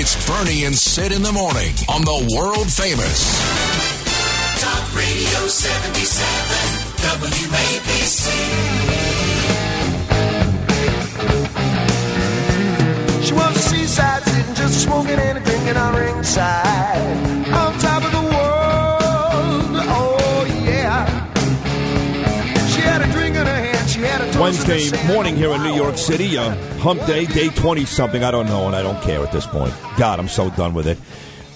It's Bernie and Sid in the morning on the world famous Talk Radio 77 WABC. She was a seaside sitting just smoking and drinking on ringside. On top Wednesday morning here in New York City, uh, hump day, day 20 something. I don't know, and I don't care at this point. God, I'm so done with it.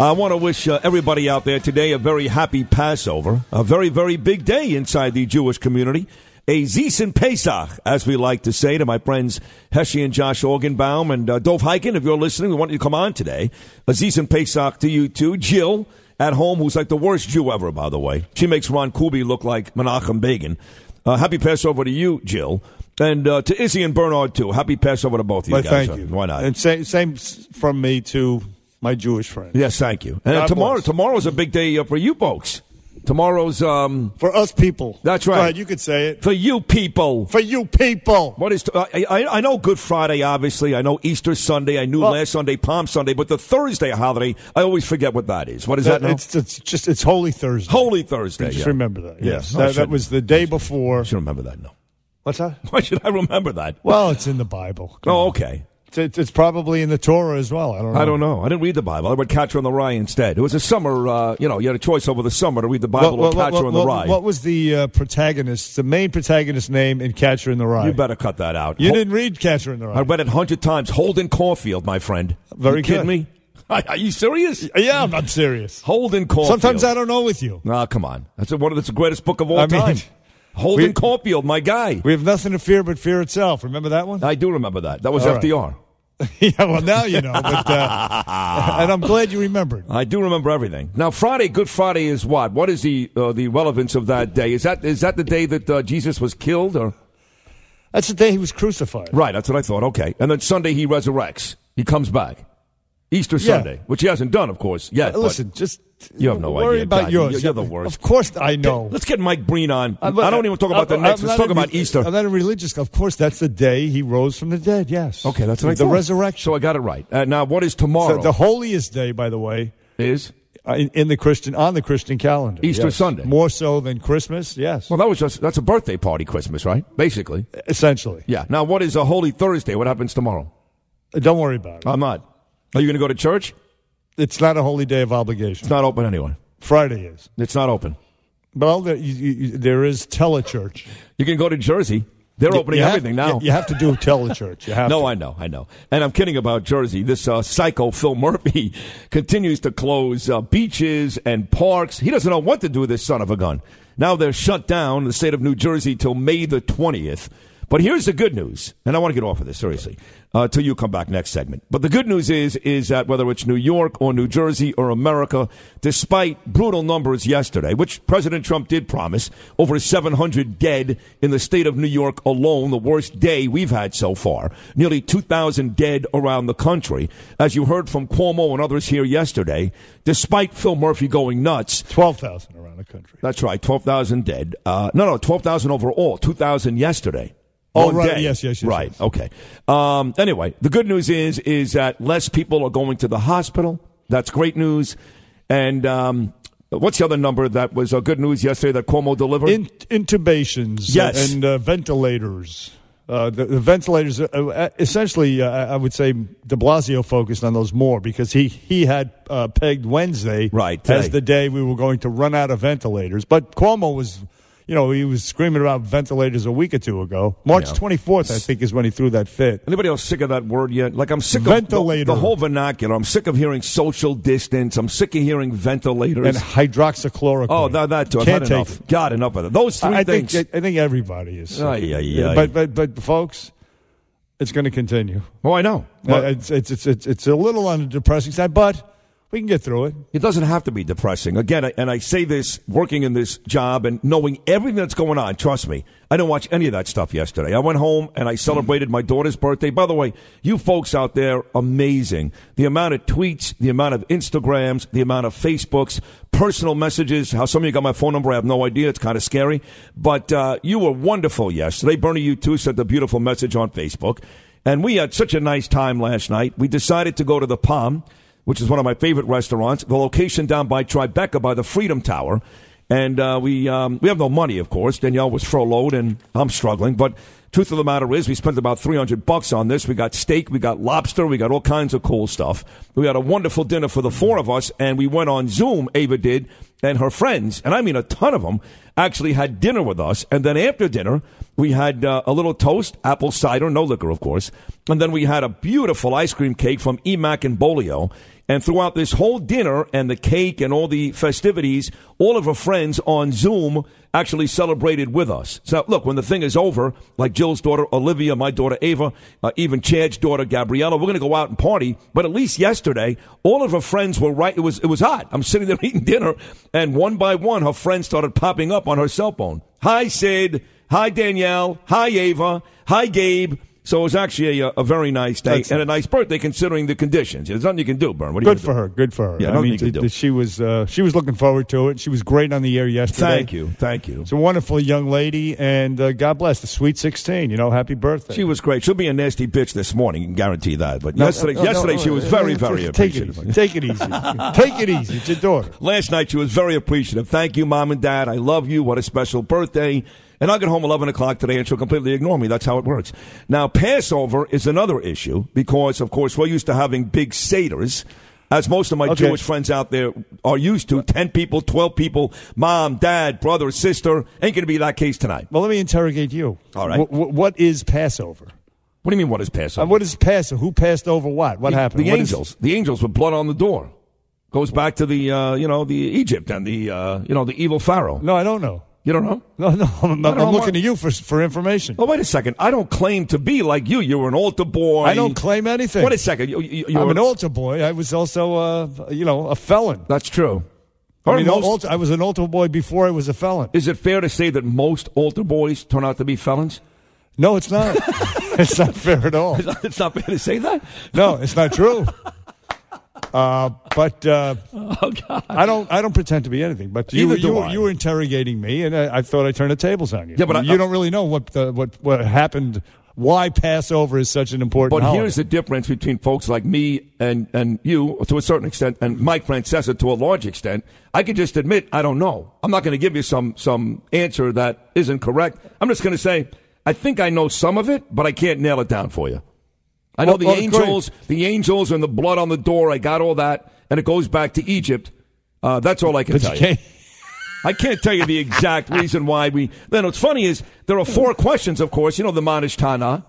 I want to wish uh, everybody out there today a very happy Passover, a very, very big day inside the Jewish community. A Zisen Pesach, as we like to say to my friends Heshi and Josh Organbaum and uh, Dov Heiken. If you're listening, we want you to come on today. A Zisen Pesach to you too. Jill at home, who's like the worst Jew ever, by the way. She makes Ron Kuby look like Menachem Begin. Uh, happy Passover to you, Jill. And uh, to Izzy and Bernard, too. Happy Passover to both of you Well, guys. thank you. Why not? And same, same from me to my Jewish friends. yes, thank you. And God tomorrow, bless. tomorrow's a big day uh, for you folks. Tomorrow's um, For us people. That's right. ahead, you could say it. for you people. For you people. What is? Uh, I, I I know Good Friday, obviously. I know Easter Sunday. I knew Well- last Sunday, Palm Sunday. But the Thursday holiday, I always forget what that is. What is that? now? It's, it's just it's Holy Thursday. Holy Thursday. Just yeah. remember that. Yeah. Yes, No, that, that was the day before. I should remember that. No. What's that? Why should I remember that? Well, it's in the Bible. Come Oh, okay. It's, it's, probably in the Torah as well. I don't know. I don't know. I didn't read the Bible. I read Catcher in the Rye instead. It was a summer, uh, you know, you had a choice over the summer to read the Bible or what, Catcher what, in the Rye. what was the uh, protagonist, the main protagonist name in Catcher in the Rye? you better cut that out. You Hol- didn't read Catcher in the Rye. I read it a hundred times. Holden Caulfield, my friend. Very you kidding good. me? Are you serious? yeah, I'm, I'm serious. Holden Caulfield. Sometimes I don't know with you. Ah, come on. That's one of that's the greatest book of all I mean, time. Holden we- Caulfield, my guy. We have nothing to fear but fear itself. Remember that one? I do remember that. That was All right. Yeah, well, now you know. But, uh, and I'm glad you remembered. I do remember everything. Now, Friday, Good Friday is what? What is the uh, the relevance of that day? Is that is that the day that uh, Jesus was killed, or That's the day he was crucified. right? That's what I thought. Okay, and then Sunday he resurrects. He comes back. Easter Yeah. Sunday, which he hasn't done, of course, yet. Uh, but- Listen, just You have no worry idea. about God, yours. you're- you're the worst. Of course, I know. Let's get Mike Breen on. I don't even talk about the next. Let's talk a about Easter. I'm not a religious. Of course, that's the day he rose from the dead. Yes. Okay, that's I the thought. resurrection. So I got it right. Uh, now, what is tomorrow? So the holiest day, by the way, is uh, in, in the Christian on the Christian calendar. Easter Yes. Sunday. more so than Christmas. Yes, well, that was just that's a birthday party, Christmas, right? Basically, essentially. yeah. Now, what is a Holy Thursday? What happens tomorrow? Uh, Don't worry about it. I'm not. Are you going to go to church? It's not a holy day of obligation. It's not open anyway. Friday is. It's not open. Well, there, you, you, there is telechurch. You can go to Jersey. They're opening You have- everything now. You, have to do telechurch. You have No, to. I know, I know. And I'm kidding about Jersey. This uh, psycho Phil Murphy continues to close uh, beaches and parks. He doesn't know what to do with this son of a gun. Now they're shut down in the state of New Jersey till May the 20th. But here's the good news, and I want to get off of this seriously uh, you come back next segment. But the good news is is that whether it's New York or New Jersey or America, despite brutal numbers yesterday, which President Trump did promise, over 700 dead in the state of New York alone, the worst day we've had so far, nearly 2,000 dead around the country. As you heard from Cuomo and others here yesterday, despite Phil Murphy going nuts, Twelve thousand around the country. that's right, 12,000 dead. Uh, no, no, 12,000 overall, 2,000 yesterday. Oh, One right, day. yes, yes, yes, Right, yes. okay. Um, anyway, the good news is is that less people are going to the hospital. That's great news. And um, what's the other number that was uh, good news yesterday that Cuomo delivered? In, intubations Yes. and uh, ventilators. Uh, the, the ventilators, uh, uh, essentially, uh, I would say de Blasio focused on those more because he, he had uh, pegged Wednesday Right, as the day we were going to run out of ventilators. But Cuomo was, you know, he was screaming about ventilators a week or two ago. March Yeah. 24th, I think, is when he threw that fit. Anybody else sick of that word yet? Like I'm sick of Ventilator. the, the whole vernacular. I'm sick of hearing social distance. I'm sick of hearing ventilators. And hydroxychloroquine. oh, that, that too. I've Can't take enough. it. God, enough of that. Those three I, I think things. I think everybody is. Ay, ay, ay. But but but folks, it's going to continue. oh, I know. Uh, it's, it's it's it's it's a little on the depressing side, but we can get through it. It doesn't have to be depressing. Again, I, and I say this working in this job and knowing everything that's going on. Trust me, I didn't watch any of that stuff yesterday. I went home and I celebrated my daughter's birthday. By the way, you folks out there, amazing. The amount of tweets, the amount of Instagrams, the amount of Facebooks, personal messages. How some of you got my phone number, I have no idea. It's kind of scary. But uh, you were wonderful yesterday. Bernie, you too sent a beautiful message on Facebook. And we had such a nice time last night. We decided to go to the Palm. Which is one of my favorite restaurants. The location down by Tribeca by the Freedom Tower. And uh, we um, we have no money, of course. Danielle was furloughed, and I'm struggling. But truth of the matter is, we spent about 300 bucks on this. We got steak, we got lobster, we got all kinds of cool stuff. We had a wonderful dinner for the four of us, and we went on Zoom. Ava did, and her friends, and I mean a ton of them, actually had dinner with us. And then after dinner, we had uh, a little toast, apple cider, no liquor, of course. And then we had a beautiful ice cream cake from Emack and Bolio. And throughout this whole dinner and the cake and all the festivities, all of her friends on Zoom actually celebrated with us. So, look, when the thing is over, like Jill's daughter Olivia, my daughter Ava, uh, even Chad's daughter Gabriella, we're going to go out and party. But at least yesterday, all of her friends were right. It was it was hot. I'm sitting there eating dinner, and one by one, her friends started popping up on her cell phone. Hi, Sid. Hi, Danielle. Hi, Ava. Hi, Gabe. So it was actually a, a very nice day That's and a nice birthday considering the conditions. There's nothing you can do, Bern. What Good for do? her. Good for her. Yeah, I mean, you can th- do. th- she was uh, she was looking forward to it. She was great on the air yesterday. Thank you. Thank you. It's a wonderful young lady, and uh, God bless the sweet sixteen. You know, happy birthday. She was great. She'll be a nasty bitch this morning, I can guarantee that. But No, yesterday, no, no, yesterday she was very, very take it appreciative. Take it easy. take it easy. It's your daughter. Last night she was very appreciative. Thank you, mom and dad. I love you. What a special birthday. And I'll get home 11 o'clock today and she'll completely ignore me. That's how it works. Now, Passover is another issue because, of course, we're used to having big Seder's. As most of my Okay. Jewish friends out there are used to, 10 people, 12 people, mom, dad, brother, sister. Ain't going to be that case tonight. Well, let me interrogate you. All right. Wh- what is Passover? What do you mean, what is Passover? Uh, what is Passover? Who passed over what? What the, happened? The What is- angels. the angels with blood on the door. Goes back to the, uh, you know, the Egypt and the, uh, you know, the evil Pharaoh. no, I don't know. You don't know? No, no. I'm, I'm looking what- to you for for information. Oh, wait a second. I don't claim to be like you. You're an altar boy. I don't claim anything. Wait a second. You, you, you're I'm an altar boy. I was also, uh, you know, a felon. That's true. I mean, most- altar, I was an altar boy before I was a felon. is it fair to say that most altar boys turn out to be felons? No, it's not. it's not fair at all. it's not fair to say that. No, it's not true. Uh, but uh, I don't. I don't pretend to be anything. But you, you, were- you were interrogating me, and I, I thought I turned the tables on you. Yeah, but I- you don't really know what the, what what happened. Why Passover is such an important. But holiday. here's the difference between folks like me and, and you, to a certain extent, and Mike Francesa to a large extent. I can just admit I don't know. I'm not going to give you some some answer that isn't correct. I'm just going to say I think I know some of it, but I can't nail it down for you. I know Well, the well, angels, the angels, and the blood on the door. I got all that, and it goes back to Egypt. Uh, that's all I can But tell you can't. I can't tell you the exact reason why we. Then what's funny is there are four questions, of course. You know the Manish Tana.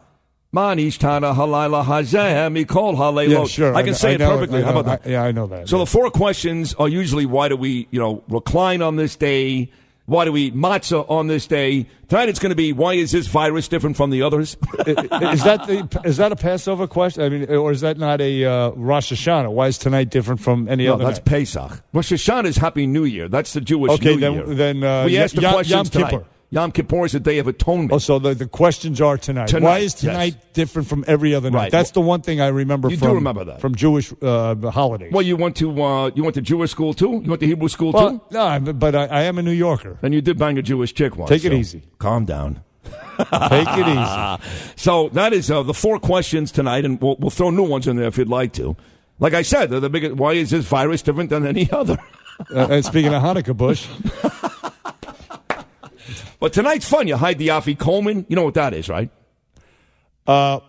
Manish Tana Halila Hazeh Mikol Halelo. Yeah, sure. I can know- say it know perfectly. I How about that? I- yeah, I know that. So yeah. the four questions are usually why do we, you know, recline on this day? Why do we eat matzah on this day? Tonight it's going to be why is this virus different from the others? is that the is that a Passover question? I mean, or is that not a uh, Rosh Hashanah? Why is tonight different from any no, other? that's night? Pesach. Rosh Hashanah is Happy New Year. That's the Jewish Okay, New then- Year. then, uh, we asked the Yom- questions Yom tonight. Yom Kippur is the Day of Atonement. Oh, so the, the questions are tonight. Tonight, Why is yes. tonight different from every other night? Right. That's the one thing I remember. You do from, remember that. from Jewish uh, holidays. Well, you went to uh, you went to Jewish school too. You went to Hebrew school too. Well, no, I'm- but I, I am a New Yorker. And you did bang a Jewish chick once. Take it so easy. Calm down. Take it easy. So that is uh, the four questions tonight, and we'll, we'll throw new ones in there if you'd like to. Like I said, the biggest. Why is this virus different than any other? Uh, and speaking of Hanukkah bush, But tonight's fun. You hide the Afikoman. You know what that is, right? uh,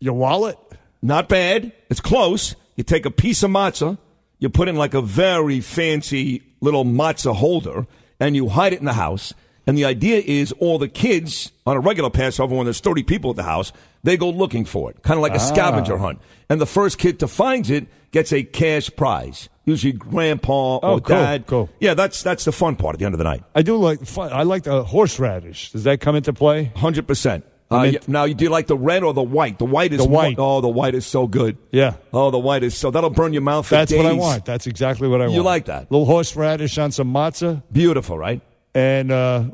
your wallet. Not bad. It's close. You take a piece of matzah, you put in like a very fancy little matzah holder, and you hide it in the house. And the idea is all the kids on a regular Passover, when there's 30 people at the house, they go looking for it, kind of like a scavenger hunt. And the first kid to finds it gets a cash prize, usually grandpa or Oh, cool, dad. cool. Yeah, that's that's the fun part at the end of the night. I do like. fun- I like the horseradish. Does that come into play? Hundred percent. Uh, mean- yeah, now, do you like the red or the white? The white is The more- white. oh, the white is so good. Yeah. Oh, the white is so that'll burn your mouth. For That's what I want. That's exactly what I want. You like that? little horseradish on some matzah, Beautiful, right? And uh,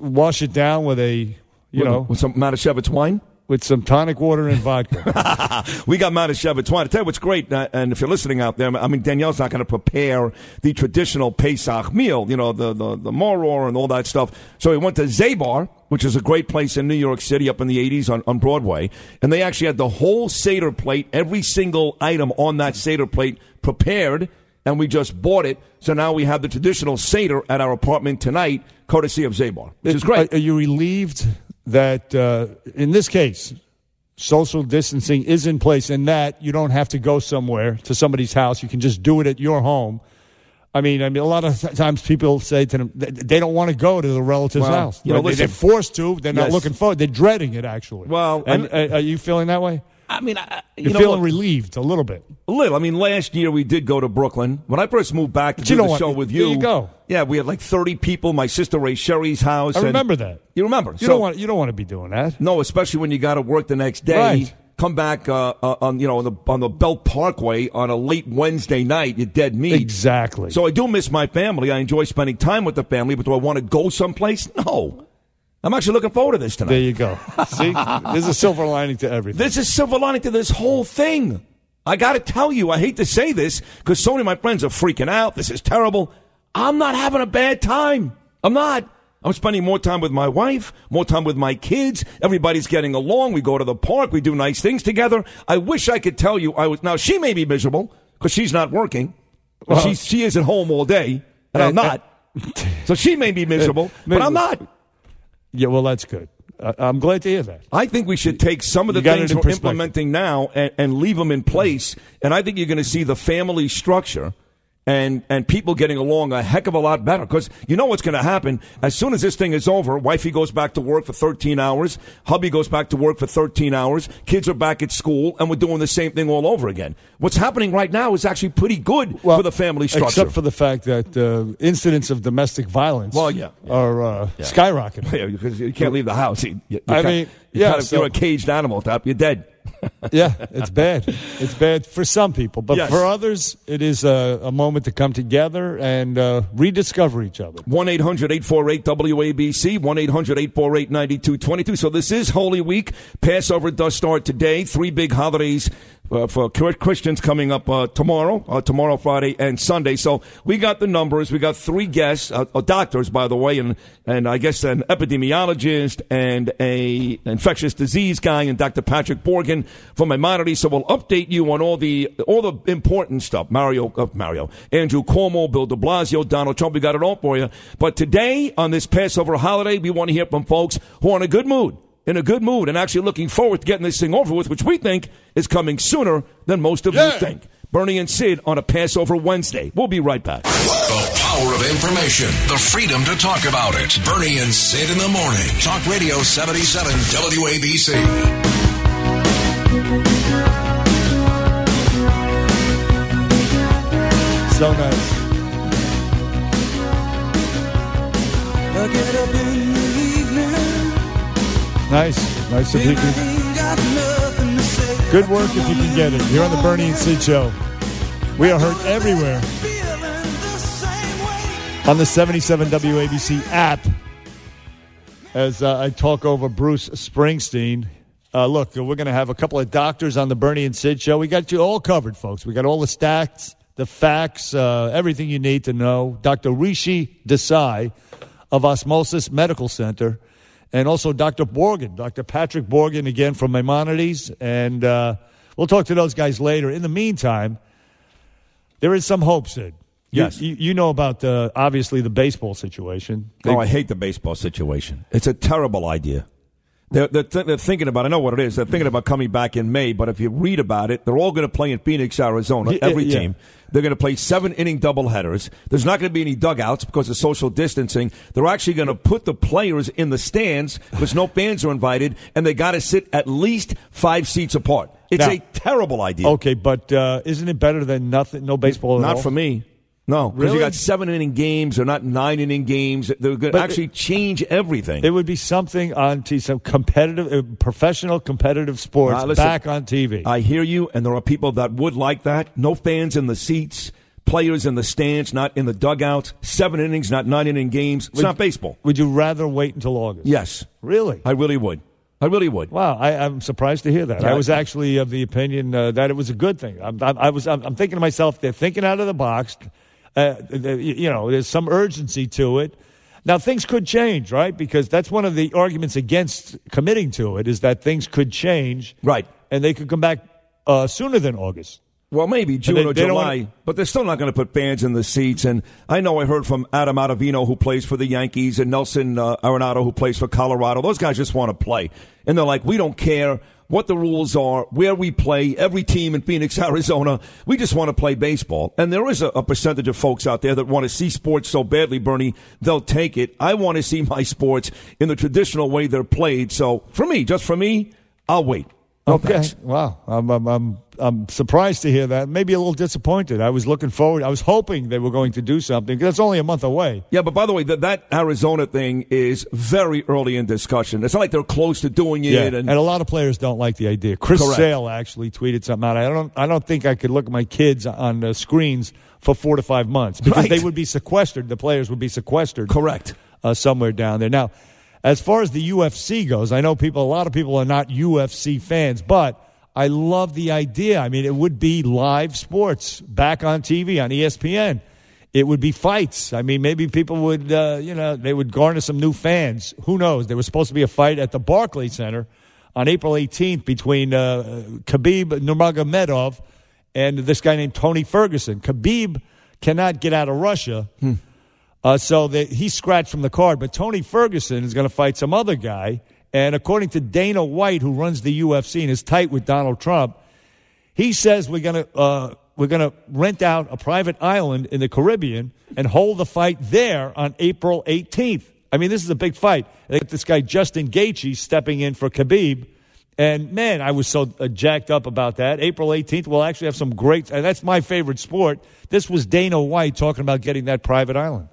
wash it down with a, you with, know, with some Manischewitz wine. with some tonic water and vodka. We got Manischewitz wine. I tell you what's great, uh, and if you're listening out there, I mean, Danielle's not going to prepare the traditional Pesach meal, you know, the, the, the maror and all that stuff. So we went to Zabar, which is a great place in New York City up in the 80s on, on Broadway, and they actually had the whole Seder plate, every single item on that Seder plate prepared, and we just bought it. So now we have the traditional Seder at our apartment tonight, courtesy of Zabar, which is great. Are, are you relieved that uh, in this case, social distancing is in place and that you don't have to go somewhere to somebody's house? You can just do it at your home. I mean, I mean, a lot of th- times people say to them they don't want to go to the relative's Well, house. you know, Right? Listen. they're forced to. They're not Yes. looking forward. They're dreading it. Actually. Well, and uh, are you feeling that way? I mean, I, you You're know feeling what? relieved a little bit. A little. I mean, last year we did go to Brooklyn. When I first moved back to But do you know the what? show with There you, you go. Yeah, we had like 30 people. My sister Ray Sherry's house. I and- remember that. You remember? You So- don't want. You don't want to be doing that. No, especially when you got to work the next day. Right. Come back uh, uh, on you know on the on the Belt Parkway on a late Wednesday night. You're dead meat. Exactly. So I do miss my family. I enjoy spending time with the family, but do I want to go someplace? No. I'm actually looking forward to this tonight. there you go. See, there's a silver lining to everything. There's a silver lining to this whole thing. I got to tell you, I hate to say this because so many of my friends are freaking out. This is terrible. I'm not having a bad time. I'm not. I'm spending more time with my wife, more time with my kids. Everybody's getting along. We go to the park. We do nice things together. I wish I could tell you I was. Now, she may be miserable because she's not working. Well- she, she is at home all day, and I'm Uh, uh, not. so she may be miserable, but I'm not. Yeah, well, that's good. Uh, I'm glad to hear that. I think we should take some of the things we're implementing now and, and leave them in place. And I think you're going to see the family structure and, and people getting along a heck of a lot better. Because you know what's going to happen as soon as this thing is over. Wifey goes back to work for 13 hours. Hubby goes back to work for 13 hours. Kids are back at school, and we're doing the same thing all over again. What's happening right now is actually pretty good for the family structure. Except for the fact that uh, incidents of domestic violence Well, yeah. are uh, skyrocketing. Yeah, because you can't leave the house. You, you, I you mean, yeah, kinda- so- you're a caged animal, top. You're dead. yeah, it's bad. It's bad for some people, but Yes. for others, it is a, a moment to come together and uh, rediscover each other. 1 800 848 WABC, 1 800 848 9222. So this is Holy Week. Passover does start today. Three big holidays uh, for Christians coming up uh, tomorrow, uh, tomorrow, Friday, and Sunday. So we got the numbers. We got three guests, uh, uh, doctors, by the way, and, and I guess an epidemiologist and a infectious disease guy, and Dr. Patrick Borgen from Maimonides. So we'll update you on all the all the important stuff. Mario, uh, Mario, Andrew Cuomo, Bill De Blasio, Donald Trump. We got it all for you. But today on this Passover holiday, we want to hear from folks who are in a good mood in a good mood and actually looking forward to getting this thing over with, which we think is coming sooner than most of Yeah. you think. Bernie and Sid on a Passover Wednesday. We'll be right back. The power of information, the freedom to talk about it. Bernie and Sid in the morning. Talk Radio 77 WABC. So nice. Nice. Nice if you. Good work if you can get it. You're on the Bernie and Sid show. We are heard everywhere on the 77 WABC app as uh, I talk over Bruce Springsteen. Uh, look, we're going to have a couple of doctors on the Bernie and Sid show. We got you all covered, folks. We got all the stats, the facts, uh, everything you need to know. Dr. Rishi Desai of Osmosis Medical Center, and also Dr. Borgen, Dr. Patrick Borgen, again from Maimonides. And uh, we'll talk to those guys later. In the meantime, there is some hope, Sid. Yes. You, you know about, the, obviously, the baseball situation. They- Oh, I hate the baseball situation. It's a terrible idea. They're, they're, th- they're thinking about, I know what it is, they're thinking about coming back in May, but if you read about it, they're all going to play in Phoenix, Arizona, Yeah, every yeah. team. They're going to play seven inning doubleheaders. There's not going to be any dugouts because of social distancing. They're actually going to put the players in the stands because no fans are invited, and they got to sit at least five seats apart. It's Now- a terrible idea. Okay, but uh, isn't it better than nothing? No baseball at Not all? for me. No, because Really? you got seven inning games. They're not nine inning games. They're going to actually change everything. It would be something on t- some competitive, uh, professional competitive sports Uh, listen, back on TV. I hear you, and there are people that would like that. No fans in the seats, players in the stands, not in the dugouts. Seven innings, not nine inning games. It's not baseball. would you rather wait until August? Yes, Really? I really would. I really would. Wow, I, I'm surprised to hear that. Yeah. I was actually of the opinion uh, that it was a good thing. I'm, I'm, I was. I'm, I'm thinking to myself, they're thinking out of the box. Uh, you know, there's some urgency to it. Now things could change, right? Because that's one of the arguments against committing to it is that things could change, Right. And they could come back uh, sooner than August. Well, maybe June they- or they July, wanna- but they're still not going to put fans in the seats. And I know I heard from Adam Ottavino, who plays for the Yankees, and Nelson uh, Arenado, who plays for Colorado. Those guys just want to play, and they're like, we don't care what the rules are, where we play. Every team in Phoenix, Arizona, we just want to play baseball. And there is a, a percentage of folks out there that want to see sports so badly, Bernie, they'll take it. I want to see my sports in the traditional way they're played. So for me, just for me, I'll wait. No Okay. thanks. Wow. I'm, I'm, I'm, I'm surprised to hear that. Maybe a little disappointed. I was looking forward. I was hoping they were going to do something because it's only a month away. Yeah, but by the way, that, that Arizona thing is very early in discussion. It's not like they're close to doing it. Yeah, and, and a lot of players don't like the idea. Chris Correct. Sale actually tweeted something out. I don't, I don't think I could look at my kids on uh, screens for four to five months because Right. they would be sequestered. The players would be sequestered. Correct. Uh, somewhere down there. Now, as far as the UFC goes, I know people. A lot of people are not UFC fans, but I love the idea. I mean, it would be live sports back on TV on ESPN. It would be fights. I mean, maybe people would, uh, you know, they would garner some new fans. Who knows? There was supposed to be a fight at the Barclays Center on April 18th between uh, Khabib Nurmagomedov and this guy named Tony Ferguson. Khabib cannot get out of Russia. Uh, so that he scratched from the card, but Tony Ferguson is going to fight some other guy. And according to Dana White, who runs the UFC and is tight with Donald Trump, he says we're going to uh, we're going to rent out a private island in the Caribbean and hold the fight there on April 18th. I mean, this is a big fight. They got this guy Justin Gaethje stepping in for Khabib. And man, I was so uh, jacked up about that. April 18th, we'll actually have some great, and that's my favorite sport. This was Dana White talking about getting that private island.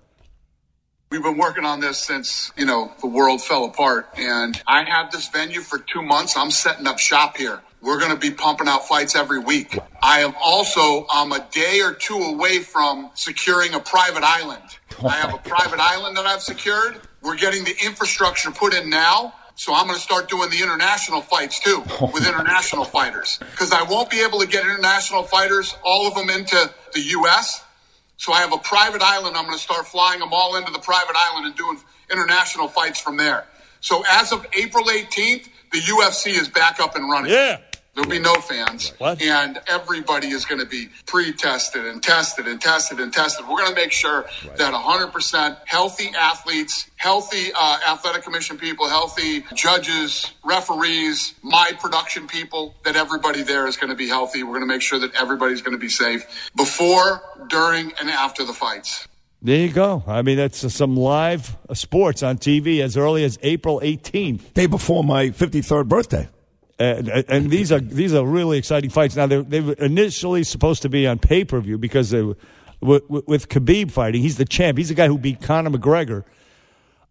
We've been working on this since, you know, the world fell apart. And I have this venue for two months. I'm setting up shop here. We're going to be pumping out fights every week. I am also, I'm a day or two away from securing a private island. I have a private island that I've secured. We're getting the infrastructure put in now. So I'm going to start doing the international fights too with international fighters because I won't be able to get international fighters, all of them into the U.S. So I have a private island. I'm going to start flying them all into the private island and doing international fights from there. So as of April 18th, the UFC is back up and running. Yeah. There'll be no fans. What? And everybody is going to be pre tested and tested and tested and tested. We're going to make sure that 100% healthy athletes, healthy uh, athletic commission people, healthy judges, referees, my production people, that everybody there is going to be healthy. We're going to make sure that everybody's going to be safe before, during, and after the fights. There you go. I mean, that's uh, some live uh, sports on TV as early as April 18th. Day before my 53rd birthday. And, and these are these are really exciting fights. Now they they were initially supposed to be on pay per view because they, were- with, with Khabib fighting, he's the champ. He's the guy who beat Conor McGregor.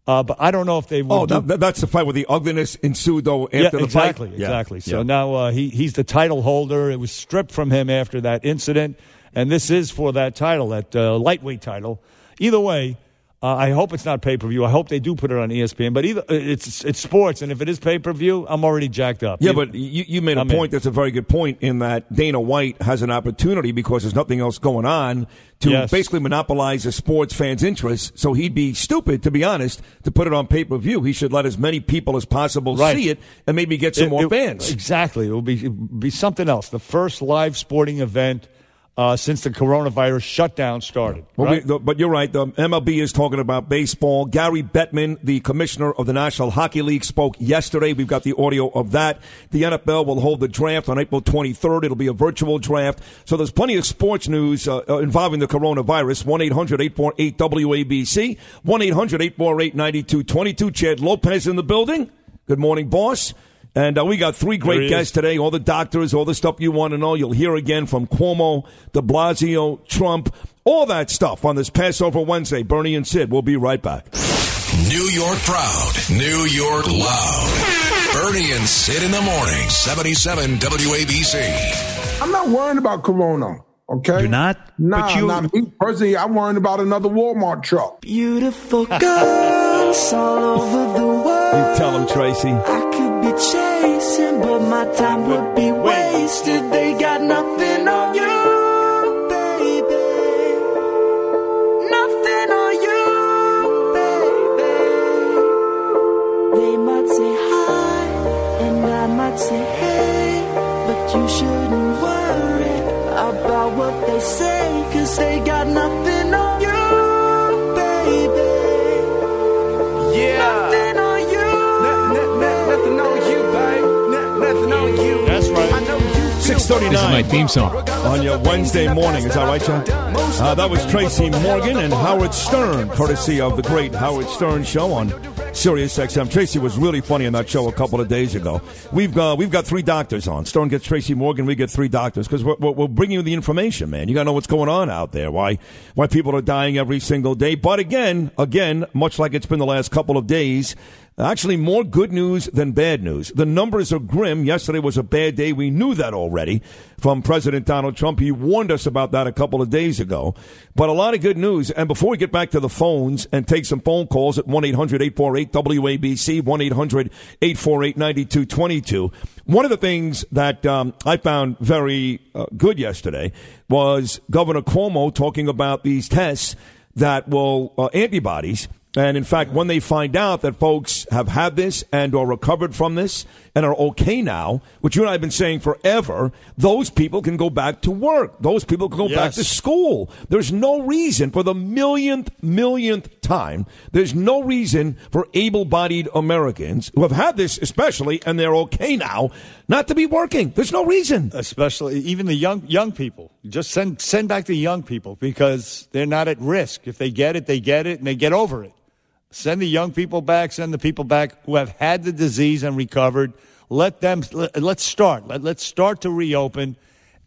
Uh, but I don't know if they will. Oh, do- that, that's the fight where the ugliness ensued, though, after yeah, the exactly, fight. exactly. So Yeah. now uh, he he's the title holder. It was stripped from him after that incident, and this is for that title, that uh, lightweight title. Either way, uh, I hope it's not pay per view. I hope they do put it on ESPN. But either it's it's sports, and if it is pay per view, I'm already jacked up. Yeah, but you, you made a I'm in. point that's a very good point in that Dana White has an opportunity because there's nothing else going on to Yes. basically monopolize a sports fans' interest. So he'd be stupid, to be honest, to put it on pay per view. He should let as many people as possible Right. see it and maybe get some It- more it- fans. Exactly. It will be be something else. The first live sporting event uh, since the coronavirus shutdown started. Well, right? we, but you're right. The MLB is talking about baseball. Gary Bettman, the commissioner of the National Hockey League, spoke yesterday. We've got the audio of that. The NFL will hold the draft on April 23rd. It'll be a virtual draft. So there's plenty of sports news uh, uh, involving the coronavirus. 1 800 848 WABC. 1 800 848 9222. Chad Lopez in the building. Good morning, boss. And uh, we got three There he great is. guests today. All the doctors, all the stuff you want to know. You'll hear again from Cuomo, De Blasio, Trump, all that stuff on this Passover Wednesday. Bernie and Sid. We'll be right back. New York proud, New York loud. Bernie and Sid in the morning, 77 WABC. I'm not worrying about Corona. Okay. You're not? Nah, But you- not me personally. I'm worrying about another Walmart truck. Beautiful girls all over the world. You tell them, Tracy. But my time would be wasted. They got nothing on you, baby. Nothing on you, baby. They might say hi, and I might say hey, but you shouldn't worry about what they say, cause they got nothing 639 This is my theme song. on your Wednesday morning. Is that right, John? Uh, that was Tracy Morgan and Howard Stern, courtesy of the great Howard Stern show on Sirius XM. Tracy was really funny on that show a couple of days ago. We've uh, we've got three doctors on. Stern gets Tracy Morgan. We get three doctors because we're, we're, we're bringing you the information, man. You got to know what's going on out there. Why why people are dying every single day. But again, again, much like it's been the last couple of days. Actually, more good news than bad news. The numbers are grim. Yesterday was a bad day. We knew that already from President Donald Trump. He warned us about that a couple of days ago. But a lot of good news. And before we get back to the phones and take some phone calls at 1 800 848 WABC, 1 800 848 9222, one of the things that um, I found very uh, good yesterday was Governor Cuomo talking about these tests that will, uh, antibodies and in fact, when they find out that folks have had this and are recovered from this and are okay now, which you and I have been saying forever, those people can go back to work. Those people can go back to school. There's no reason for the millionth, millionth time. There's no reason for able-bodied Americans who have had this especially and they're okay now not to be working. There's no reason. especially even the young young people. Just send send back the young people because they're not at risk. If they get it, they get it and they get over it. Send the young people back. Send the people back who have had the disease and recovered. Let them. Let, let's start. Let, let's start to reopen,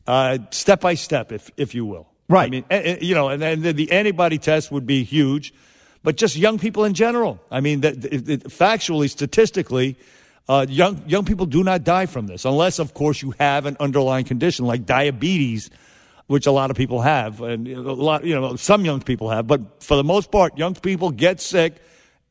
uh, step by step, if if you will. Right. I mean, you know, and then the, antibody test would be huge, but just young people in general. I mean, that, factually, statistically, uh, young young people do not die from this, unless, of course, you have an underlying condition like diabetes, which a lot of people have, and a lot, you know, some young people have. But for the most part, young people get sick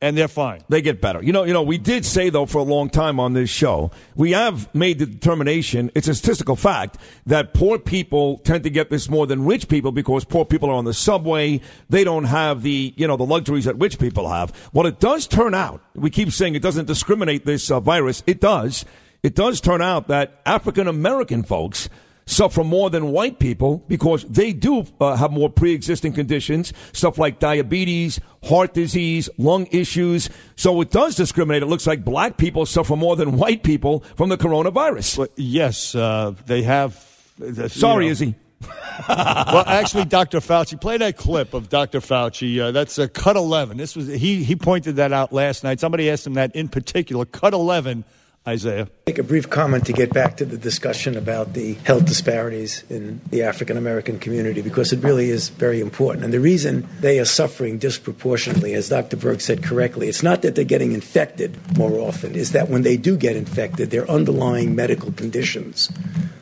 and they're fine. They get better. You know, you know, we did say though for a long time on this show, we have made the determination, it's a statistical fact, that poor people tend to get this more than rich people because poor people are on the subway. They don't have the, you know, the luxuries that rich people have. Well, it does turn out, we keep saying it doesn't discriminate this uh, virus. It does. It does turn out that African American folks suffer more than white people because they do uh, have more pre-existing conditions, stuff like diabetes, heart disease, lung issues. So it does discriminate. It looks like black people suffer more than white people from the coronavirus. But yes, uh, they have. uh, Sorry, you know, Izzy. well, actually, Dr. Fauci, play that clip of Dr. Fauci. Uh, that's uh, cut 11. This was he. He pointed that out last night. Somebody asked him that in particular. Cut 11, Isaiah. Make a brief comment to get back to the discussion about the health disparities in the African American community because it really is very important. And the reason they are suffering disproportionately, as Dr. Berg said correctly, it's not that they're getting infected more often, is that when they do get infected, their underlying medical conditions,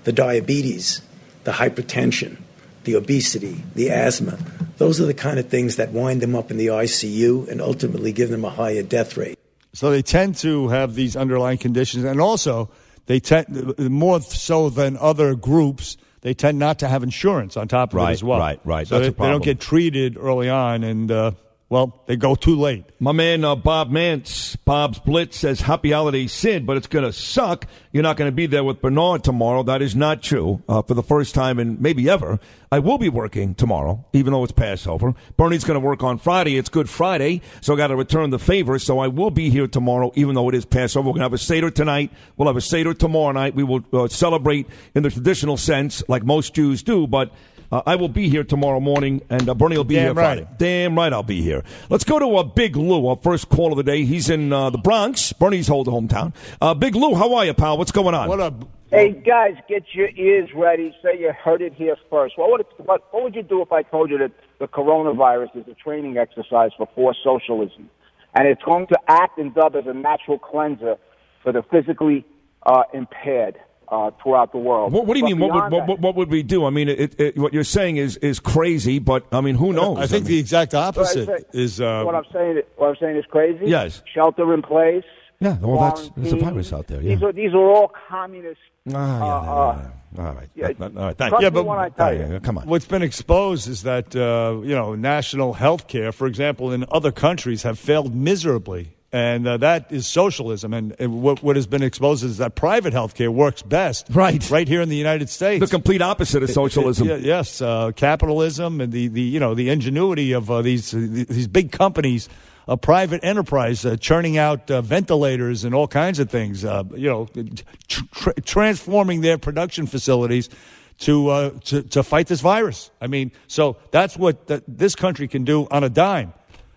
the diabetes, the hypertension, the obesity, the asthma, those are the kind of things that wind them up in the ICU and ultimately give them a higher death rate. So they tend to have these underlying conditions, and also they tend more so than other groups. They tend not to have insurance on top of Right, it as well. right, right. So That's they, they don't get treated early on, and uh, well, they go too late. My man uh, Bob Mance, Bob's Blitz says, Happy holiday, Sid, but it's going to suck. You're not going to be there with Bernard tomorrow. That is not true. Uh, for the first time in maybe ever, I will be working tomorrow, even though it's Passover. Bernie's going to work on Friday. It's Good Friday, so I got to return the favor. So I will be here tomorrow, even though it is Passover. We're going to have a Seder tonight. We'll have a Seder tomorrow night. We will uh, celebrate in the traditional sense, like most Jews do, but. Uh, I will be here tomorrow morning, and uh, Bernie will be Damn here right. Friday. Damn right I'll be here. Let's go to uh, Big Lou, our first call of the day. He's in uh, the Bronx, Bernie's old hometown. Uh, Big Lou, how are you, pal? What's going on? What a Hey guys, get your ears ready. Say you heard it here first. What would it, what, what would you do if I told you that the coronavirus is a training exercise for forced socialism, and it's going to act and dub as a natural cleanser for the physically uh, impaired uh, throughout the world? What, what do you But mean? What would, what, what, what would we do? I mean, it, it, what you're saying is, is crazy, but I mean, who knows? I think mean, the exact What I opposite say- is uh, what I'm saying. What I'm saying is crazy. Yes. Shelter in place. Yeah, well, that's- there's a virus out there, These yeah. are these are all communist. Ah, yeah, uh, yeah, uh, yeah. All right. yeah, All right. Thank you. me when I tell Yeah, you. yeah, Come on. What's been exposed is that uh, you know national health care, for example, in other countries have failed miserably, and uh, that is socialism. And, and what, what has been exposed is that private health care works best, Right. right here in the United States. The complete opposite of socialism. Yeah, yes, uh, capitalism and the, the you know the ingenuity of uh, these these big companies, a private enterprise uh, churning out uh, ventilators and all kinds of things. Uh, you know, tr- transforming their production facilities to, uh, to to fight this virus. I mean, so that's what th- this country can do on a dime.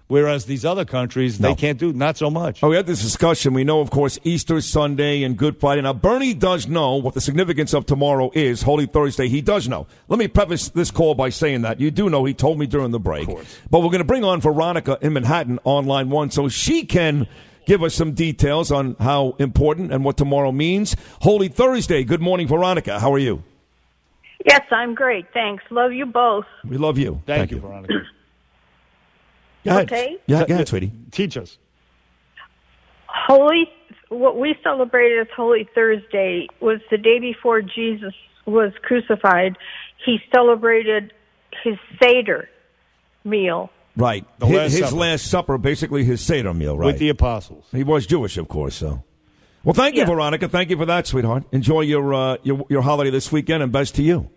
Whereas these other countries, No. they can't do not so much. Oh, we had this discussion. We know, of course, Easter Sunday and Good Friday. Now, Bernie does know what the significance of tomorrow is, Holy Thursday. He does know. Let me preface this call by saying that. You do know he told me during the break. But we're going to bring on Veronica in Manhattan on line one so she can give us some details on how important and what tomorrow means. Holy Thursday. Good morning, Veronica. How are you? Yes, I'm great. Thanks. Love you both. We love you. Thank, you, Veronica. Go ahead. Okay. Yeah, go ahead, sweetie. Teach us. Holy, what we celebrated as Holy Thursday was the day before Jesus was crucified. He celebrated his Seder meal. Right. The his Last his Supper. last supper, basically his Seder meal, right? With the apostles. He was Jewish, of course. So, well, thank you, Yeah. Veronica. Thank you for that, sweetheart. Enjoy your uh, your your holiday this weekend, and best to you.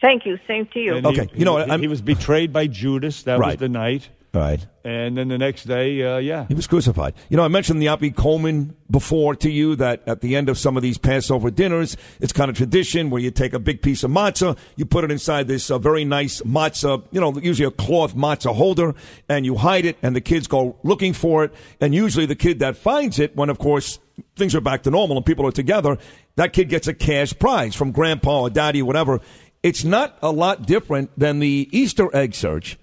Thank you. Same to you. And Okay, he, you know, he, I'm- he was betrayed by Judas. That was the night. Right. And then the next day, uh, yeah. He was crucified. You know, I mentioned the Afikoman before to you that at the end of some of these Passover dinners, it's kind of tradition where you take a big piece of matzah, you put it inside this uh, very nice matzah, you know, usually a cloth matzah holder, and you hide it, and the kids go looking for it. And usually the kid that finds it, when of course things are back to normal and people are together, that kid gets a cash prize from grandpa or daddy or whatever. It's not a lot different than the Easter egg search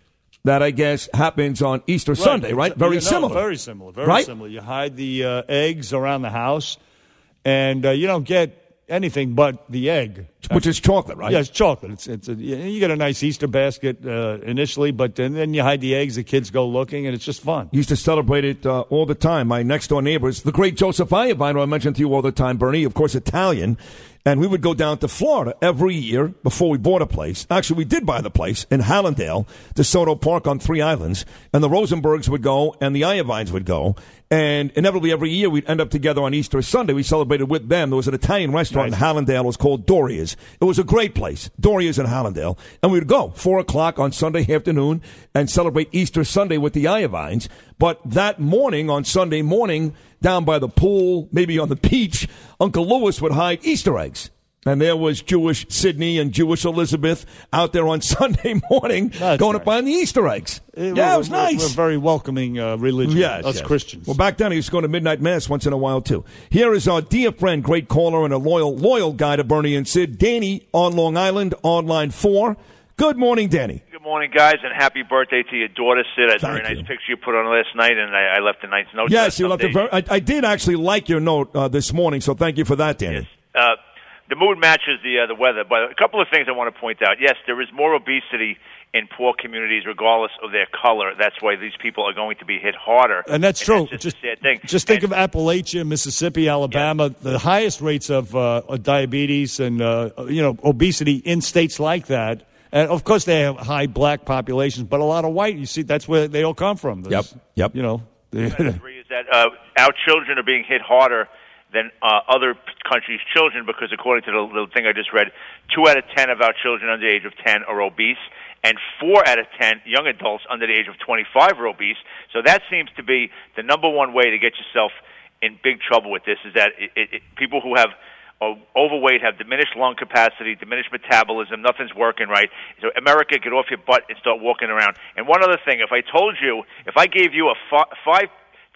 that I guess happens on Easter Sunday, right? Very Yeah, no, similar. Very similar. Very Right? similar. You hide the uh, eggs around the house, and uh, you don't get anything but the egg. Which is chocolate, right? Yeah, it's chocolate. It's, it's a, you get a nice Easter basket uh, initially, but then, then you hide the eggs. The kids go looking, and it's just fun. Used to celebrate it uh, all the time. My next door neighbors, the great Joseph Iovine, I mentioned to you all the time, Bernie, of course, Italian. And we would go down to Florida every year before we bought a place. Actually, we did buy the place in Hallandale, DeSoto Park on Three Islands. And the Rosenbergs would go and the Iovines would go. And inevitably, every year we'd end up together on Easter Sunday. We celebrated with them. There was an Italian restaurant in Hallandale. It was called Doria's. It was a great place, Doria's in Hallandale. And we would go four o'clock on Sunday afternoon and celebrate Easter Sunday with the Iovines. But that morning, on Sunday morning, down by the pool, maybe on the beach, Uncle Lewis would hide Easter eggs. And there was Jewish Sydney and Jewish Elizabeth out there on Sunday morning That's going to nice. find the Easter eggs. Uh, yeah, it was we're- nice. We're very welcoming uh, religion, Yes, us yes. Christians. Well, back then he was going to midnight mass once in a while too. Here is our dear friend, great caller, and a loyal, loyal guy to Bernie and Sid, Danny on Long Island, on line four. Good morning, Danny. Good morning, guys, and happy birthday to your daughter, Sid. That's a very Thank nice you. picture you put on last night, and I, I left a nice note. yes, you left a very. I, I did actually like your note uh, this morning, so thank you for that, Danny. Uh, the mood matches the uh, the weather, but a couple of things I want to point out. Yes, there is more obesity in poor communities, regardless of their color. That's why these people are going to be hit harder. And that's true. That's just, a sad thing. just think of Appalachia, Mississippi, Alabama, the highest rates of uh, diabetes and uh, you know obesity in states like that. And of course, they have high black populations, but a lot of white. You see, that's where they all come from. There's- Yep, yep. You know, Three is that uh, our children are being hit harder than uh, other countries' children because, according to the, the thing I just read, two out of ten of our children under the age of ten are obese, and four out of ten young adults under the age of twenty-five are obese. So that seems to be the number one way to get yourself in big trouble with this. Is that it, it, it, people who have overweight have diminished lung capacity, diminished metabolism, nothing's working right. So America, get off your butt and start walking around. And one other thing, if I told you, if I gave you a fi- five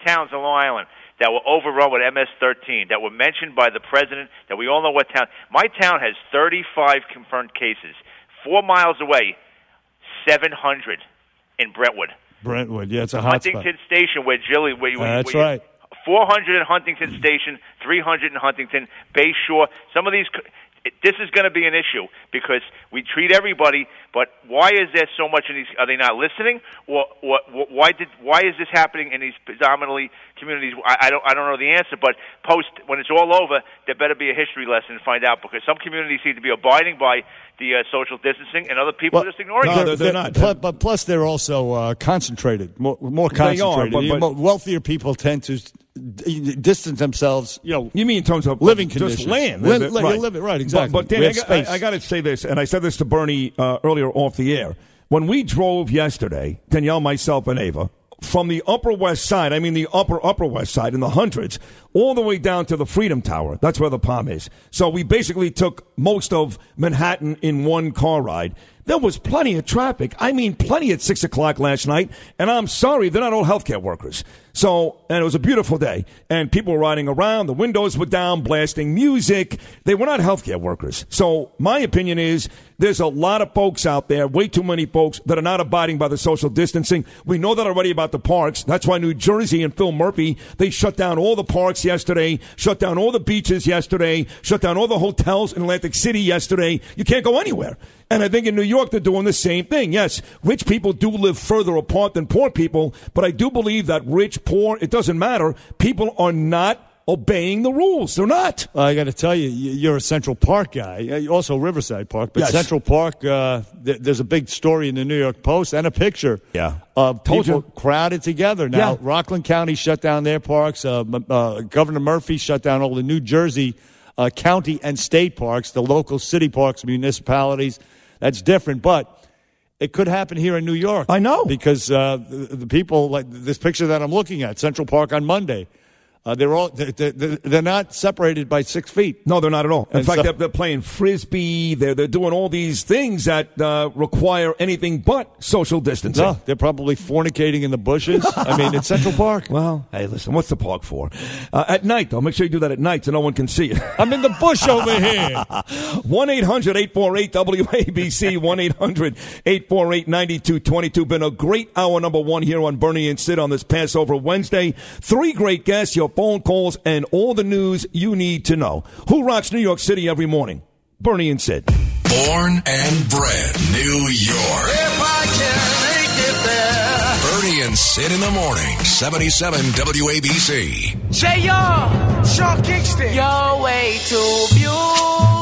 towns on Long Island that were overrun with MS-13, that were mentioned by the president, that we all know what town. My town has 35 confirmed cases. Four miles away, 700 in Brentwood. Brentwood. Yeah, it's a hot spot. Huntington Station, where Jilly, where, ah, where, That's where right. 400 in Huntington Station, 300 in Huntington, Bay Shore. Some of these, it, this is going to be an issue because we treat everybody. But why is there so much in these? Are they not listening, or, or, why did why is this happening in these predominantly communities? I, I don't I don't know the answer. But post when it's all over, there better be a history lesson to find out because some communities seem to be abiding by the uh, social distancing, and other people are just ignoring no, it. they're- they're not. Pl- but plus, they're also uh, concentrated, more, more They are, but- but- wealthier people tend to distance themselves. You know, You mean in terms of living just conditions, land? Li- They're- li- right. living- right, exactly. But, but Dan, We I, got- space. I, got to say this, and I said this to Bernie uh, earlier off the air. When we drove yesterday, Danielle, myself, and Ava, from the Upper West Side, I mean the Upper Upper West Side in the hundreds, all the way down to the Freedom Tower. That's where the palm is. So we basically took most of Manhattan in one car ride. There was plenty of traffic. I mean, plenty at six o'clock last night. And I'm sorry, they're not all healthcare workers. So, and it was a beautiful day. And people were riding around. The windows were down, blasting music. They were not healthcare workers. So, my opinion is there's a lot of folks out there, way too many folks, that are not abiding by the social distancing. We know that already about the parks. That's why New Jersey and Phil Murphy, they shut down all the parks yesterday, shut down all the beaches yesterday, shut down all the hotels in Atlantic City yesterday. You can't go anywhere. And I think in New York, they're doing the same thing. Yes, rich people do live further apart than poor people, but I do believe that rich, poor, it doesn't matter. People are not obeying the rules. They're not. I got to tell you, you're a Central Park guy, Uh, also Riverside Park, but Yes. Central Park. Uh, th- there's a big story in the New York Post and a picture. Yeah. of Told people you. crowded together. Now, Yeah. Rockland County shut down their parks. Uh, uh, Governor Murphy shut down all the New Jersey uh, county and state parks, the local city parks, municipalities. That's different, but. It could happen here in New York. I know. because uh, the, the people like this picture that I'm looking at, Central Park on Monday. Uh, they're all they're, they're, not separated by six feet. No, they're not at all. In And fact, so- they're, they're playing frisbee. They're they're doing all these things that uh, require anything but social distancing. No, they're probably fornicating in the bushes. I mean, in Central Park. Well, hey, listen, what's the park for? Uh, at night, though. Make sure you do that at night so no one can see you. I'm in the bush over here. 1 800 848 WABC, 1 800 848 9222. Been a great hour number one here on Bernie and Sid on this Passover Wednesday. Three great guests, your phone calls, and all the news you need to know. Who rocks New York City every morning? Bernie and Sid. Born and bred New York. If I can make it there. Bernie and Sid in the morning. 77 WABC. Say yo, Sean Kingston. You're way too beautiful,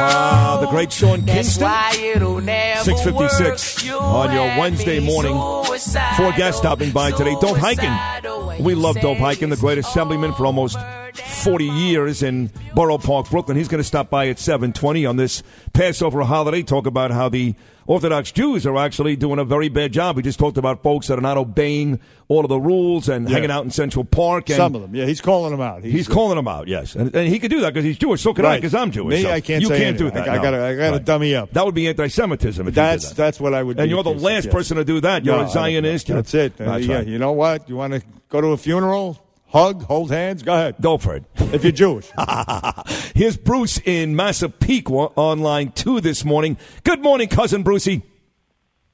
Uh, the great Sean Kingston. why it'll never 656 on your Wednesday morning. Four guests stopping by today. Suicidal Hiken. We love Dov Hikind, the great assemblyman for almost 40 years in Borough Park, Brooklyn. He's going to stop by at 720 on this Passover holiday, talk about how the Orthodox Jews are actually doing a very bad job. We just talked about folks that are not obeying all of the rules and Yeah. hanging out in Central Park. And Some of them, yeah, he's calling them out. He's calling them out, yes. And, and he could do that because he's Jewish. So can I because I'm Jewish. Me, So I can't You can't do anything. that. I- I no. gotta- I gotta dummy up. That would be you did That's that. that's what I would. Do. And you're the last yes. person to do that. You're No, a Zionist. That's it. That's yeah, right. you know what? You want to go to a funeral, hug, hold hands? Go ahead. Go for it. If you're Jewish. Here's Bruce in Massapequa on line two this morning. Good morning, cousin Brucey.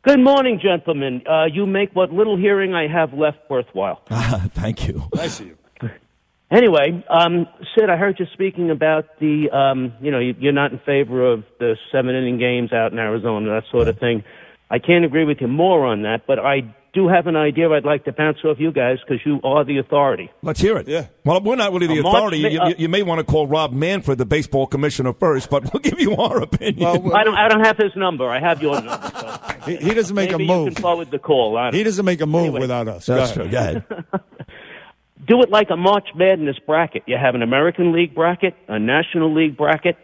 Good morning, gentlemen. Uh, you make what little hearing I have left worthwhile. Thank you. I see you. Anyway, um, Sid, I heard you speaking about the, um, you know, you- you're not in favor of the seven inning games out in Arizona, that sort of thing. I can't agree with you more on that, but I do have an idea I'd like to bounce off you guys because you are the authority. Let's hear it. Yeah. Well, we're not really the A March authority. Ma- You, uh, you- you may want to call Rob Manfred, the baseball commissioner, first, but we'll give you our opinion. I don't, I don't have his number. I have your number. So He, he doesn't make maybe a you move. can forward the call. I don't He doesn't make a move Anyway. without us. That's Go true. Go ahead. ahead. do it like a March Madness bracket. You have an American League bracket, a National League bracket,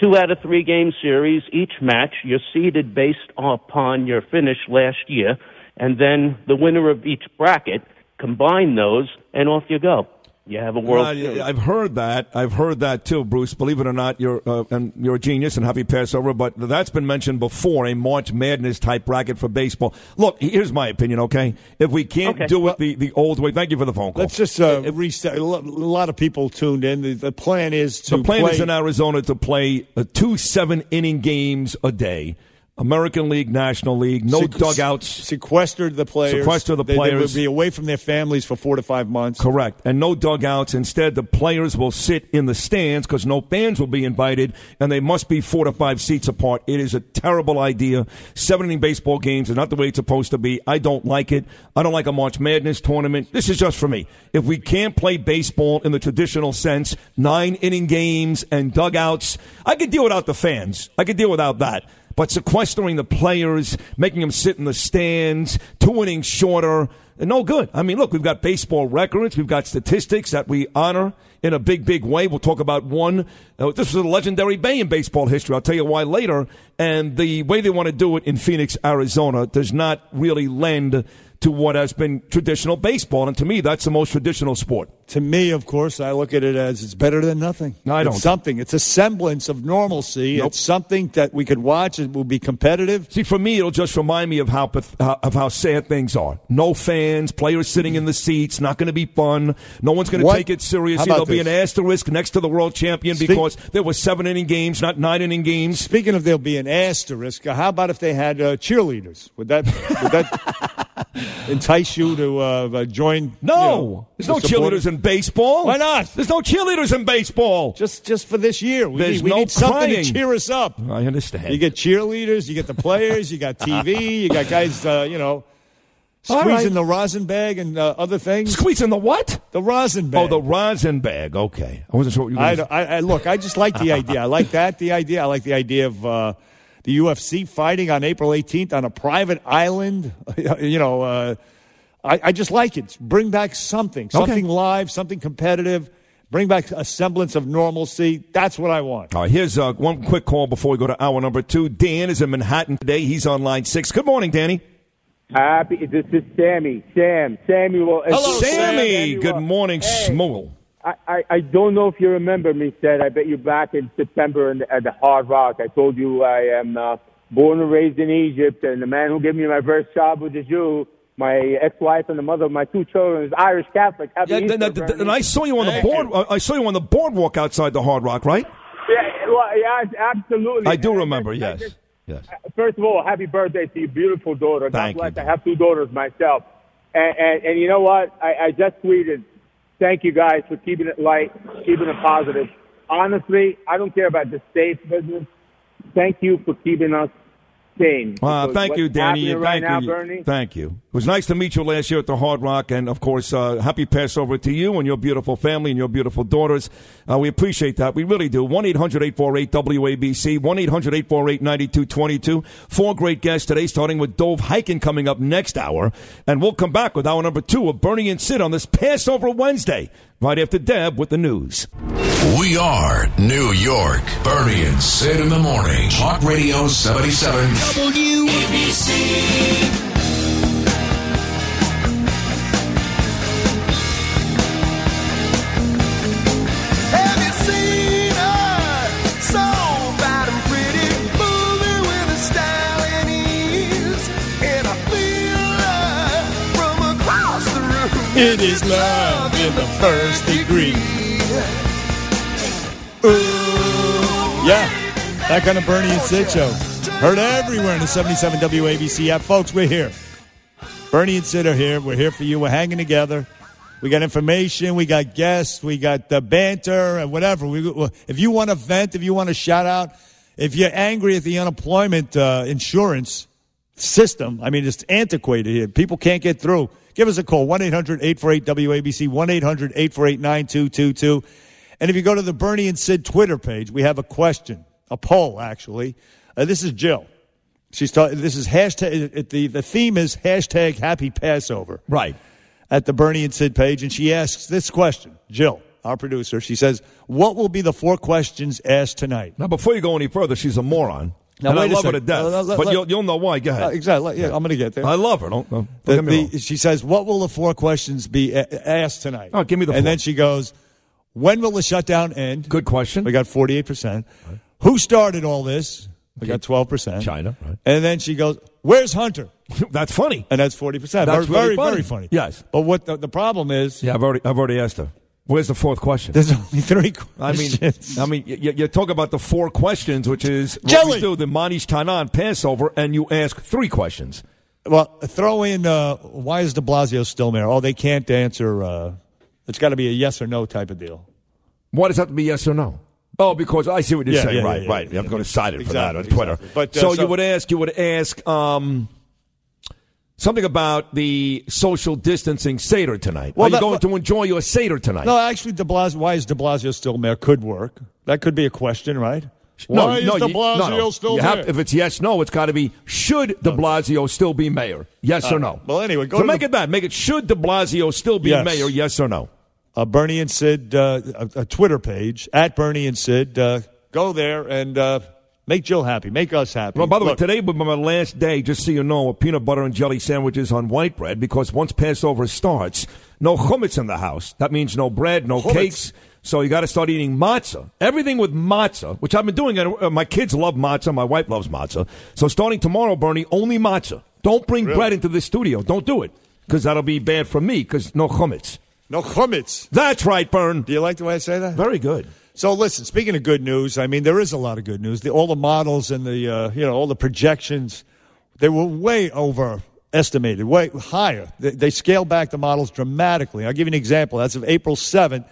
two out of three game series. Each match, you're seeded based upon your finish last year, and then the winner of each bracket, combine those, and off you go. You have a World Series. I've heard that. I've heard that too, Bruce. Believe it or not, you're uh, and you're a genius and happy Passover. But that's been mentioned before. A March Madness type bracket for baseball. Look, here's my opinion. Okay, if we can't Okay. do it the, the old way, thank you for the phone call. Let's just uh, reset. A a lot of people tuned in. The, the plan is to the plan play. is in Arizona to play uh, two seven inning games a day. American League, National League, no dugouts. Sequestered the players. Sequester the They- They, players. would be away from their families for four to five months. Correct. And no dugouts. Instead, the players will sit in the stands because no fans will be invited, and they must be four to five seats apart. It is a terrible idea. Seven inning baseball games is not the way it's supposed to be. I don't like it. I don't like a March Madness tournament. This is just for me. If we can't play baseball in the traditional sense, nine inning games and dugouts, I could deal without the fans. I could deal without that. But sequestering the players, making them sit in the stands, two innings shorter, no good. I mean, look, we've got baseball records, we've got statistics that we honor in a big, big way. We'll talk about one. Uh, this was a legendary bay in baseball history. I'll tell you why later. And the way they want to do it in Phoenix, Arizona, does not really lend to what has been traditional baseball. And to me, that's the most traditional sport. To me, of course, I look at it as it's better than nothing. No, I don't. something. It's a semblance of normalcy. Nope. It's something that we could watch. It will be competitive. See, for me, it'll just remind me of how of how sad things are. No fans, players sitting in the seats. Not going to be fun. No one's going to take it seriously. There'll be an asterisk next to the world champion Speak- because there were seven inning games, not nine inning games. Speaking of there'll be an asterisk, uh, how about if they had uh, cheerleaders? Would that would that entice you to uh, uh, join? No, you know, there's no cheerleaders in baseball. Why not? There's no cheerleaders in baseball. Just just for this year, we, There's need, we no need something crying. to cheer us up. I understand. You get cheerleaders, you get the players, you got TV, you got guys, uh, you know, squeezing right. the rosin bag and uh, other things. Squeezing the what? The rosin bag. Oh, the rosin bag. Okay, I wasn't sure what you were. I, I, I look. I just like the idea. I like that. The idea. I like the idea of uh, the UFC fighting on April 18th on a private island. you know, uh, I, I just like it. Bring back something, something live, something competitive. Bring back a semblance of normalcy. That's what I want. All right, here's uh, one quick call before we go to hour number two. Dan is in Manhattan today. He's on line six. Good morning, Danny. Happy. This is Sammy. Sam. Samuel. Hello, Sammy. Samuel. Good morning, Hey. Schmuel. I, I, I don't know if you remember me, said. I bet you back in September in the, at the Hard Rock. I told you I am uh, born and raised in Egypt, and the man who gave me my first job was a Jew. My ex-wife and the mother of my two children is Irish Catholic. Happy Yeah, Easter, th- th- th- and I saw you on the board. uh, I saw you on the boardwalk outside the Hard Rock, right? Yeah, well, yeah, absolutely. I do And remember. just- Yes. just- Yes. First of all, happy birthday to your beautiful daughter. God Thank you. I have two daughters myself. And, and, and you know what? I, I just tweeted, thank you guys for keeping it light, keeping it positive. Honestly, I don't care about the state business. Thank you for keeping us sane. Uh, thank you, Danny. right Thank now, you. Bernie, Thank you. It was nice to meet you last year at the Hard Rock, and of course, uh, happy Passover to you and your beautiful family and your beautiful daughters. Uh, we appreciate that. We really do. One eight hundred eight four eight WABC. One eight hundred eight four eight ninety two twenty two. Four great guests today, starting with Dov Hikind coming up next hour, and we'll come back with hour number two of Bernie and Sid on this Passover Wednesday, right after Deb with the news. We are New York. Bernie and Sid in the morning. Talk Radio 77. WABC. It is love in the first degree. Ooh. Yeah, that kind of Bernie and Sid show. Heard everywhere in the 77 WABC app. Folks, we're here. Bernie and Sid are here. We're here for you. We're hanging together. We got information. We got guests. We got the banter and whatever. We, if you want to vent, if you want to shout out, if you're angry at the unemployment uh, insurance system, I mean, it's antiquated here. People can't get through. Give us a call 1 800 848 WABC, 1 800 848 9222. And if you go to the Bernie and Sid Twitter page, we have a question, a poll, actually. Uh, this is Jill. She's ta- this is hashtag, the, the theme is hashtag happy Passover. Right. At the Bernie and Sid page. And she asks this question, Jill, our producer. She says, What will be the four questions asked tonight? Now, before you go any further, she's a moron. Now, and I love her to death. Uh, but you'll, you'll know why. Go ahead. Uh, exactly. Yeah, I'm going to get there. I love her. Don't, don't, don't The- get me wrong. the- she says, "What will the four questions be a- asked tonight?" Oh, give me the And four. then she goes, "When will the shutdown end?" Good question. We got 48 percent. Who started all this? We got 12 percent. China, right. And then she goes, "Where's Hunter?" That's funny. And that's 40 percent. That's very, really funny. very funny. Yes. But what the, the problem is? Yeah, I've already, I've already asked her. Where's the fourth question? There's only three I mean, questions. I mean, you, you talk about the four questions, which is what Jelly. we do the Ma Nishtanah Passover, and you ask three questions. Well, throw in uh, why is De Blasio still mayor? Oh, they can't answer. Uh, it's got to be a yes or no type of deal. Why does that have to be yes or no? Oh, because I see what you're Yeah, saying. yeah, right, yeah, right. I'm going to cite it for that on Twitter. exactly. But, uh, so, so- you would ask, you would ask um, something about the social distancing Seder tonight. Well, Are you that- going to enjoy your Seder tonight? No, actually, De Blasio. Why is De Blasio still mayor? Could work. That could be a question, right? No, why no, is De you- Blasio no, no. still You mayor? have- if it's yes, no, it's got to be should De Blasio still be mayor? Yes All or no? Well, anyway, go so to make the- it that. Make it should De Blasio still be Yes. mayor? Yes or no? uh, Bernie and Sid, uh, a, a Twitter page at Bernie and Sid. Uh, go there and uh, make Jill happy. Make us happy. Well, by the Look, way, today would be my last day, just so you know, of peanut butter and jelly sandwiches on white bread because once Passover starts, no chumetz in the house. That means no bread, no Chumetz. cakes. So you got to start eating matzah. Everything with matzah, which I've been doing. Uh, my kids love matzah. My wife loves matzah. So starting tomorrow, Bernie, only matzah. Don't bring Really? bread into the studio. Don't do it because that'll be bad for me because no chumetz. no chumetz. That's right, Bern. Do you like the way I say that? Very good. So listen, speaking of good news, I mean there is a lot of good news. The, all the models and the uh, you know all the projections, they were way overestimated, way higher. They, they scaled back the models dramatically. I'll give you an example. As of April seventh,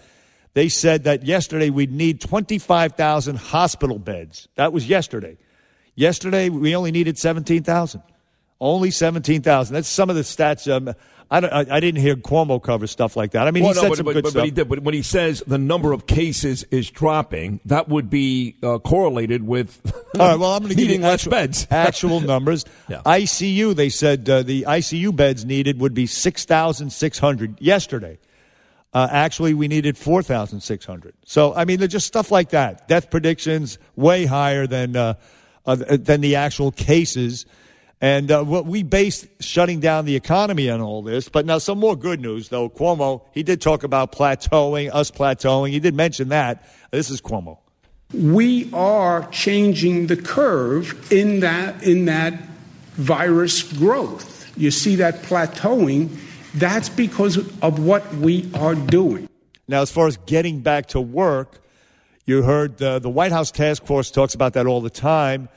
they said that yesterday we'd need twenty five thousand hospital beds. That was yesterday. Yesterday we only needed seventeen thousand. Only seventeen thousand. That's some of the stats. Um, I, don't, I, I didn't hear Cuomo cover stuff like that. I mean, Well, he no, said but, some but- good but- stuff. but he did. But when he says the number of cases is dropping, that would be uh, correlated with All right, well, I'm going to give you actual, beds. actual numbers. Yeah. ICU, they said uh, the ICU beds needed would be 6,600 yesterday. Uh, actually, we needed 4,600. So, I mean, they're just stuff like that. Death predictions way higher than, uh, uh, than the actual cases. And uh, what we based shutting down the economy on all this. But now, some more good news, though. Cuomo, he did talk about plateauing, us plateauing. He did mention that. This is Cuomo. we are changing the curve in that in that virus growth. You see that plateauing. That's because of what we are doing. Now, as far as getting back to work, you heard uh, the White House task force talks about that all the time.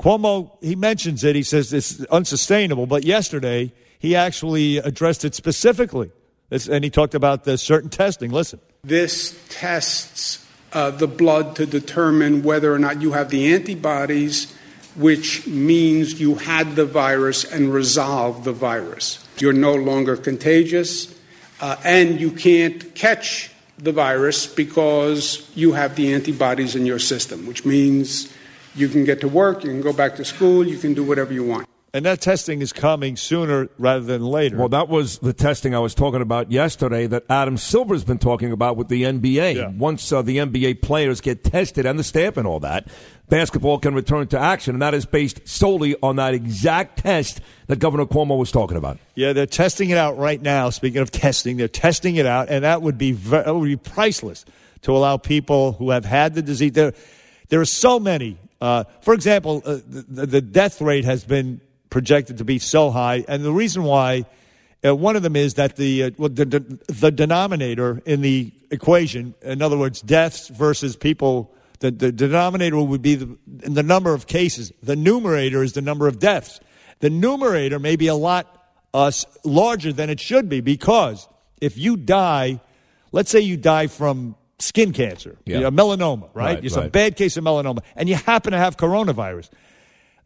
Cuomo, he mentions it. He says it's unsustainable. But yesterday, he actually addressed it specifically. And he talked about the certain testing. Listen. This tests uh, the blood to determine whether or not you have the antibodies, which means you had the virus and resolved the virus. You're no longer contagious, uh, and you can't catch the virus because you have the antibodies in your system, which means you can get to work, you can go back to school, you can do whatever you want. And that testing is coming sooner rather than later. Well, that was the testing I was talking about yesterday that Adam Silver's been talking about with the NBA. Yeah. Once uh, the NBA players get tested and the staff and all that, basketball can return to action, and that is based solely on that exact test that Governor Cuomo was talking about. Yeah, they're testing it out right now. Speaking of testing, they're testing it out, and that would be ver- that would be priceless to allow people who have had the disease. There, there are so many. Uh, for example, uh, the, the death rate has been projected to be so high, and the reason why. Uh, one of them is that the, uh, well, the, the the denominator in the equation, in other words, deaths versus people, the, the denominator would be the, the number of cases. The numerator is the number of deaths. The numerator may be a lot uh, larger than it should be because if you die, let's say you die from skin cancer, Yeah. you know, melanoma, right? Right, It's a right. bad case of melanoma, and you happen to have coronavirus.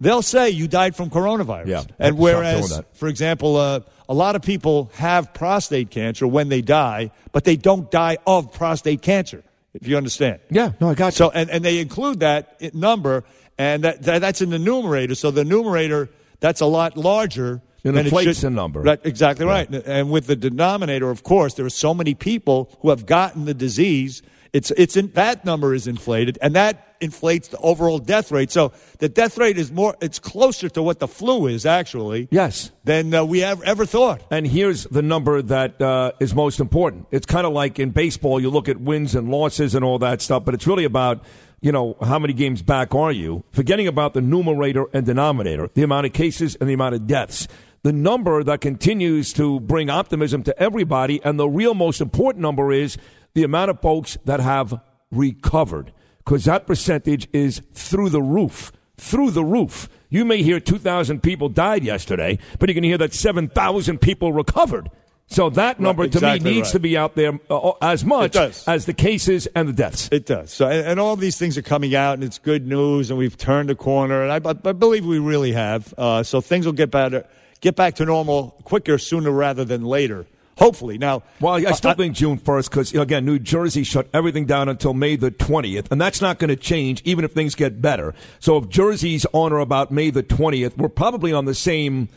They'll say you died from coronavirus. Yeah, and whereas, for example, uh, a lot of people have prostate cancer when they die, but they don't die of prostate cancer. If you understand. Yeah, no, I got you. So, and, and they include that number, and that, that that's in the numerator. So the numerator that's a lot larger. It inflates should- the number. Right, exactly right. And with the denominator, of course, there are so many people who have gotten the disease. It's it's in, that number is inflated, and that inflates the overall death rate. So the death rate is more. It's closer to what the flu is actually. Yes. Than uh, we have ever thought. And here's the number that uh, is most important. It's kind of like in baseball, you look at wins and losses and all that stuff, but it's really about, you know, how many games back are you? Forgetting about the numerator and denominator, the amount of cases and the amount of deaths. The number that continues to bring optimism to everybody, and the real most important number is the amount of folks that have recovered, because that percentage is through the roof. Through the roof. You may hear 2,000 people died yesterday, but you can hear that 7,000 people recovered. So that number to exactly me needs right. to be out there uh, as much as the cases and the deaths. It does. So, and, and all these things are coming out, and it's good news, and we've turned a corner, and I, I believe we really have. Uh, so things will get better, get back to normal quicker, sooner rather than later. Hopefully. Now, Well, I still I- think June 1st because, again, New Jersey shut everything down until May the 20th, and that's not going to change even if things get better. So if Jersey's on or about May the 20th, we're probably on the same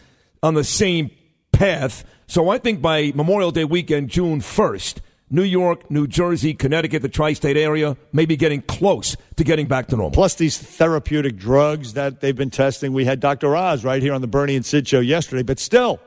on the same path. So I think by Memorial Day weekend, June 1st, New York, New Jersey, Connecticut, the tri-state area, may be getting close to getting back to normal. Plus these therapeutic drugs that they've been testing. We had Dr. Oz right here on the Bernie and Sid show yesterday, but still,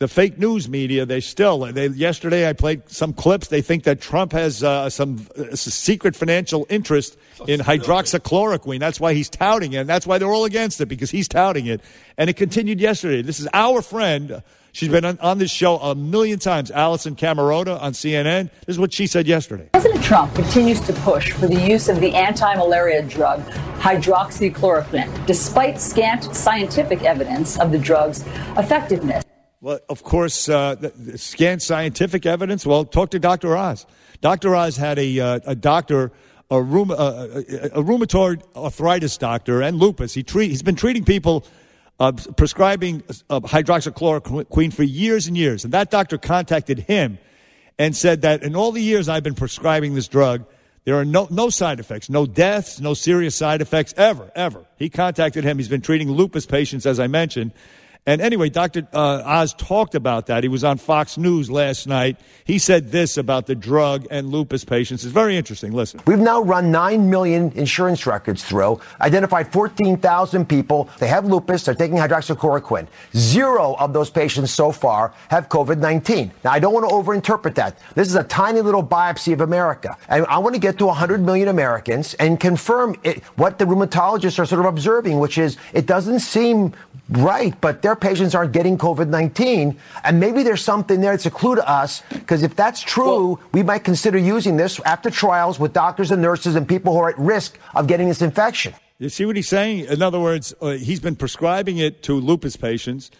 the fake news media, they still, they, yesterday I played some clips. They think that Trump has uh, some uh, secret financial interest in hydroxychloroquine. That's why he's touting it. And that's why they're all against it because he's touting it. And it continued yesterday. This is our friend. She's been on, on this show a million times. Alisyn Camerota on CNN. This is what she said yesterday. President Trump continues to push for the use of the anti malaria drug hydroxychloroquine, despite scant scientific evidence of the drug's effectiveness. Well, of course, uh, the, the scant scientific evidence. Well, talk to Dr. Oz. Dr. Oz had a, uh, a doctor, a, rheum, uh, a, a rheumatoid arthritis doctor, and lupus. He treat, he's been treating people, uh, prescribing uh, hydroxychloroquine for years and years. And that doctor contacted him and said that in all the years I've been prescribing this drug, there are no, no side effects, no deaths, no serious side effects ever, ever. He contacted him. He's been treating lupus patients, as I mentioned. And anyway, Dr. Uh, Oz talked about that. He was on Fox News last night. He said this about the drug and lupus patients. It's very interesting. Listen. We've now run 9 million insurance records through, identified 14,000 people. They have lupus, they're taking hydroxychloroquine. Zero of those patients so far have COVID 19. Now, I don't want to overinterpret that. This is a tiny little biopsy of America. And I want to get to 100 million Americans and confirm it, what the rheumatologists are sort of observing, which is it doesn't seem right, but their patients aren't getting COVID 19. And maybe there's something there that's a clue to us, because if that's true, we might consider using this after trials with doctors and nurses and people who are at risk of getting this infection. You see what he's saying? In other words, uh, he's been prescribing it to lupus patients,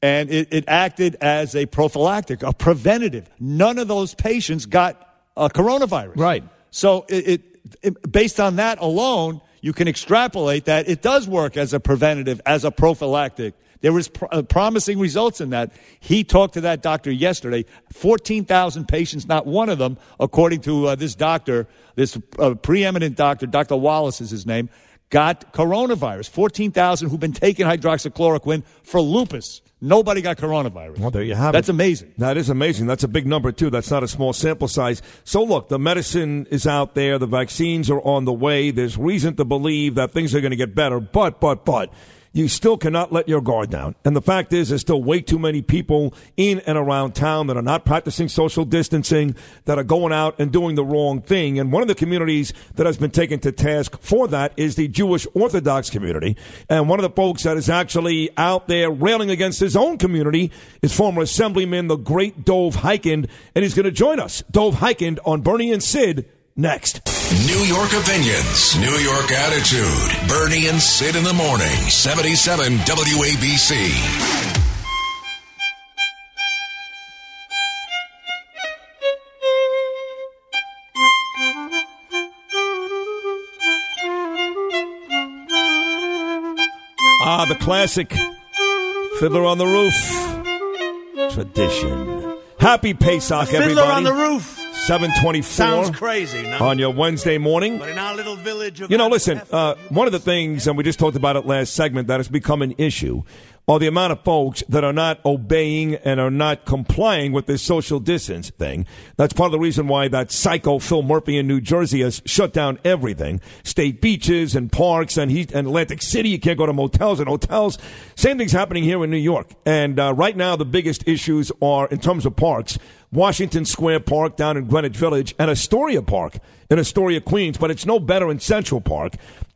and it, it acted as a prophylactic, a preventative. None of those patients got a coronavirus. Right. So it, it, it based on that alone, you can extrapolate that it does work as a preventative, as a prophylactic. There was pr- uh, promising results in that. He talked to that doctor yesterday. 14,000 patients, not one of them, according to uh, this doctor, this uh, preeminent doctor, Dr. Wallace is his name, got coronavirus. 14,000 who've been taking hydroxychloroquine for lupus. Nobody got coronavirus. Well, there you have That's it. That's amazing. That is amazing. That's a big number, too. That's not a small sample size. So, look, the medicine is out there. The vaccines are on the way. There's reason to believe that things are going to get better. But, but, but, you still cannot let your guard down. And the fact is, there's still way too many people in and around town that are not practicing social distancing, that are going out and doing the wrong thing. And one of the communities that has been taken to task for that is the Jewish Orthodox community. And one of the folks that is actually out there railing against his own community is former Assemblyman, the great Dov Hikind. And he's going to join us, Dov Hikind, on Bernie and Sid next. New York opinions, New York attitude. Bernie and Sid in the morning. 77 WABC. Ah, the classic Fiddler on the Roof tradition. Happy Pesach, Fiddler everybody. on the Roof. 724. Sounds crazy, no? On your Wednesday morning. But in our little village of You know, listen, uh, one of the things, and we just talked about it last segment, that has become an issue are the amount of folks that are not obeying and are not complying with this social distance thing. That's part of the reason why that psycho Phil Murphy in New Jersey has shut down everything. State beaches and parks and, he, and Atlantic City. You can't go to motels and hotels. Same thing's happening here in New York. And uh, right now, the biggest issues are, in terms of parks, Washington Square Park down in Greenwich Village and Astoria Park in Astoria, Queens, but it's no better in Central Park.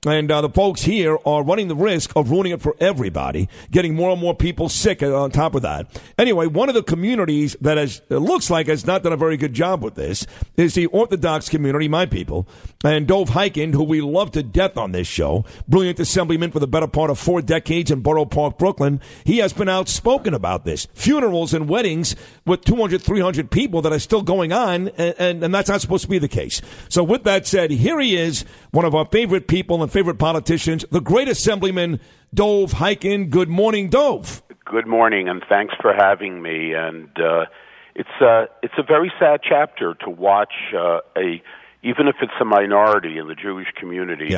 And uh, the folks here are running the risk of ruining it for everybody, getting more and more people sick uh, on top of that. Anyway, one of the communities that has, looks like has not done a very good job with this is the Orthodox community, my people. And Dov Hikind, who we love to death on this show, brilliant assemblyman for the better part of four decades in Borough Park, Brooklyn, he has been outspoken about this. Funerals and weddings with 200, 300 people that are still going on, and, and, and that's not supposed to be the case. So with that said, here he is, one of our favorite people and favorite politicians, the great assemblyman, Dov Hikind. Good morning, Dov. Good morning, and thanks for having me. And uh, it's uh, it's a very sad chapter to watch uh, a even if it's a minority in the Jewish community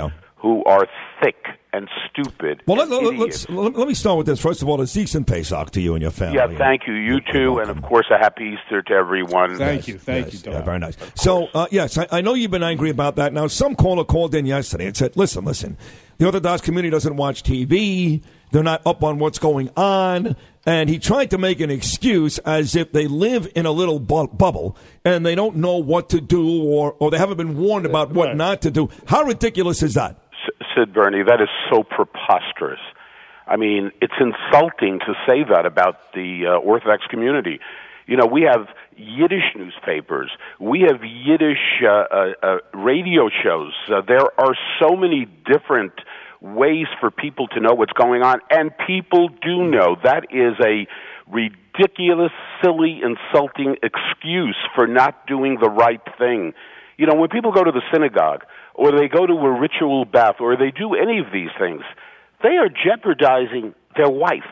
who are thick and stupid. Well, and let, let, let's, let, let me start with this. First of all, it's Zeeks and Pesach to you and your family. Yeah, thank you. You too, and of course, a happy Easter to everyone. Thank you, thank Yes, yeah, very nice. So, uh, yes, I, I know you've been angry about that. Now, some caller called in yesterday and said, listen, listen, the Orthodox community doesn't watch TV. They're not up on what's going on. And he tried to make an excuse as if they live in a little bu- bubble and they don't know what to do or, or they haven't been warned about what not to do. How ridiculous is that? S- Sid Bernie, that is so preposterous. I mean, it's insulting to say that about the uh, Orthodox community. You know, we have Yiddish newspapers, we have Yiddish uh, uh, uh, radio shows. Uh, there are so many different ways for people to know what's going on, and people do know. That is a ridiculous, silly, insulting excuse for not doing the right thing. You know, when people go to the synagogue, or they go to a ritual bath, or they do any of these things, they are jeopardizing their wife,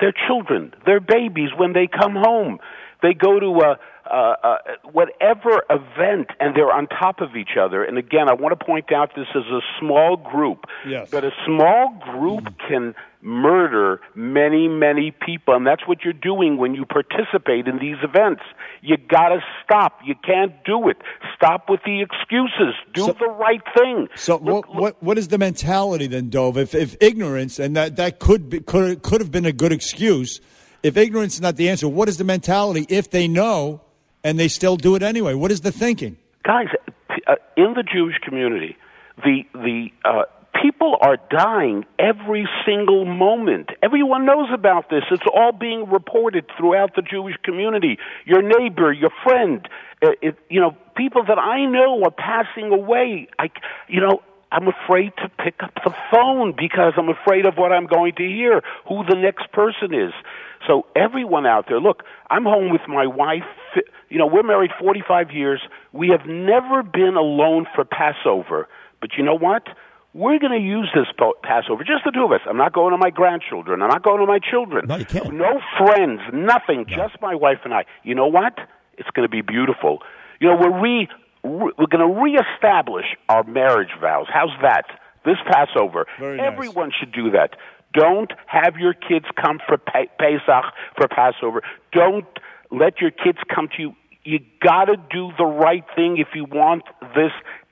their children, their babies when they come home. They go to a, uh, uh, whatever event, and they're on top of each other. And again, I want to point out this is a small group, Yes. but a small group can murder many, many people, and that's what you're doing when you participate in these events. You got to stop. You can't do it. Stop with the excuses. Do the right thing. So what, what what is the mentality then, Dov? If if ignorance and that that could be could could have been a good excuse, if ignorance is not the answer, what is the mentality if they know and they still do it anyway? What is the thinking? guys uh, in the Jewish community, the the uh, people are dying every single moment. Everyone knows about this. It's all being reported throughout the Jewish community. Your neighbor, your friend, uh, it, you know, people that I know are passing away. I, you know. I'm afraid to pick up the phone because I'm afraid of what I'm going to hear, who the next person is. So everyone out there, look, I'm home with my wife. You know, we're married 45 years. We have never been alone for Passover. But you know what? We're going to use this po- Passover, just the two of us. I'm not going to my grandchildren. I'm not going to my children. No, you can't. No friends, nothing, just my wife and I. You know what? It's going to be beautiful. You know, we're re, re we're going to reestablish our marriage vows. How's that? This Passover. Very nice. Everyone should do that. Don't have your kids come for Pe- Pesach for Passover. Don't let your kids come to you. You got to do the right thing if you want this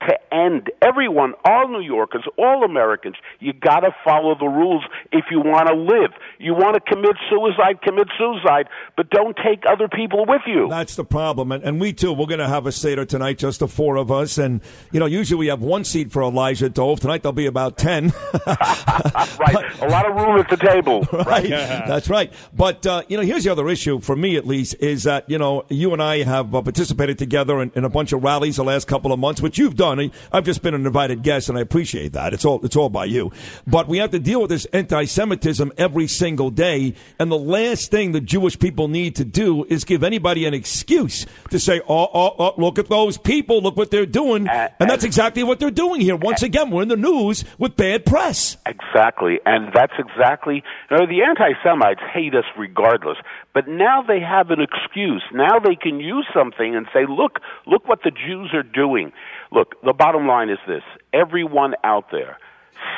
to end. Everyone, all New Yorkers, all Americans, you got to follow the rules if you want to live. You want to commit suicide, commit suicide, but don't take other people with you. That's the problem. And, and we too, we're going to have a Seder tonight, just the four of us. And, you know, usually we have one seat for Elijah Dov. Tonight there'll be about 10. right. A lot of room at the table. right. That's right. But, uh, you know, here's the other issue, for me at least, is that, you know, you and I have uh, participated together in, in a bunch of rallies the last couple of months, which you've done. I've just been an invited guest, and I appreciate that. It's all, it's all by you. But we have to deal with this anti Semitism every single day. And the last thing the Jewish people need to do is give anybody an excuse to say, oh, oh, oh look at those people, look what they're doing. Uh, and that's exactly what they're doing here. Once uh, again, we're in the news with bad press. Exactly, and that's exactly. You know, the anti-Semites hate us regardless, but now they have an excuse. Now they can use something and say, "Look, look what the Jews are doing." Look, the bottom line is this: everyone out there,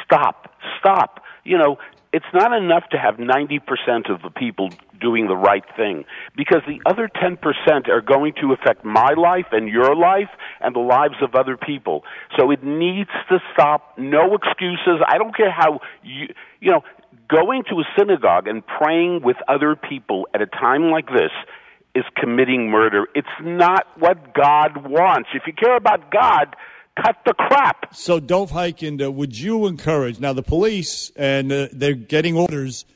stop, stop. You know, it's not enough to have 90% of the people doing the right thing because the other 10% are going to affect my life and your life and the lives of other people. So it needs to stop. No excuses. I don't care how you, you know, going to a synagogue and praying with other people at a time like this is committing murder. It's not what God wants. If you care about God, Cut the crap. So, Dov Hikind, uh, would you encourage now the police and uh, they're getting orders?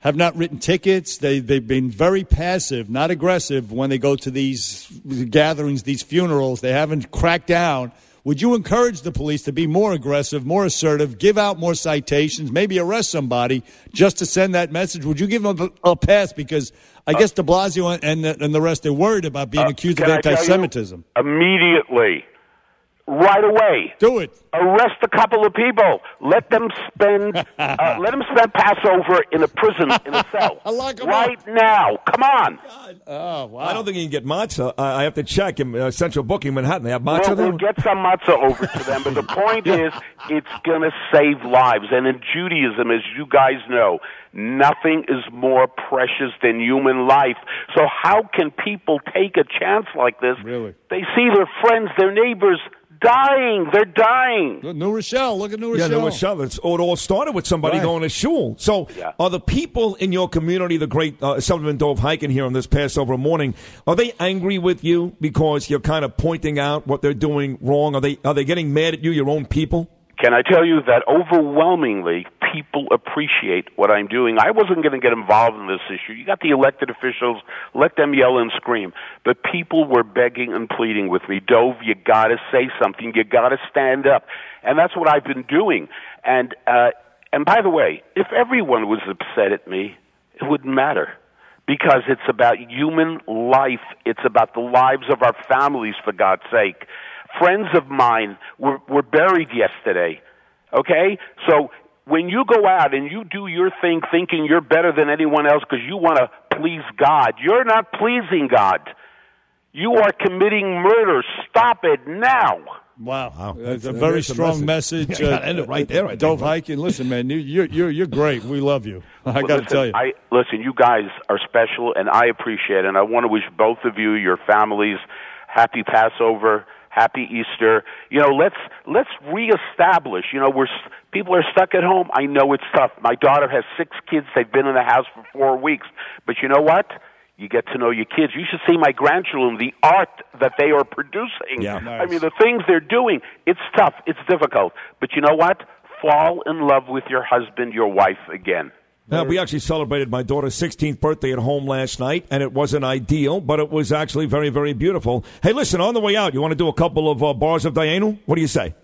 Have not written tickets. They they've been very passive, not aggressive when they go to these gatherings, these funerals. They haven't cracked down. Would you encourage the police to be more aggressive, more assertive, give out more citations, maybe arrest somebody just to send that message? Would you give them a, a pass because I guess De Blasio and the, and the rest are worried about being Uh, accused of can I you? anti-Semitism? Immediately. Right away. Do it. Arrest a couple of people. Let them spend. uh, let them spend Passover in a prison in a cell. right now. Come on. Oh wow! I don't think you can get matzah. I I have to check in uh, Central Booking, Manhattan. They have matzah Well, there. we'll get some matzah over to them, but the point is, it's going to save lives. And in Judaism, as you guys know, nothing is more precious than human life. So how can people take a chance like this? Really? They see their friends, their neighbors dying. They're dying. New Rochelle. Look at New Yeah, Rochelle. New Rochelle. It's, it all started with somebody Right. going to shul. So, are the people in your community, the great uh, Assemblyman Dov Hikind here on this Passover morning, are they angry with you because you're kind of pointing out what they're doing wrong? Are they are they getting mad at you, your own people? Can I tell you that overwhelmingly people appreciate what I'm doing? I wasn't going to get involved in this issue. You got the elected officials, let them yell and scream. But people were begging and pleading with me, Dov, you got to say something. You got to stand up. And that's what I've been doing. And uh and by the way, if everyone was upset at me, it wouldn't matter because it's about human life. It's about the lives of our families, for God's sake. Friends of mine were, were buried yesterday. Okay? So when you go out and you do your thing thinking you're better than anyone else because you want to please God, you're not pleasing God. You are committing murder. Stop it now. Wow, wow. that's a very a strong message. message. Yeah, gotta uh, end it right there, I think, Dov bro. Hikind, listen, man, you- you're you're you're great. We love you. I Well, got to tell you. I listen. You guys are special, and I appreciate it. And I want to wish both of you, your families, happy Passover, happy Easter. You know, let's let's reestablish. You know, we're people are stuck at home. I know it's tough. My daughter has six kids. They've been in the house for four weeks. But you know what? You get to know your kids. You should see my grandchildren, the art that they are producing. Yeah. nice. I mean, the things they're doing. It's tough. It's difficult. But you know what? Fall in love with your husband, your wife again. Uh, we actually celebrated my daughter's 16th birthday at home last night, and it wasn't ideal, but it was actually very, very beautiful. Hey, listen, on the way out, you want to do a couple of uh, bars of Dayenu? What do you say?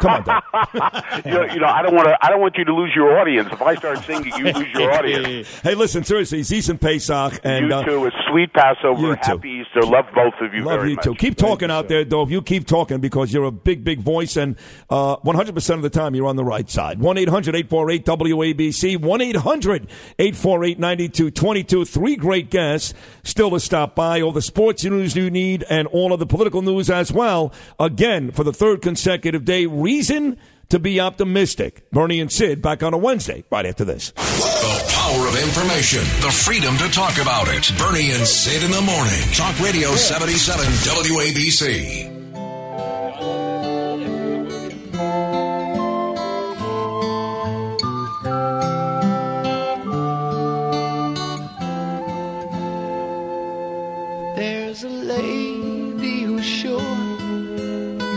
Come on, you, know, you know, I don't want to. I don't want you to lose your audience. If I start singing, you lose your audience. hey, listen, seriously, Zison Pesach. And, you uh, too. A sweet Passover. you too. Happy Easter. Love both of you Love very you much. too. Keep talking out there, Dov. You keep talking because you're a big, big voice, and uh, 100% of the time you're on the right side. 1 800 848 WABC. 1 800 848 9222. Three great guests still to stop by. All the sports news you need and all of the political news as well. Again, for the third consecutive day. Reason to be optimistic. Bernie and Sid back on a Wednesday, right after this. The power of information, the freedom to talk about it. Bernie and Sid in the morning. Talk Radio 77 WABC.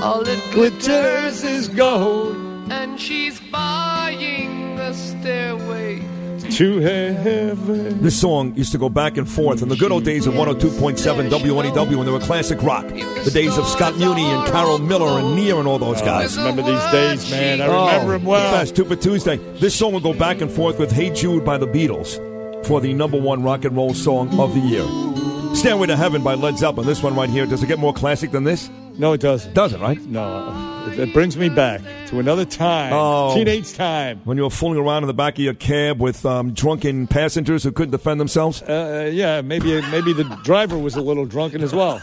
All that glitters is gold, and she's buying the stairway. to heaven. This song used to go back and forth in the good old days of 102.7 WNEW when they were classic rock. The days of Scott Muni and Carol Miller and Nia and all those guys. remember these days, man. I remember them well. The best, two for Tuesday. This song will go back and forth with Hey Jude by the Beatles for the number one rock and roll song of the year. Stairway to Heaven by Led Zeppelin. This one right here. Does it get more classic than this? No, it doesn't. Doesn't, right? No, it, it brings me back to another time, Oh. teenage time. When you were fooling around in the back of your cab with um, drunken passengers who couldn't defend themselves? Uh, yeah, maybe maybe the driver was a little drunken as well.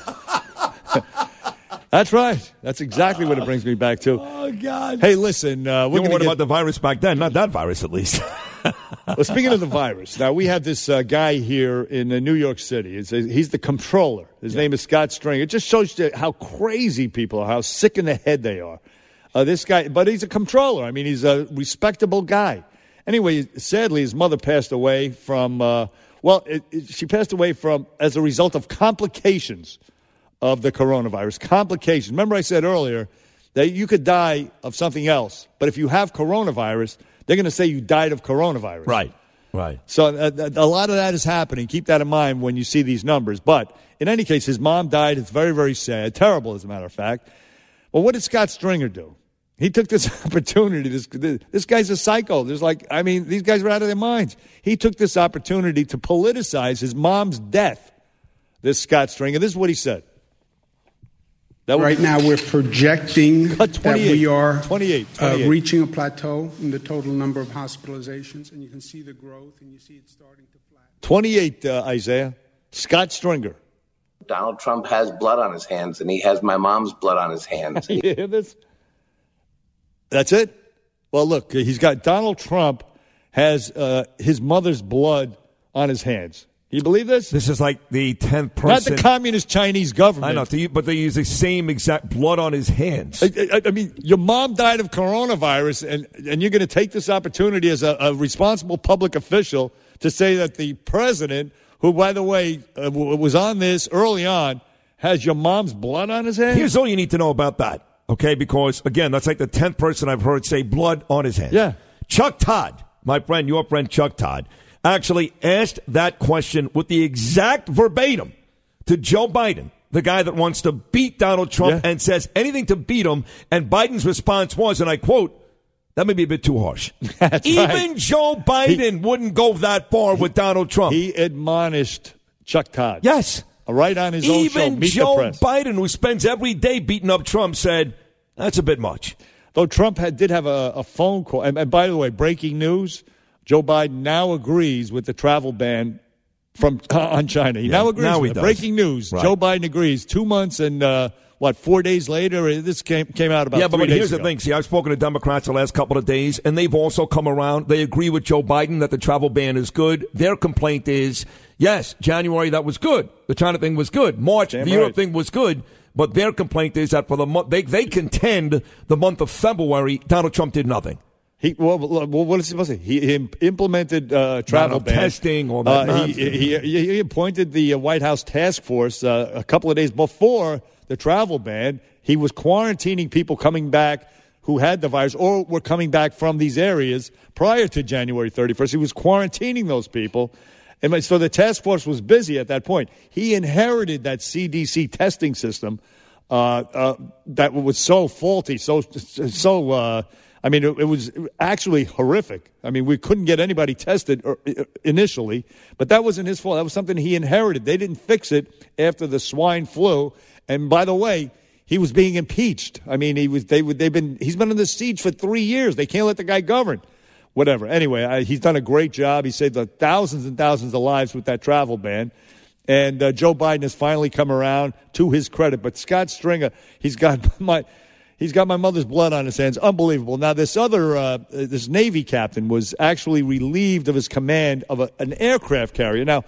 That's right. That's exactly what it brings me back to. Oh, God. Hey, listen, uh, we're were going worried to about the virus back then. Not that virus, at least. well, speaking of the virus, now we have this uh, guy here in uh, New York City. It's, he's the comptroller. His name is Scott Stringer. It just shows you how crazy people are, how sick in the head they are. Uh, this guy, but he's a comptroller. I mean, he's a respectable guy. Anyway, sadly, his mother passed away from. Uh, well, it, it, she passed away from as a result of complications of the coronavirus. Complications. Remember, I said earlier that you could die of something else, but if you have coronavirus, they're going to say you died of coronavirus. Right. Right. So uh, a lot of that is happening. Keep that in mind when you see these numbers. But in any case, his mom died. It's very, very sad. Terrible, as a matter of fact. Well, what did Scott Stringer do? He took this opportunity. This, this guy's a psycho. There's like, I mean, these guys are out of their minds. He took this opportunity to politicize his mom's death. This Scott Stringer. This is what he said. That was- right now, we're projecting that 28, we are 28, uh, reaching a plateau in the total number of hospitalizations, and you can see the growth, and you see it starting to. 28, uh, Isaiah. Scott Stringer. Donald Trump has blood on his hands, and he has my mom's blood on his hands. you hear this? That's it? Well, look, he's got Donald Trump has uh, his mother's blood on his hands. You believe this? This is like the tenth person. Not the communist Chinese government. I know, but they use the same exact blood on his hands. I, I, I mean, your mom died of coronavirus, and, and you're going to take this opportunity as a, a responsible public official to say that the president, who, by the way, uh, w- was on this early on, has your mom's blood on his hands? Here's all you need to know about that, okay? Because, again, that's like the 10th person I've heard say blood on his hands. Yeah. Chuck Todd, my friend, your friend Chuck Todd, actually asked that question with the exact verbatim to Joe Biden, the guy that wants to beat Donald Trump and says anything to beat him. And Biden's response was, and I quote, that may be a bit too harsh. Even right. Joe Biden wouldn't go that far with Donald Trump. He admonished Chuck Todd. Yes. Uh, right on his own show, Even Meet Joe. Biden, who spends every day beating up Trump, said, that's a bit much. Though Trump had, did have a, a phone call. And, and by the way, breaking news Joe Biden now agrees with the travel ban from on China. He Yeah, now agrees. now with he does. Breaking news. Right. Joe Biden agrees. Two months and, uh, what, four days later? This came, came out about yeah, but, three but days here's the thing. See, I've spoken to Democrats the last couple of days, and they've also come around. They agree with Joe Biden that the travel ban is good. Their complaint is, yes, January that was good. The China thing was good. March Damn the Europe thing was good. But their complaint is that for the month they they contend the month of February, Donald Trump did nothing. He well, what is he supposed to? He, he implemented uh, travel testing, all that Uh, he, he, he, he appointed the uh, White House task force uh, a couple of days before the travel ban. He was quarantining people coming back who had the virus or were coming back from these areas prior to January 31st. He was quarantining those people. And so the task force was busy at that point. He inherited that CDC testing system uh, uh, that was so faulty, so so. Uh, I mean, it, it was actually horrific. I mean, we couldn't get anybody tested uh, initially, but that wasn't his fault. That was something he inherited. They didn't fix it after the swine flu. And by the way, he was being impeached. I mean, he was they they've been he's been in the siege for three years. They can't let the guy govern. Whatever. Anyway, I, he's done a great job. He saved uh, thousands and thousands of lives with that travel ban. And uh, Joe Biden has finally come around to his credit. But Scott Stringer, he's got my. He's got my mother's blood on his hands. Unbelievable. Now, this other, uh, this Navy captain was actually relieved of his command of a, an aircraft carrier. Now,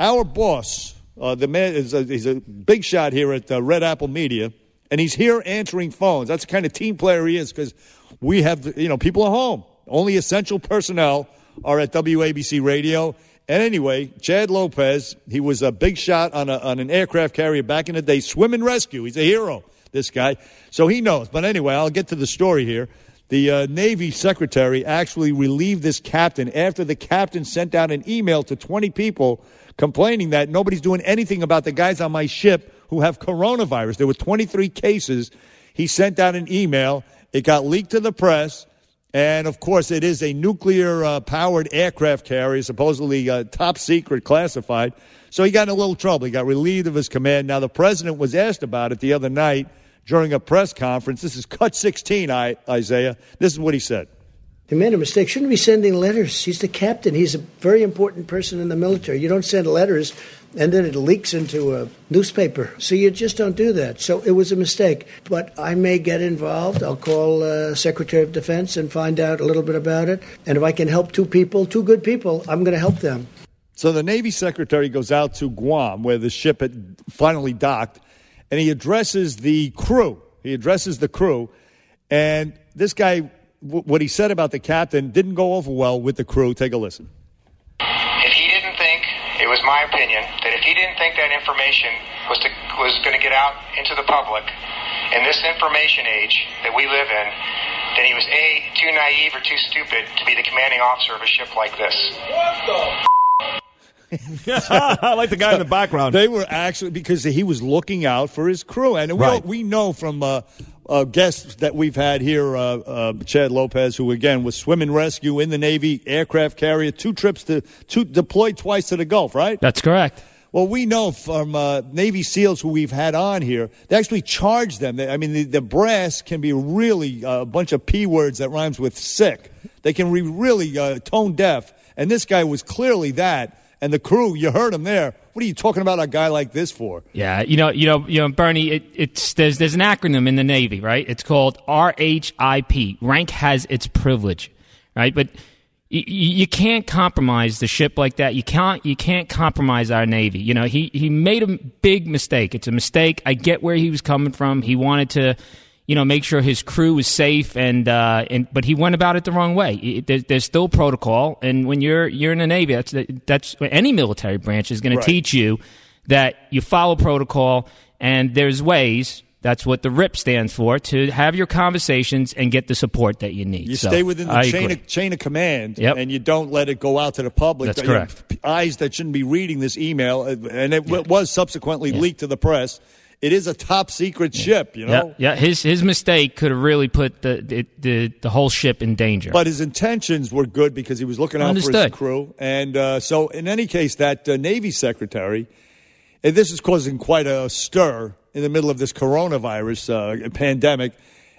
our boss, uh, the man, is a, he's a big shot here at uh, Red Apple Media, and he's here answering phones. That's the kind of team player he is because we have, you know, people at home. Only essential personnel are at WABC Radio. And anyway, Chad Lopez, he was a big shot on, a, on an aircraft carrier back in the day, swim and rescue. He's a hero, this guy. So he knows. But anyway, I'll get to the story here. The uh, Navy secretary actually relieved this captain after the captain sent out an email to 20 people complaining that nobody's doing anything about the guys on my ship who have coronavirus. There were 23 cases. He sent out an email. It got leaked to the press. And of course, it is a nuclear uh, powered aircraft carrier, supposedly uh, top secret classified. So he got in a little trouble. He got relieved of his command. Now, the president was asked about it the other night during a press conference. This is cut 16, I, Isaiah. This is what he said. He made a mistake. Shouldn't be sending letters. He's the captain. He's a very important person in the military. You don't send letters and then it leaks into a newspaper. So you just don't do that. So it was a mistake. But I may get involved. I'll call uh, Secretary of Defense and find out a little bit about it. And if I can help two people, two good people, I'm going to help them. So the Navy secretary goes out to Guam, where the ship had finally docked, and he addresses the crew. He addresses the crew, and this guy, w- what he said about the captain didn't go over well with the crew. Take a listen. If he didn't think, it was my opinion, that if he didn't think that information was was going to get out into the public, in this information age that we live in, then he was A, too naive or too stupid to be the commanding officer of a ship like this. I like the guy in the background. They were actually because he was looking out for his crew, and we Right. we know from uh, uh, guests that we've had here, uh, uh, Chad Lopez, who again was swim and rescue in the Navy, aircraft carrier, two trips to two deployed twice to the Gulf, right? That's correct. Well, we know from uh, Navy SEALs who we've had on here, they actually charge them. They, I mean, the, the brass can be really uh, a bunch of p words that rhymes with sick. They can be really uh, tone deaf, and this guy was clearly that. And the crew, you heard him there. What are you talking about a guy like this for? Yeah, you know, you know, you know, Bernie. It, it's there's there's an acronym in the Navy, right? It's called RHIP. Rank has its privilege, right? But you, you can't compromise the ship like that. You can't you can't compromise our Navy. You know, he he made a big mistake. It's a mistake. I get where he was coming from. He wanted to. You know, make sure his crew was safe, and uh, and but he went about it the wrong way. It- there's, there's still protocol, and when you're you're in the Navy, that's that's any military branch is going Right. to teach you that you follow protocol and there's ways that's what the RIP stands for to have your conversations and get the support that you need. You So, stay within the I chain agree. of, chain of command, Yep. and you don't let it go out to the public. That's correct. eyes that shouldn't be reading this email, uh, and it w- was subsequently leaked to the press. It is a top secret ship, you know. yeah, yeah. His his mistake could have really put the the, the the whole ship in danger. But his intentions were good because he was looking out for his Understood. crew. And uh, so, in any case, that uh, Navy secretary, and this is causing quite a stir in the middle of this coronavirus uh, pandemic.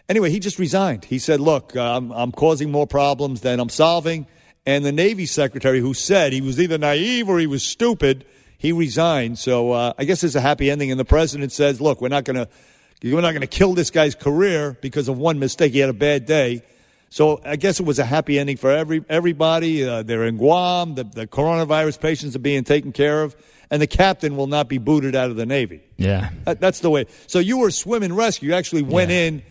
Anyway, he just resigned. He said, Look, uh, I'm, I'm causing more problems than I'm solving. And the Navy secretary, who said he was either naive or he was stupid, he resigned. So uh, I guess it's a happy ending. And the president says, Look, we're not going to. We're not going to kill this guy's career because of one mistake. He had a bad day. So I guess it was a happy ending for every everybody. Uh, they're in Guam. The, the coronavirus patients are being taken care of, and the captain will not be booted out of the Navy. yeah. That, that's the way. So you were swim and rescue. You actually went in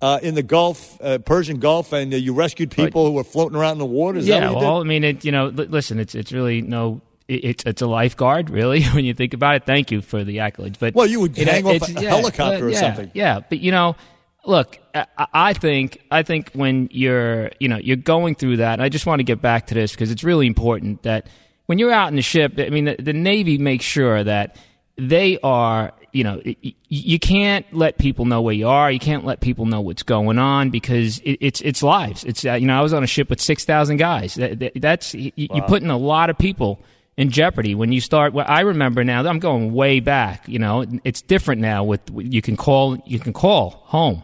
uh, in the Gulf, uh, Persian Gulf, and uh, you rescued people who were floating around in the water. Is that yeah, well, did? I mean, it, you know, li- listen, it's it's really no, it's it's a lifeguard, really, when you think about it. Thank you for the accolades, but Well, you would know, hang off it's- a helicopter but or something. Yeah, but you know, look, I, I think I think when you're you know you're going through that, and I just want to get back to this because it's really important that when you're out in the ship, I mean, the, the Navy makes sure that they are you know you can't let people know where you are. You can't let people know what's going on because it, it's it's lives. It's uh, you know i was on a ship with 6000 guys. That, that- that's y- you're putting a lot of people in jeopardy. When you start well, i remember now i'm going way back you know it's different now with you can call you can call home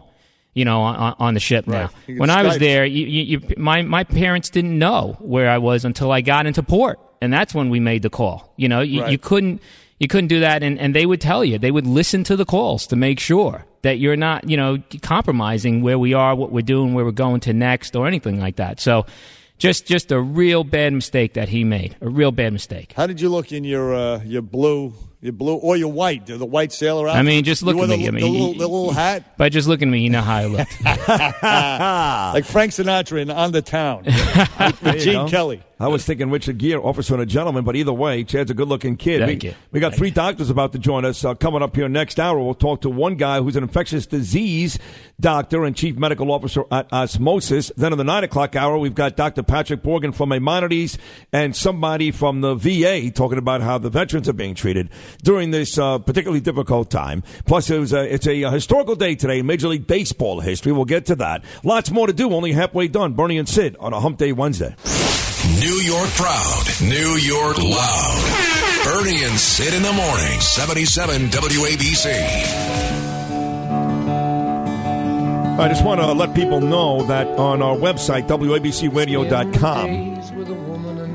you know on, on the ship now You can when i was there you, you, you, my, my parents didn't know where i was until i got into port and that's when we made the call you know? You, Right. you couldn't you couldn't do that and, and they would tell you they would listen to the calls to make sure that you're not you know compromising where we are what we're doing where we're going to next or anything like that. So just just a real bad mistake that he made. A real bad mistake. How did you look in your uh, your blue, your blue, or your white, the white sailor outfit? I mean, just look you at wore me. The, I mean, the little, the little hat, by just looking at me you know how i looked like Frank Sinatra in On the Town with Gene go. Kelly. I was thinking Richard Gere, officer and a gentleman, but either way, Chad's a good-looking kid. Thank we, you. we got three doctors about to join us uh, coming up here next hour. We'll talk to one guy who's an infectious disease doctor and chief medical officer at Osmosis. Then in the nine o'clock hour, we've got Dr. Patrick Borgen from Maimonides and somebody from the VA talking about how the veterans are being treated during this uh, particularly difficult time. Plus, it was a, it's a, historical day today in Major League Baseball history. We'll get to that. Lots more to do. Only halfway done. Bernie and Sid on a Hump Day Wednesday. New York proud, New York loud. Bernie and Sid in the morning, 77 WABC. I just want to let people know that on our website, WABCRadio.com,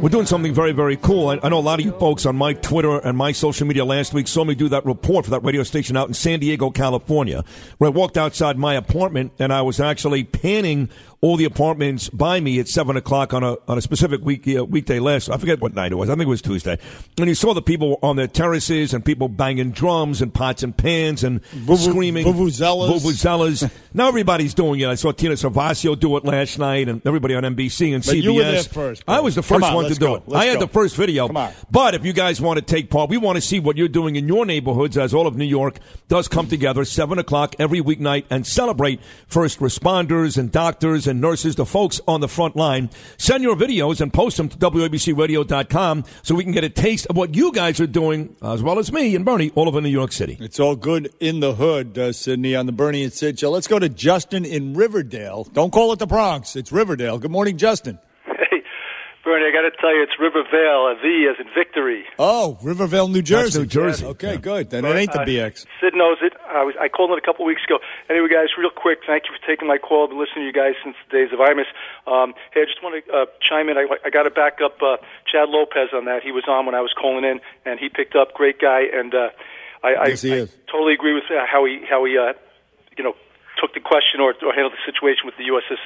we're doing something very, very cool. I, I know a lot of you folks on my Twitter and my social media last week saw me do that report for that radio station out in San Diego, California, where I walked outside my apartment and I was actually panning all the apartments by me at seven o'clock on a on a specific week uh, weekday last. I forget what night it was. I think it was Tuesday. And you saw the people on their terraces and people banging drums and pots and pans and screaming vuvuzelas. vuvuzelas. now everybody's doing it. I saw Tina Cervasio do it last night, and everybody on NBC and But CBS. you were there first, I was the first on, one to do go. it. Let's I had go. the first video. Come on. But if you guys want to take part, we want to see what you're doing in your neighborhoods as all of New York does come together 7 o'clock every weeknight and celebrate first responders and doctors and nurses, the folks on the front line. Send your videos and post them to WABCRadio.com so we can get a taste of what you guys are doing, as well as me and Bernie, all over New York City. It's all good in the hood, uh, Sydney, on the Bernie and Sid show. Let's go to Justin in Riverdale. Don't call it the Bronx. It's Riverdale. Good morning, Justin. Hey, Bernie, I got to tell you, it's Rivervale, a V as in victory. Oh, Riverville, New Jersey. New Jersey. Okay, good. Then it ain't the Uh, BX. Sid knows it. I was I called in a couple weeks ago. Anyway, guys, real quick, thank you for taking my call. I've been listening to you guys since the days of Imus. Um, hey, I just want to uh, chime in. I, I got to back up uh, Chad Lopez on that. He was on when I was calling in, and he picked up. Great guy, and uh, I, I, Yes, he I totally agree with uh, how he how he uh, you know took the question or, or handled the situation with the USS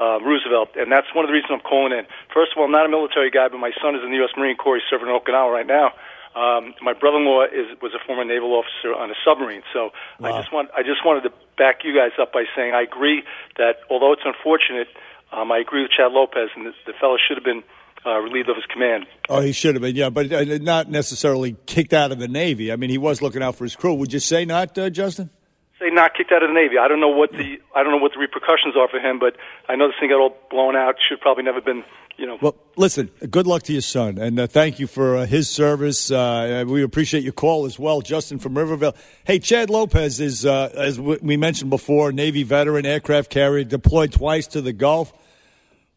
uh, Roosevelt, and that's one of the reasons I'm calling in. First of all, I'm not a military guy, but my son is in the U.S. Marine Corps. He's serving in Okinawa right now. Um, my brother-in-law is was a former naval officer on a submarine, so I just want I just wanted to back you guys up by saying I agree that although it's unfortunate, um, I agree with Chad Lopez, and the, the fellow should have been uh, relieved of his command. Oh, he should have been, yeah, but uh, not necessarily kicked out of the Navy. I mean, he was looking out for his crew. Would you say not, uh, Justin? Say not kicked out of the Navy. I don't know what the I don't know what the repercussions are for him, but I know this thing got all blown out. Should probably never been, you know. Well, listen, good luck to your son, and uh, thank you for uh, his service. Uh, we appreciate your call as well, Justin from Riverville. Hey, Chad Lopez is, uh, as we mentioned before, Navy veteran, aircraft carrier, deployed twice to the Gulf.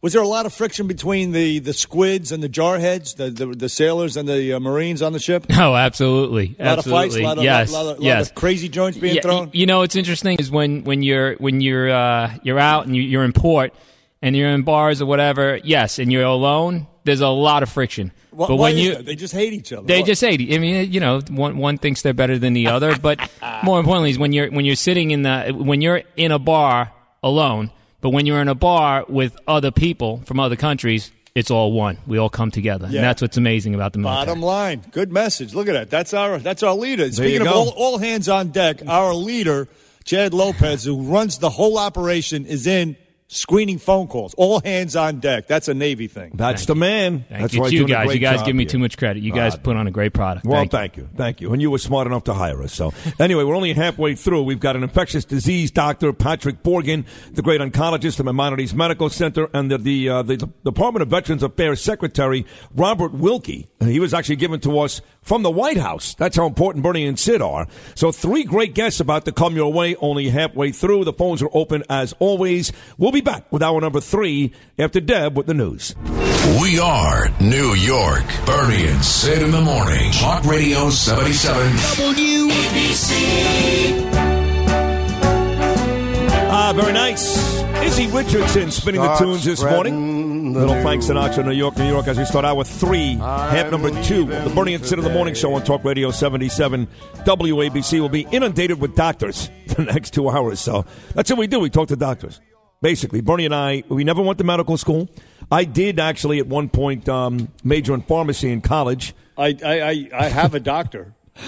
Was there a lot of friction between the, the squids and the jarheads, the, the, the sailors and the uh, Marines on the ship? Oh, absolutely. A lot absolutely. of fights, a lot of, yes. lot, of- lot yes. crazy joints being Yeah, thrown. You know, what's interesting is when, when you're when you're uh, you're out and you, you're in port and you're in bars or whatever. Yes, and you're alone. There's a lot of friction. But when you that? They just hate each other. they What? just hate. I mean, you know, one one thinks they're better than the other, but more importantly is when you're when you're sitting in the when you're in a bar alone, but when you're in a bar with other people from other countries, it's all one. We all come together, Yeah. and that's what's amazing about the military. Bottom line, good message. Look at that. That's our that's our leader. There Speaking of all, all hands on deck, our leader, Chad Lopez, who runs the whole operation, is in screening phone calls. All hands on deck. That's a Navy thing. That's the man. Thank That's you, why you doing a guys. great You guys give me here. too much credit. You guys Ah, put on a great product. Well, Thank you. thank you. Thank you. And you were smart enough to hire us. So, anyway, we're only halfway through. We've got an infectious disease doctor, Patrick Borgen, the great oncologist at Maimonides Medical Center, and the, the, uh, the Department of Veterans Affairs Secretary, Robert Wilkie. He was actually given to us from the White House. That's how important Bernie and Sid are. So, three great guests about to come your way, only halfway through. The phones are open as always. We'll be back with our number three after Deb with the news. We are New York. Bernie and Sid in the morning. Talk Radio 77. WABC. Ah, very nice. Izzy Richardson spinning the tunes this morning. spreading the Little Frank Sinatra, New York, New York, as we start hour three, half number two of the Bernie and Sid in the Morning Show on Talk Radio 77 WABC. will be inundated with doctors the next two hours. So that's what we do. We talk to doctors. Basically, Bernie and I, we never went to medical school. I did actually at one point um, major in pharmacy in college. I, I, I, I have a doctor.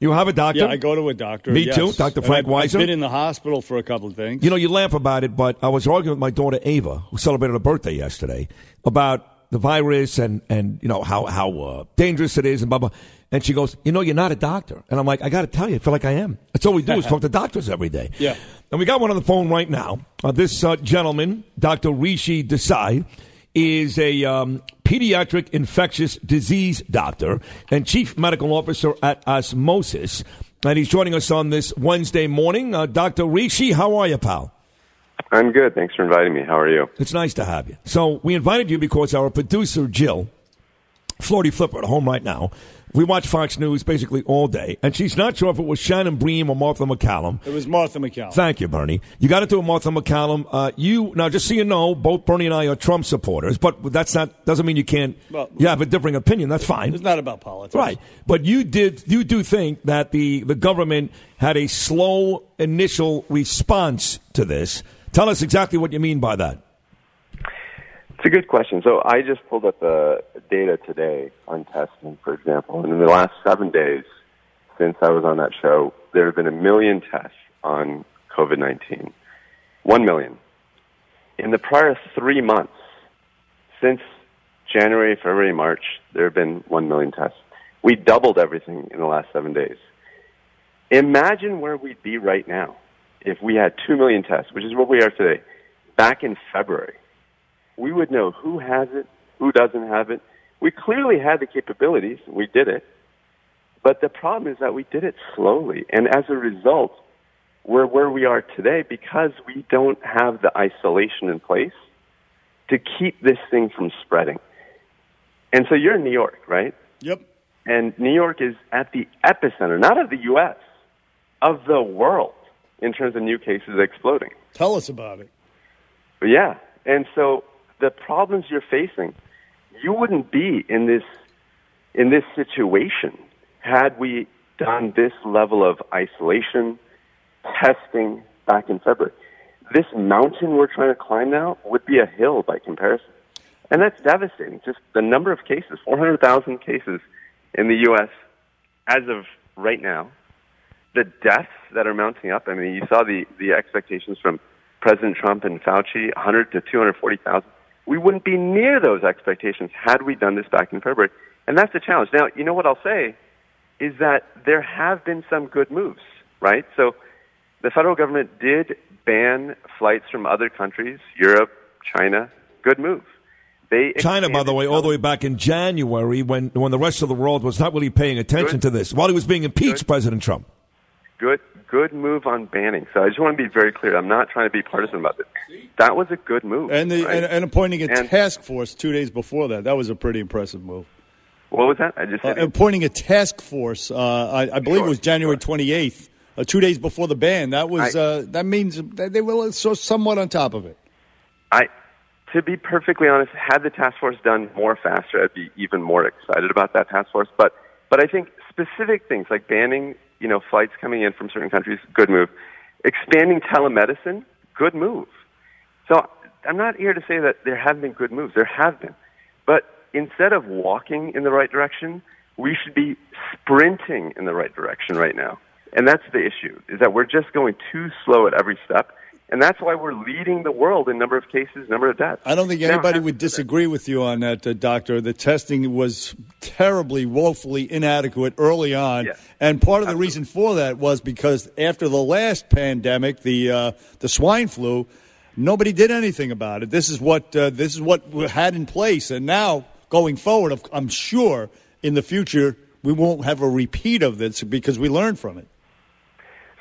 You have a doctor? Yeah, I go to a doctor. Me yes. too, Dr. And Frank I've, I've been in the hospital for a couple of things. You know, you laugh about it, but I was arguing with my daughter Ava, who celebrated her birthday yesterday, about the virus and, and you know how how uh, dangerous it is and blah blah. And she goes, "You know, you're not a doctor." And I'm like, "I got to tell you, I feel like I am. That's all we do is talk to doctors every day." Yeah. And we got one on the phone right now. Uh, this uh, gentleman, Dr. Rishi Desai, is a um, pediatric infectious disease doctor and chief medical officer at Osmosis. And he's joining us on this Wednesday morning. Uh, Dr. Rishi, how are you, pal? I'm good. Thanks for inviting me. How are you? It's nice to have you. So we invited you because our producer Jill, Florty Flipper at home right now. We watch Fox News basically all day, and she's not sure if it was Shannon Bream or Martha MacCallum. It was Martha MacCallum. Thank you, Bernie. You got into a Martha MacCallum. Uh, you now, just so you know, both Bernie and I are Trump supporters, but that's not doesn't mean you can't. Well- you have a differing opinion. That's fine. It's not about politics. Right. But you did you do think that the, the government had a slow initial response to this. Tell us exactly what you mean by that. It's a good question. So I just pulled up the data today on testing, for example, and in the last seven days since I was on that show, there have been a million tests on COVID nineteen. One million. In the prior three months, since January, February, March, there have been 1 million tests. We doubled everything in the last seven days. Imagine where we'd be right now if we had 2 million tests, which is what we are today, back in February. We would know who has it, who doesn't have it. We clearly had the capabilities. We did it. But the problem is that we did it slowly. And as a result, we're where we are today because we don't have the isolation in place to keep this thing from spreading. And so you're in New York, right? Yep. And New York is at the epicenter, not of the U.S., of the world in terms of new cases exploding. Tell us about it. But yeah. And so the problems you're facing, you wouldn't be in this in this situation had we done this level of isolation, testing back in February. This mountain we're trying to climb now would be a hill by comparison. And that's devastating. Just the number of cases, 400,000 cases in the U.S. as of right now. The deaths that are mounting up. I mean, you saw the, the expectations from President Trump and Fauci, 100 to 240,000. We wouldn't be near those expectations had we done this back in February. And that's the challenge. Now, you know what I'll say is that there have been some good moves, right? So the federal government did ban flights from other countries, Europe, China. Good move. They China, by the way, all the way back in January when, when the rest of the world was not really paying attention to this, while he was being impeached, President Trump. Good good move on banning. So I just want to be very clear. I'm not trying to be partisan about this. That was a good move. And, the, right? and, and appointing a And- task force two days before that. That was a pretty impressive move. What was that? I just Uh, appointing a task force, uh, I, I believe it was January 28th, uh, two days before the ban. That was uh, that means they were so somewhat on top of it. I, to be perfectly honest, had the task force done more faster, I'd be even more excited about that task force. But, but I think specific things like banning, you know, flights coming in from certain countries, good move. Expanding telemedicine, good move. So I'm not here to say that there haven't been good moves. There have been. But instead of walking in the right direction, we should be sprinting in the right direction right now. And that's the issue, is that we're just going too slow at every step. And that's why we're leading the world in number of cases, number of deaths. I don't think Now, anybody would disagree with you on that, uh, Doctor. The testing was terribly, woefully inadequate early on, and part of the reason for that was because after the last pandemic, the uh, the swine flu, nobody did anything about it. This is what uh, this is what we had in place, and now going forward, I'm sure in the future we won't have a repeat of this because we learned from it.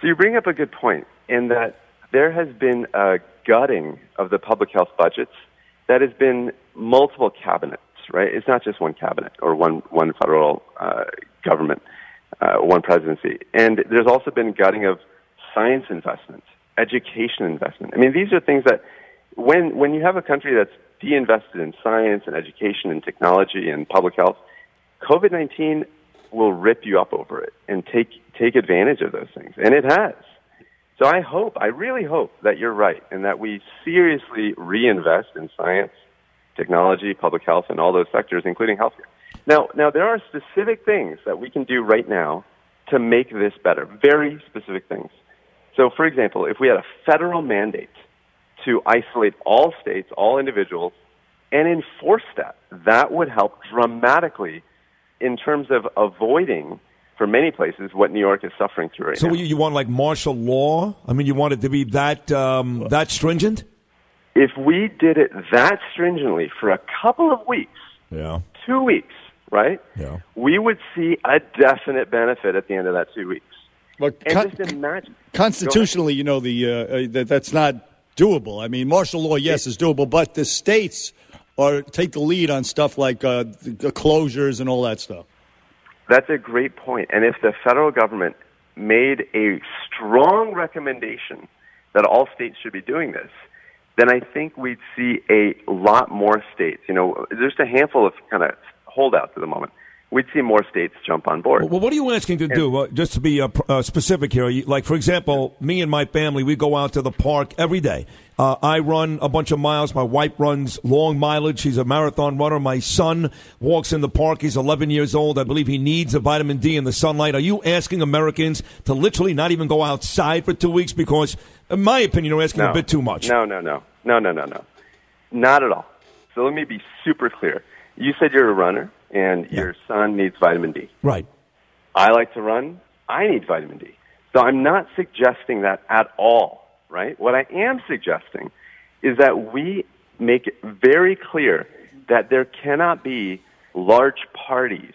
So you bring up a good point in that there has been a gutting of the public health budgets that has been multiple cabinets, right? It's not just one cabinet or one, one federal uh, government, uh, one presidency. And there's also been gutting of science investment, education investment. I mean, these are things that when, when you have a country that's de-invested in science and education and technology and public health, COVID-19 will rip you up over it and take, take advantage of those things. And it has. So I hope, I really hope that you're right and that we seriously reinvest in science, technology, public health, and all those sectors, including healthcare. Now, now there are specific things that we can do right now to make this better. Very specific things. So, for example, if we had a federal mandate to isolate all states, all individuals, and enforce that, that would help dramatically in terms of avoiding, for many places, what New York is suffering through right So now. you, you want like martial law? I mean, you want it to be that um, that stringent? if we did it that stringently for a couple of weeks, Yeah. two weeks, right? Yeah. We would see a definite benefit at the end of that two weeks. But and con- just imagine. Constitutionally, you know, the uh, uh, that that's not doable. I mean, martial law, yes, is doable, but the states are take the lead on stuff like uh, the closures and all that stuff. That's a great point. And if the federal government made a strong recommendation that all states should be doing this, then I think we'd see a lot more states. You know, there's a handful of kind of holdouts at the moment. We'd see more states jump on board. Well, what are you asking to do? Uh, just to be uh, pr- uh, specific here, like for example, me and my family, we go out to the park every day. Uh, I run a bunch of miles. My wife runs long mileage. She's a marathon runner. My son walks in the park. He's 11 years old. I believe he needs a vitamin D in the sunlight. Are you asking Americans to literally not even go outside for two weeks? Because, in my opinion, you're asking no. a bit too much. No, no, no. No, no, no, no. Not at all. So let me be super clear. You said you're a runner, and your son needs vitamin D. Right. I like to run. I need vitamin D. So I'm not suggesting that at all, right? What I am suggesting is that we make it very clear that there cannot be large parties,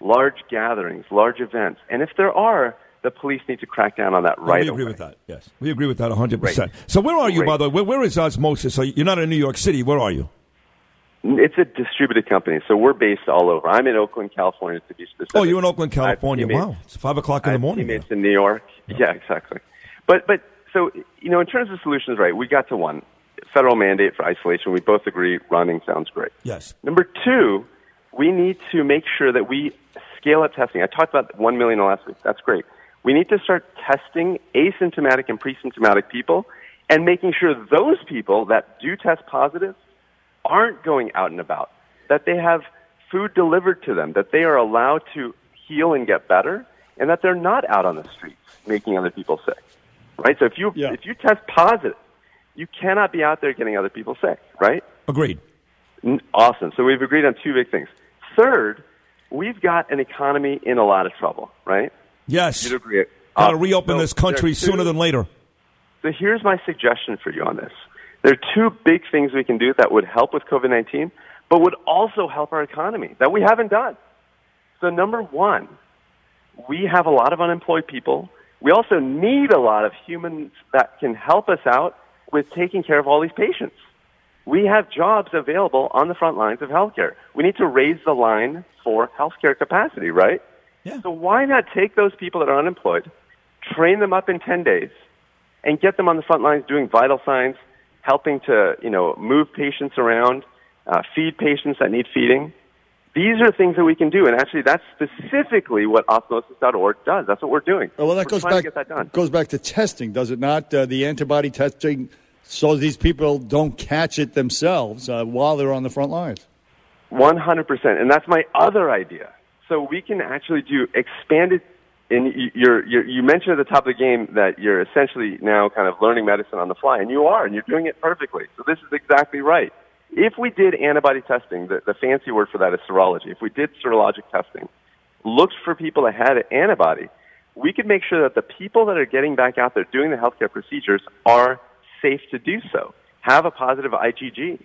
large gatherings, large events. And if there are, the police need to crack down on that right we away. agree with that. Yes, we agree with that 100. percent. So where are you, Great. by the way? Where, where is Osmosis? So you're not in New York City. Where are you? It's a distributed company, so we're based all over. I'm in Oakland, California, to be specific. Oh, you're in Oakland, California. Wow, it's five o'clock in the morning. Teammates in New York. Yeah. exactly. But but so you know, in terms of solutions, right? We got to one federal mandate for isolation. We both agree running sounds great. Yes. Number two, we need to make sure that we scale up testing. I talked about one million last week. That's great. We need to start testing asymptomatic and pre-symptomatic people, and making sure those people that do test positive aren't going out and about. That they have food delivered to them. That they are allowed to heal and get better, and that they're not out on the streets making other people sick. Right. So if you if you test positive, you cannot be out there getting other people sick. Right. Agreed. Awesome. So we've agreed on two big things. Third, we've got an economy in a lot of trouble, right? Yes. You'd agree. Got to Uh, reopen so this country sooner than later. So here's my suggestion for you on this. There are two big things we can do that would help with COVID 19, but would also help our economy that we haven't done. So, number one, we have a lot of unemployed people. We also need a lot of humans that can help us out with taking care of all these patients. We have jobs available on the front lines of healthcare. We need to raise the line for healthcare capacity, right? Yeah. So why not take those people that are unemployed, train them up in 10 days, and get them on the front lines doing vital signs, helping to, you know, move patients around, uh, feed patients that need feeding. These are things that we can do, and actually, that's specifically what osmosis.org does. That's what we're doing. Oh, well, that we're goes back that goes back to testing, does it not? Uh, the antibody testing, so these people don't catch it themselves uh, while they're on the front lines. One hundred percent, and that's my other idea. So we can actually do expanded. And you're, you're, you mentioned at the top of the game that you're essentially now kind of learning medicine on the fly, and you are, and you're doing it perfectly. So this is exactly right. If we did antibody testing, the, the fancy word for that is serology. If we did serologic testing, looked for people that had an antibody, we could make sure that the people that are getting back out there doing the healthcare procedures are safe to do so, have a positive IgG.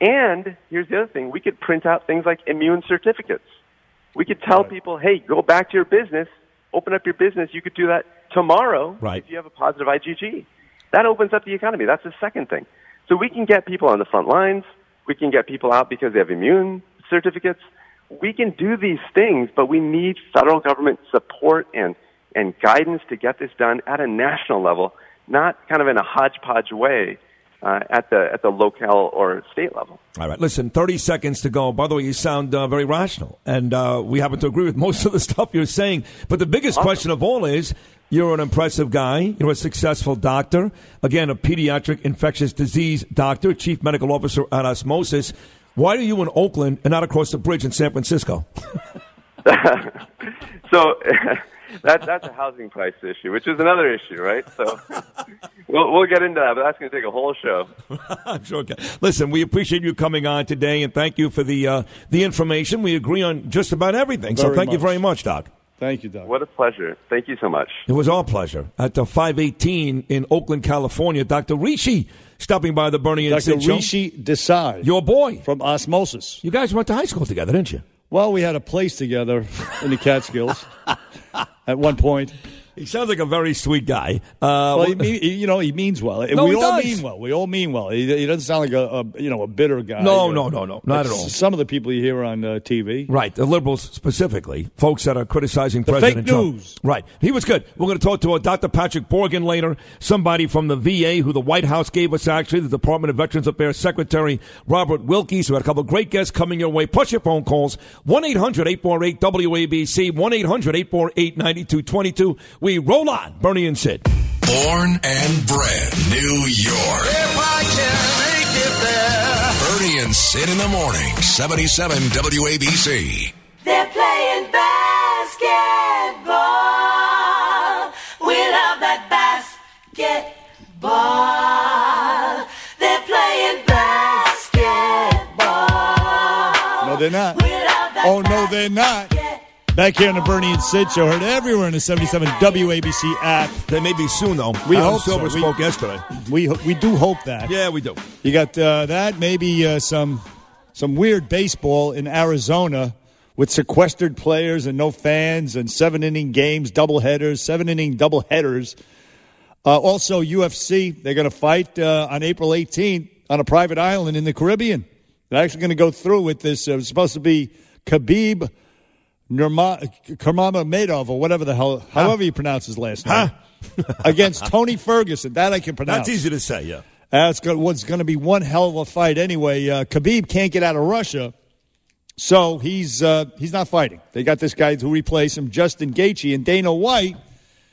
And here's the other thing we could print out things like immune certificates. We could tell people, hey, go back to your business, open up your business. You could do that tomorrow Right. if you have a positive IgG. That opens up the economy. That's the second thing. So we can get people on the front lines. We can get people out because they have immune certificates. We can do these things, but we need federal government support and, and guidance to get this done at a national level, not kind of in a hodgepodge way uh, at the at the local or state level. All right, listen, 30 seconds to go. By the way, you sound uh, very rational, and uh, we happen to agree with most of the stuff you're saying. But the biggest question of all is you're an impressive guy, you're a successful doctor, again, a pediatric infectious disease doctor, chief medical officer at Osmosis. Why are you in Oakland and not across the bridge in San Francisco? so that that's a housing price issue, which is another issue, right? So we'll we'll get into that, but that's going to take a whole show. I'm sure. Okay. Listen, we appreciate you coming on today, and thank you for the uh, the information. We agree on just about everything. so Very thank you very much, Doc. Thank you, Doc. What a pleasure. Thank you so much. It was our pleasure. At the 518 in Oakland, California, Dr. Rishi stopping by the Bernie and Dr. Sid show. Rishi Desai. Your boy. From Osmosis. You guys went to high school together, didn't you? Well, we had a place together in the Catskills at one point. He sounds like a very sweet guy. Uh, well, he mean, you know, he means well. No, we he all does. mean well. We all mean well. He, he doesn't sound like a, a you know a bitter guy. No, no, no, no, not at all. Some of the people you hear on uh, TV, Right, the liberals specifically, folks that are criticizing The President fake Trump. news. Right, he was good. We're going to talk to uh, Dr. Patrick Borgen later, somebody from the VA who the White House gave us actually, the Department of Veterans Affairs Secretary Robert Wilkie. So we had a couple of great guests coming your way. Plus your phone calls one 848 WABC one 848 9222. We roll on, Bernie and Sid. Born and bred New York. Bernie and Sid in the morning, 77 WABC. They're playing basketball. We love that basketball. They're playing basketball. No, they're not. Oh, no, they're not. Back here on the Bernie and Sid show, heard everywhere in the 77 WABC app. They may be soon, though. We Adam hope so. Silver We- spoke yesterday. We we do hope that. Yeah, we do. You got uh, that, maybe uh, some some weird baseball in Arizona with sequestered players and no fans and seven inning games, double headers, seven inning double headers. Uh, also, UFC, they're going to fight uh, on April 18th on a private island in the Caribbean. They're actually going to go through with this. Uh, it was supposed to be Khabib Nurmagomedov or whatever the hell, however you pronounce his last name, against Tony Ferguson. That I can pronounce. That's easy to say, yeah. That's going, what's going to be one hell of a fight anyway. Uh, Khabib can't get out of Russia, so he's uh, he's not fighting. They got this guy to replace him, Justin Gaethje, and Dana White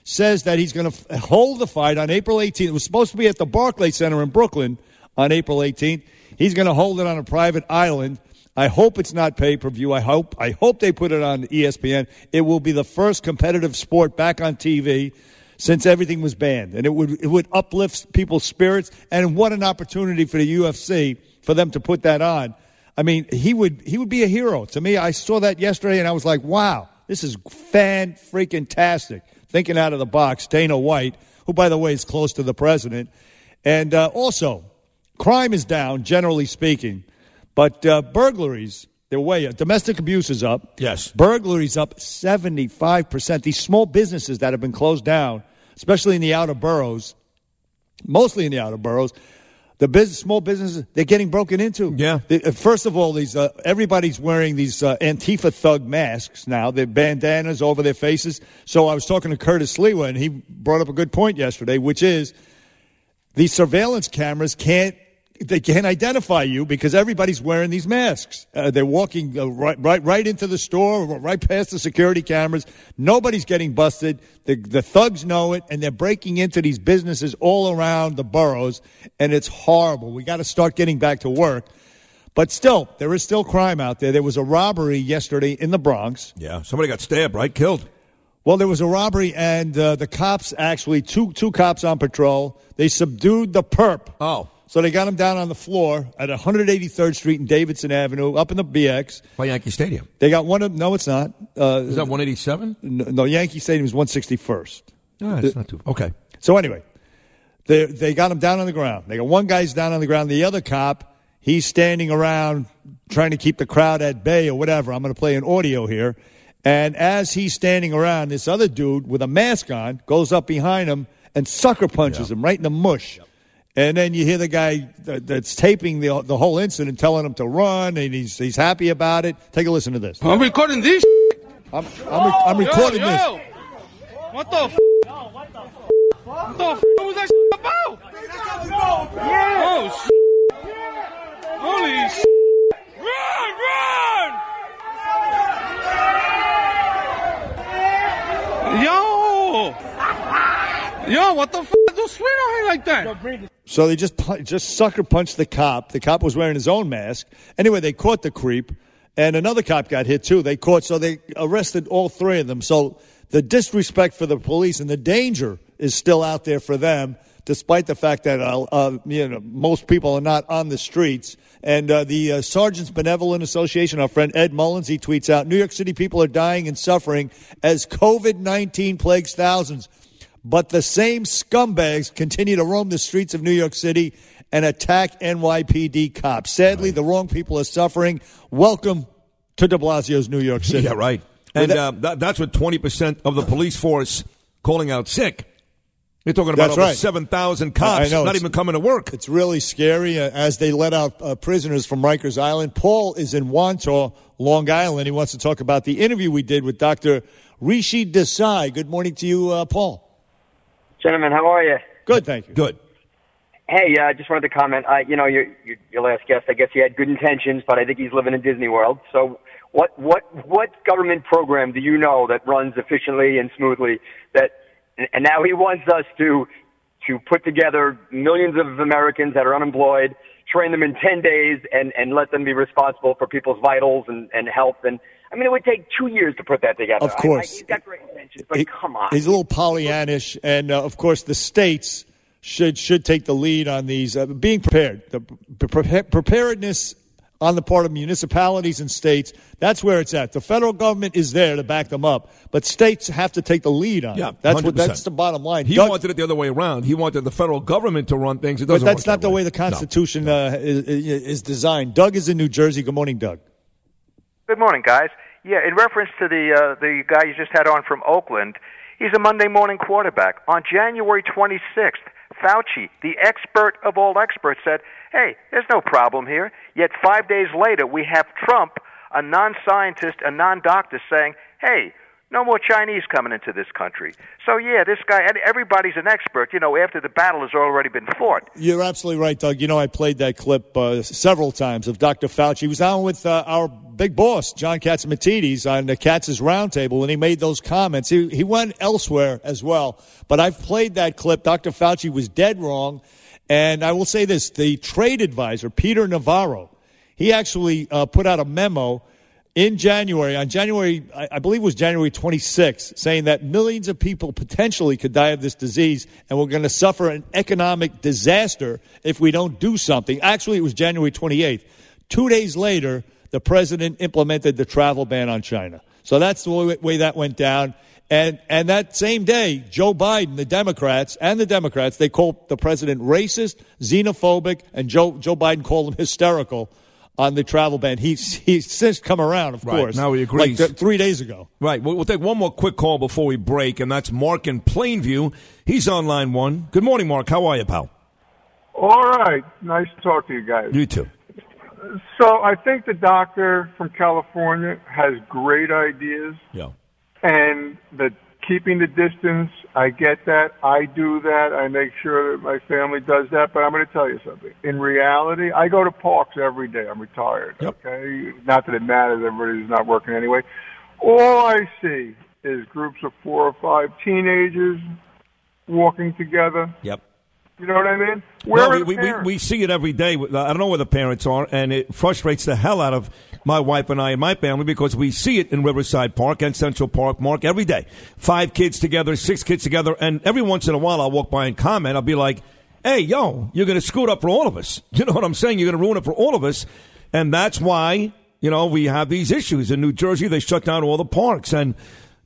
says that he's going to f- hold the fight on April 18th. It was supposed to be at the Barclay Center in Brooklyn on April 18th. He's going to hold it on a private island. I hope it's not pay per view. I hope I hope they put it on ESPN. It will be the first competitive sport back on TV since everything was banned, and it would it would uplift people's spirits. And what an opportunity for the UFC for them to put that on. I mean, he would he would be a hero to me. I saw that yesterday, and I was like, wow, this is fan freaking tastic. Thinking out of the box, Dana White, who by the way is close to the president, and uh, also crime is down generally speaking, but uh, burglaries. They're way up. Domestic abuse is up. Yes. Burglaries up 75%. These small businesses that have been closed down, especially in the outer boroughs, mostly in the outer boroughs, the business, small businesses, they're getting broken into. Yeah. first of all, these uh, everybody's wearing these uh, Antifa thug masks now. They're bandanas over their faces. So I was talking to Curtis Sliwa, and he brought up a good point yesterday, which is these surveillance cameras can't they can't identify you because everybody's wearing these masks. Uh, they're walking uh, right, right, right into the store, right past the security cameras. Nobody's getting busted. The, the thugs know it, and they're breaking into these businesses all around the boroughs, and it's horrible. We got to start getting back to work. But still, there is still crime out there. There was a robbery yesterday in the Bronx. Yeah, somebody got stabbed, right? Killed. Well, there was a robbery, and uh, the cops actually two two cops on patrol. They subdued the perp. Oh, so they got him down on the floor at 183rd Street and Davidson Avenue, up in the BX. By Yankee Stadium. They got one of no, it's not. Uh, Is that 187? No, no, Yankee Stadium is 161st. No, it's not too. Okay. So anyway, they they got him down on the ground. They got one guy's down on the ground. The other cop, he's standing around trying to keep the crowd at bay or whatever. I'm going to play an audio here. And as he's standing around, this other dude with a mask on goes up behind him and sucker punches him right in the mush. And then you hear the guy that, that's taping the the whole incident telling him to run, and he's he's happy about it. Take a listen to this. I'm recording this. I'm I'm, I'm recording yo, this. yo. What the? F- what the? F- what was that shit about? Oh shit! Holy shit! Run, run! Yo! Yo, what the f? Don't swear on him like that. So they just just sucker punched the cop. The cop was wearing his own mask. Anyway, they caught the creep, and another cop got hit too. They caught, so they arrested all three of them. So the disrespect for the police and the danger is still out there for them, despite the fact that uh, uh, you know most people are not on the streets. And uh, the uh, Sergeants Benevolent Association, our friend Ed Mullins, he tweets out: New York City people are dying and suffering as COVID nineteen plagues thousands. But the same scumbags continue to roam the streets of New York City and attack NYPD cops. Sadly, the wrong people are suffering. Welcome to de Blasio's New York City. Yeah, right. And uh, that, that's with 20% of the police force calling out sick. You're talking about That's over right. 7,000 cops know, not even coming to work. It's really scary uh, as they let out uh, prisoners from Rikers Island. Paul is in Wantagh, Long Island. He wants to talk about the interview we did with Dr. Rishi Desai. Good morning to you, uh, Paul. Gentlemen, how are you? Good, thank you. Good. Hey, I uh, just wanted to comment. I, you know, your, your your last guest, I guess he had good intentions, but I think he's living in Disney World. So, what what what government program do you know that runs efficiently and smoothly? That and now he wants us to to put together millions of Americans that are unemployed, train them in ten days, and and let them be responsible for people's vitals and and health. And I mean, it would take two years to put that together. Of I- I, course. he's got great intentions, but He- come on. He's a little Pollyannish, and uh, of course, the states should should take the lead on these. Uh, being prepared, the pre- preparedness on the part of municipalities and states. That's where it's at. The federal government is there to back them up, but states have to take the lead on Yeah, it. That's what 100%. that's the bottom line. He Doug- wanted it the other way around. He wanted the federal government to run things. It doesn't but that's work not that the way the Constitution uh, is, is designed. Doug is in New Jersey. Good morning, Doug. Good morning, guys. Yeah, in reference to the uh, the guy you just had on from Oakland, he's a Monday morning quarterback. On January 26th, Fauci, the expert of all experts, said, "Hey, there's no problem here." Yet five days later, we have Trump, a non-scientist, a non-doctor, saying, "Hey." No more Chinese coming into this country. So yeah, this guy. and Everybody's an expert, you know. After the battle has already been fought. You're absolutely right, Doug. You know, I played that clip uh, several times of Dr. Fauci. He was on with uh, our big boss, John Catsimatidis, on the Cats Roundtable, and he made those comments. He, he went elsewhere as well. But I've played that clip. Dr. Fauci was dead wrong. And I will say this the trade advisor, Peter Navarro, he actually uh, put out a memo in January, on January, I believe it was January 26th, saying that millions of people potentially could die of this disease and we're going to suffer an economic disaster if we don't do something. Actually, it was January 28th. Two days later, the president implemented the travel ban on China. So that's the way, way that went down. And, and that same day, Joe Biden, the Democrats, and the Democrats, they called the president racist, xenophobic, and Joe, Joe Biden called him hysterical on the travel ban. He's, he's since come around, of Right, course. now he agrees. Like th- three days ago. Right. We'll, we'll take one more quick call before we break, and that's Mark in Plainview. He's on line one. Good morning, Mark. How are you, pal? All right. Nice to talk to you guys. You too. So I think the doctor from California has great ideas. Yeah. And the keeping the distance, I get that. I do that. I make sure that my family does that. But I'm going to tell you something. In reality, I go to parks every day. I'm retired. Okay. Not that it matters. Everybody's not working anyway. All I see is groups of four or five teenagers walking together. Yep. You know what I mean? Where Well, are we, the we, we see it every day. I don't know where the parents are, and it frustrates the hell out of my wife and I and my family because we see it in Riverside Park and Central Park, Mark, every day. Five kids together, six kids together, and every once in a while I'll walk by and comment. I'll be like, hey, yo, you're going to screw it up for all of us. You know what I'm saying? You're going to ruin it for all of us. And that's why, you know, we have these issues. In New Jersey, they shut down all the parks. And,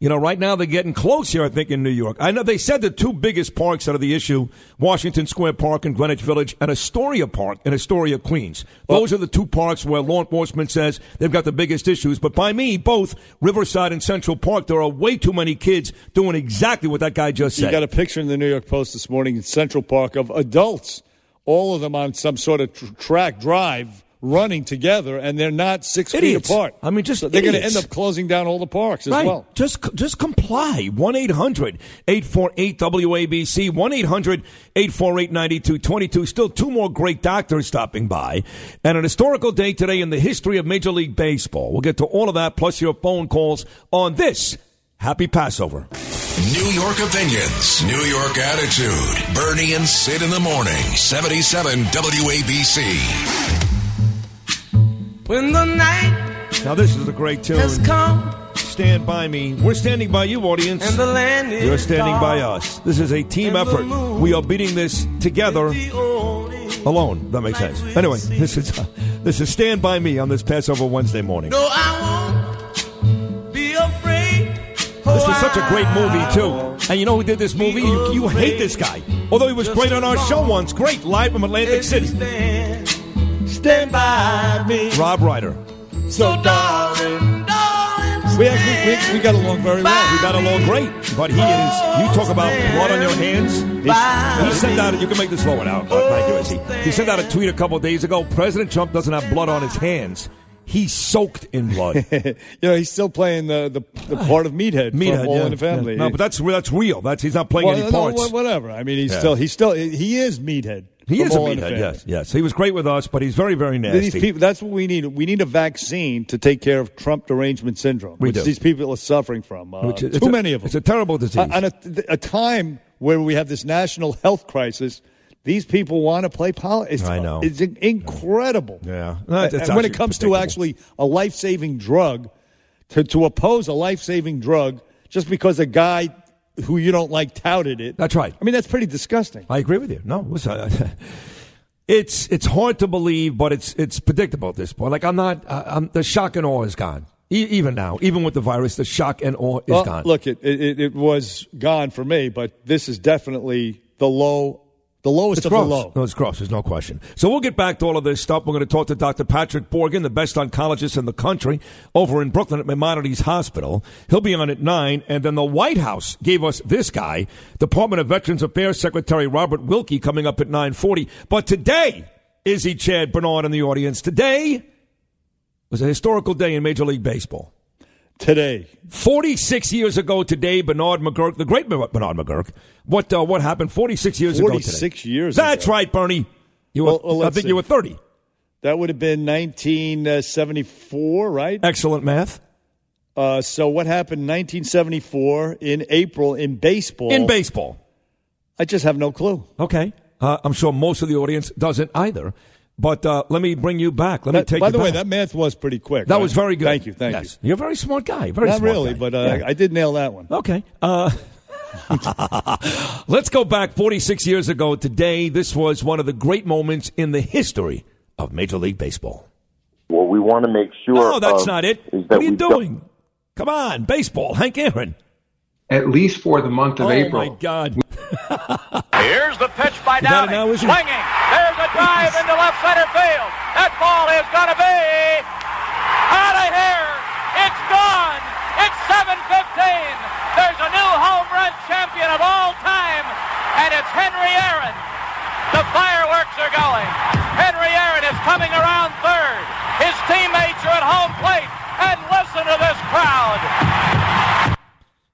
you know, right now they're getting close here, I think, in New York. I know they said the two biggest parks that are the issue Washington Square Park in Greenwich Village and Astoria Park in Astoria, Queens. Those are the two parks where law enforcement says they've got the biggest issues. But by me, both Riverside and Central Park, there are way too many kids doing exactly what that guy just said. You got a picture in the New York Post this morning in Central Park of adults, all of them on some sort of tr- track drive, running together, and they're not six Idiots. feet apart. I mean, just So they're going to end up closing down all the parks as right. well. Just just comply. 1 800 848 WABC. 1 800 848 9222. Still two more great doctors stopping by. And an historical day today in the history of Major League Baseball. We'll get to all of that plus your phone calls on this Happy Passover. New York opinions, New York attitude. Bernie and Sid in the morning. 77 WABC. When the night Now, this is a great tune. has come Stand by me. We're standing by you, audience. and the land is You're standing by us. This is a team and effort. We are beating this together alone. That makes sense. Anyway, this is this is Stand By Me on this Passover Wednesday morning. No, I won't be afraid. Oh, this is such a great movie, too. And you know who did this movie? You, you hate this guy. Although he was great on our show once. Great, live from Atlantic City. Stand, stand by me. Rob Reiner. So, darling, darling, We actually we, we got along very well. We got along great. But he is, you talk about blood on your hands. He sent out, you can make this lower now. Uh, thank you, Izzy. He sent out a tweet a couple of days ago. President Trump doesn't have blood on his hands. He's soaked in blood. you know, he's still playing the, the, the part of Meathead, Meathead, from All yeah, in the Family. yeah. No, but that's that's real. That's he's not playing Well, any no, parts. whatever. I mean, he's Yeah. still he's still he is Meathead. He is a meathead. Yes, yes. He was great with us, but he's very, very nasty. These people, that's what we need. We need a vaccine to take care of Trump derangement syndrome, We which do. these people are suffering from. Uh, is- too it's a- many of them. It's a terrible disease. Uh, on a, a time where we have this national health crisis, these people want to play politics. I know. It's incredible. Yeah. No, it's- And it's when it comes to actually a life saving drug, to, to oppose a life saving drug just because a guy who you don't like touted it. That's right. I mean, that's pretty disgusting. I agree with you. No, listen, it's it's hard to believe, but it's it's predictable at this point. Like I'm not, I'm, the shock and awe is gone. E- even now, even with the virus, the shock and awe is Well, gone. Look, it, it it was gone for me, but this is definitely the low, the lowest It's of gross. the low. No, it's gross. There's no question. So we'll get back to all of this stuff. We're going to talk to Dr. Patrick Borgen, the best oncologist in the country, over in Brooklyn at Maimonides Hospital. He'll be on at 9. And then the White House gave us this guy, Department of Veterans Affairs Secretary Robert Wilkie, coming up at 940. But today, Izzy Chad Bernard in the audience. Today was a historical day in Major League Baseball. Today. 46 years ago today, Bernard McGuirk, the great Bernard McGuirk, what, uh, what happened 46 years ago today? 46 years That's ago. right, Bernie. You were, Well, well, I think see. you were 30. That would have been 1974, right? Excellent math. Uh, so what happened 1974 in April in baseball? In baseball. I just have no clue. Okay. Uh, I'm sure most of the audience doesn't either. But uh, let me bring you back. Let me take by you the way, that math was pretty quick. That right? was very good. Thank you, thank Yes. You're a very smart guy. Very Not smart really, guy. but uh, Yeah. I did nail that one. Okay. Uh, let's go back 46 years ago today. This was one of the great moments in the history of Major League Baseball. What we want to make sure. No, that's of not it. Is What that are you we don't- doing? Come on, baseball. Hank Aaron. At least for the month of oh, April. Oh, my God. Here's the pitch by You got it Downing. now. Swinging. There's a drive into left center field. That ball is going to be out of here. It's gone. It's 7:15. There's a new home run champion of all time, and it's Henry Aaron. The fireworks are going. Henry Aaron is coming around third. His teammates are at home plate, and listen to this crowd.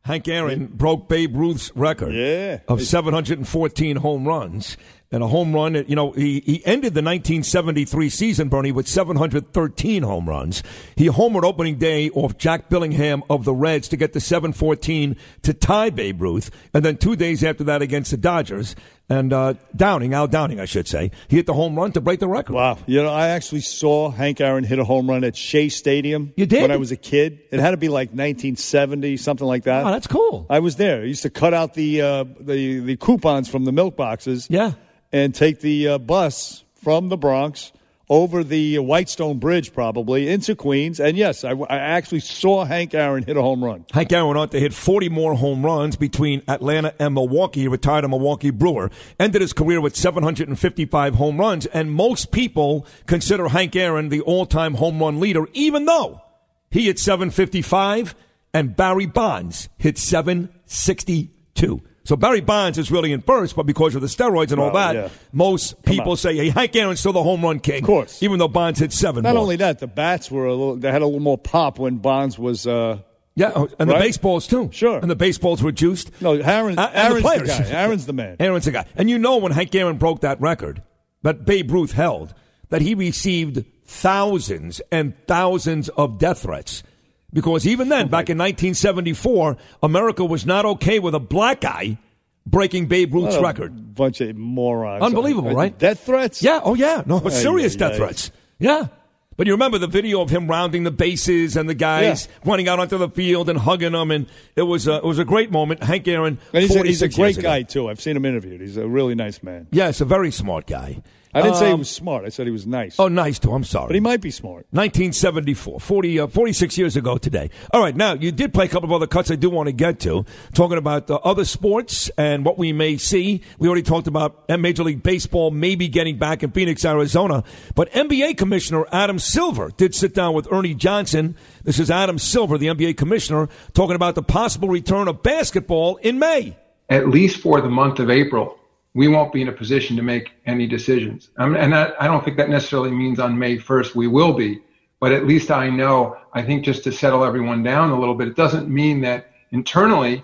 Hank Aaron broke Babe Ruth's record Yeah. of 714 home runs. And a home run, you know, he, he ended the 1973 season, Bernie, with 713 home runs. He homered opening day off Jack Billingham of the Reds to get the 714 to tie Babe Ruth. And then two days after that against the Dodgers. And uh, Downing, Al Downing, I should say, he hit the home run to break the record. Wow. You know, I actually saw Hank Aaron hit a home run at Shea Stadium. You did? When I was a kid. It had to be like 1970, something like that. Oh, that's cool. I was there. I used to cut out the, uh, the, the coupons from the milk boxes. Yeah. And take the uh, bus from the Bronx over the Whitestone Bridge, probably, into Queens. And yes, I, I actually saw Hank Aaron hit a home run. Hank Aaron went on to hit 40 more home runs between Atlanta and Milwaukee. He retired a Milwaukee Brewer. Ended his career with 755 home runs. And most people consider Hank Aaron the all-time home run leader, even though he hit 755 and Barry Bonds hit 762. So Barry Bonds is really in first, but because of the steroids and all Well, that, yeah. most people say, hey, Hank Aaron's still the home run king. Of course. Even though Bonds hit seven Not more. only that, the bats were a little, they had a little more pop when Bonds was. Uh, Yeah, oh, and the baseballs too. Sure. And the baseballs were juiced. no, Aaron, Uh, the Aaron's the, players. guy. Aaron's the man. Aaron's the guy. And you know when Hank Aaron broke that record that Babe Ruth held, that he received thousands and thousands of death threats. Because even then, back in 1974, America was not okay with a black guy breaking Babe Ruth's record. Bunch of morons. Unbelievable, Uh, right? Death threats? Yeah, oh yeah. No, Ay, serious death threats. Yeah. But you remember the video of him rounding the bases and the guys running out onto the field and hugging them, and it was a, it was a great moment. Hank Aaron, And he's a, he's a great years ago. guy, too. I've seen him interviewed. He's a really nice man. Yes, a very smart guy. I didn't say he Um, was smart. I said he was nice. Oh, nice too. I'm sorry. But he might be smart. 1974, 40, uh, 46 years ago today. All right, now you did play a couple of other cuts I do want to get to, talking about uh, other sports and what we may see. We already talked about Major League Baseball maybe getting back in Phoenix, Arizona. But NBA Commissioner Adam Silver did sit down with Ernie Johnson. This is Adam Silver, the NBA Commissioner, talking about the possible return of basketball in May. At least for the month of April, we won't be in a position to make any decisions. Um, and that, I don't think that necessarily means on May 1st we will be, but at least I know, I think just to settle everyone down a little bit, it doesn't mean that internally,